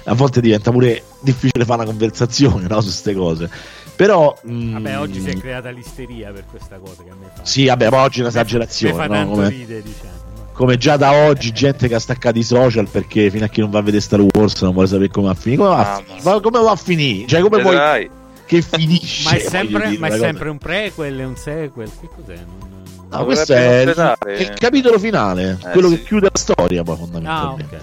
a volte diventa pure difficile fare una conversazione, no? Su queste cose. Però. mm, Vabbè, oggi si è creata l'isteria per questa cosa che a me fa. Sì, vabbè, ma oggi è Mi un'esagerazione, no? Come- ridere, diciamo. come già da oggi gente che ha staccato i social perché fino a chi non va a vedere Star Wars non vuole sapere come va a finire come va a, Ah, finire? Ma come va a finire cioè come vuoi Vedrai. Che finisce Ma è sempre, dire, ma è sempre un prequel e un sequel. Che cos'è? Non... No, questo è il, il capitolo finale Eh, quello sì. che chiude la storia poi Ah, fondamentalmente ok.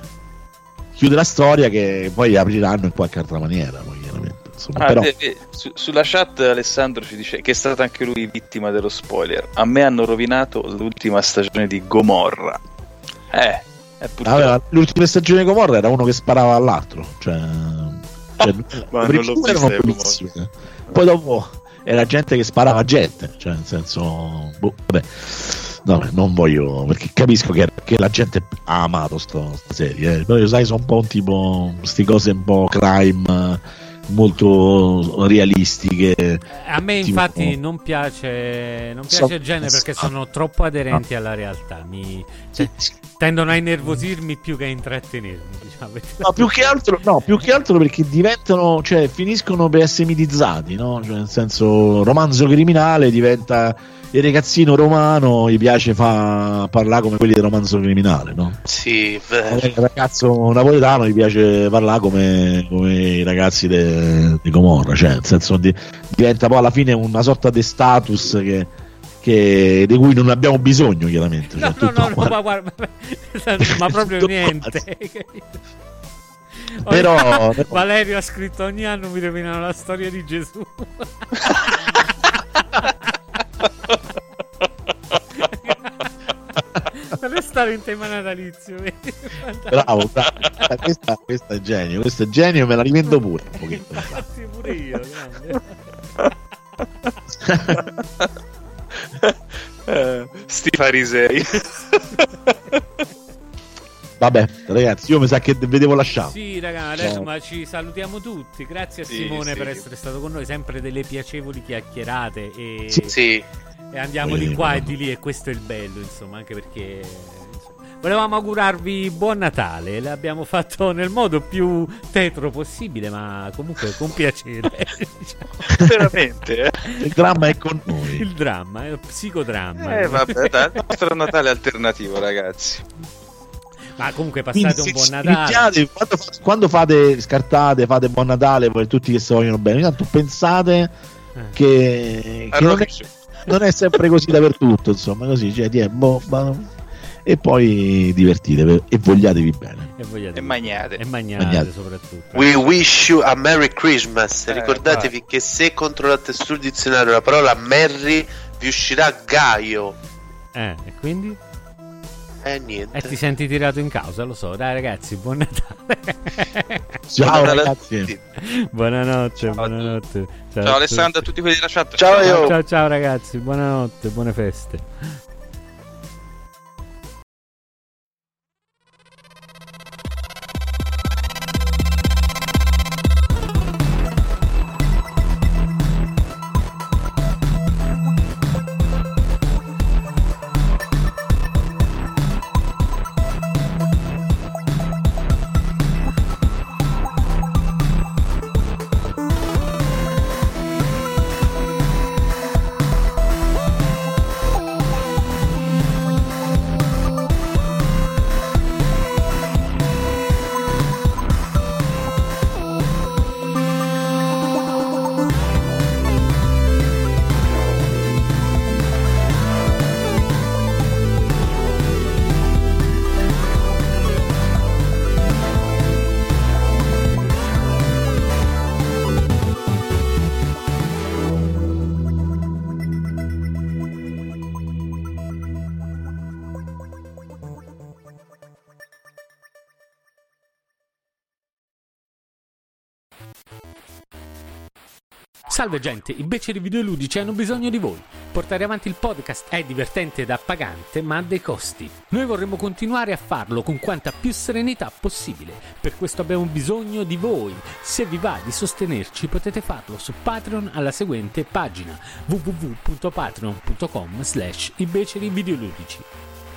chiude la storia che poi apriranno in qualche altra maniera poi chiaramente insomma Ah, però eh, eh, su- sulla chat Alessandro ci dice che è stato anche lui vittima dello spoiler. A me hanno rovinato l'ultima stagione di Gomorra. Eh, è purtroppo. aveva- l'ultima stagione di Gomorra era uno che sparava all'altro cioè, cioè Ma le non erano bellissime. poi dopo era gente che sparava gente cioè nel senso boh, vabbè No, non voglio perché capisco che, che la gente ha amato sto, sta serie. Eh. Però io sai, sono un po' un tipo queste cose un po' crime molto realistiche. A me Tipo- infatti non piace, non So- piace il genere perché sono troppo aderenti alla realtà. Mi, cioè, tendono a innervosirmi più che a intrattenermi. Diciamo. No, più che altro, no, più che altro perché diventano, cioè finiscono per essere mitizzati, no? Cioè, nel senso, romanzo criminale diventa il ragazzino romano, gli piace fa parlare come quelli del romanzo criminale, no? Sì, vero. Magari Il ragazzo napoletano gli piace parlare come, come i ragazzi di Gomorra, cioè nel senso di- diventa poi alla fine una sorta di status che, che- di cui non abbiamo bisogno chiaramente. Cioè, No, no, tutto no, no, qua- ma guarda, ma proprio niente. Però- Valerio ha scritto ogni anno mi rovinano la storia di Gesù. per restare in tema natalizio. Bravo, bravo. Eh, Questa, questa è genio, questo è genio, me la rivendo pure un pochino. Infatti pure io, grande. Eh, sti farisei. Vabbè, ragazzi, io mi sa che vi devo lasciare. Sì, raga, adesso ma ci salutiamo tutti. Grazie a Sì, Simone sì. per essere stato con noi, sempre delle piacevoli chiacchierate e, Sì, sì. e andiamo di qua e di lì e questo è il bello, insomma, anche perché insomma, volevamo augurarvi buon Natale, l'abbiamo fatto nel modo più tetro possibile, ma comunque con piacere. diciamo. Veramente, eh? Il dramma è con noi. Il dramma, è lo psicodramma. Eh, vabbè, dai, il nostro Natale alternativo, ragazzi. Ma comunque Quindi passate un se- buon Natale. quando, quando fate scartate, fate buon Natale per tutti che si vogliono bene. Intanto pensate Eh. che, che non, è, non è sempre così dappertutto, insomma, così, cioè, ti è, boh, ma- e poi divertitevi e vogliatevi bene. E, vogliate E magnate. E magnate, Magnate. soprattutto. We wish you a Merry Christmas. Eh, Ricordatevi che se controllate sul dizionario la parola Merry vi uscirà Gaio. Eh, e quindi? Eh niente. E ti senti tirato in causa, lo so. Dai ragazzi, buon Natale. Ciao a ragazzi. buonanotte, Ciao buonanotte. Ciao Alessandro, a tutti quelli della chat. Ciao, io. Ciao, ciao, ciao ragazzi, buonanotte, buone feste. Salve gente, i beceri videoludici hanno bisogno di voi. Portare avanti il podcast è divertente ed appagante, ma ha dei costi. Noi vorremmo continuare a farlo con quanta più serenità possibile. Per questo abbiamo bisogno di voi. Se vi va di sostenerci potete farlo su Patreon alla seguente pagina www.patreon.com slash i beceri videoludici.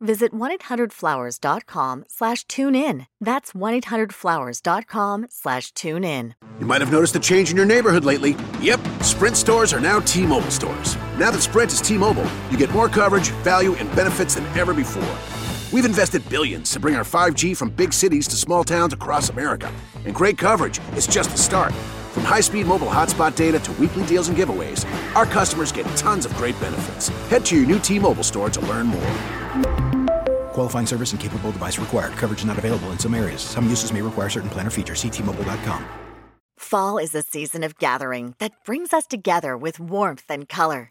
visit 1-800-Flowers.com slash tune in. That's 1-800-Flowers.com slash tune in. You might have noticed a change in your neighborhood lately. Yep, Sprint stores are now T Mobile stores. Now that Sprint is T Mobile, you get more coverage, value, and benefits than ever before. We've invested billions to bring our 5G from big cities to small towns across America. And great coverage is just the start. From high speed mobile hotspot data to weekly deals and giveaways, our customers get tons of great benefits. Head to your new T Mobile store to learn more. Qualifying service and capable device required. Coverage not available in some areas. Some uses may require certain plan or features. Ctmobile.com. Fall is a season of gathering that brings us together with warmth and color.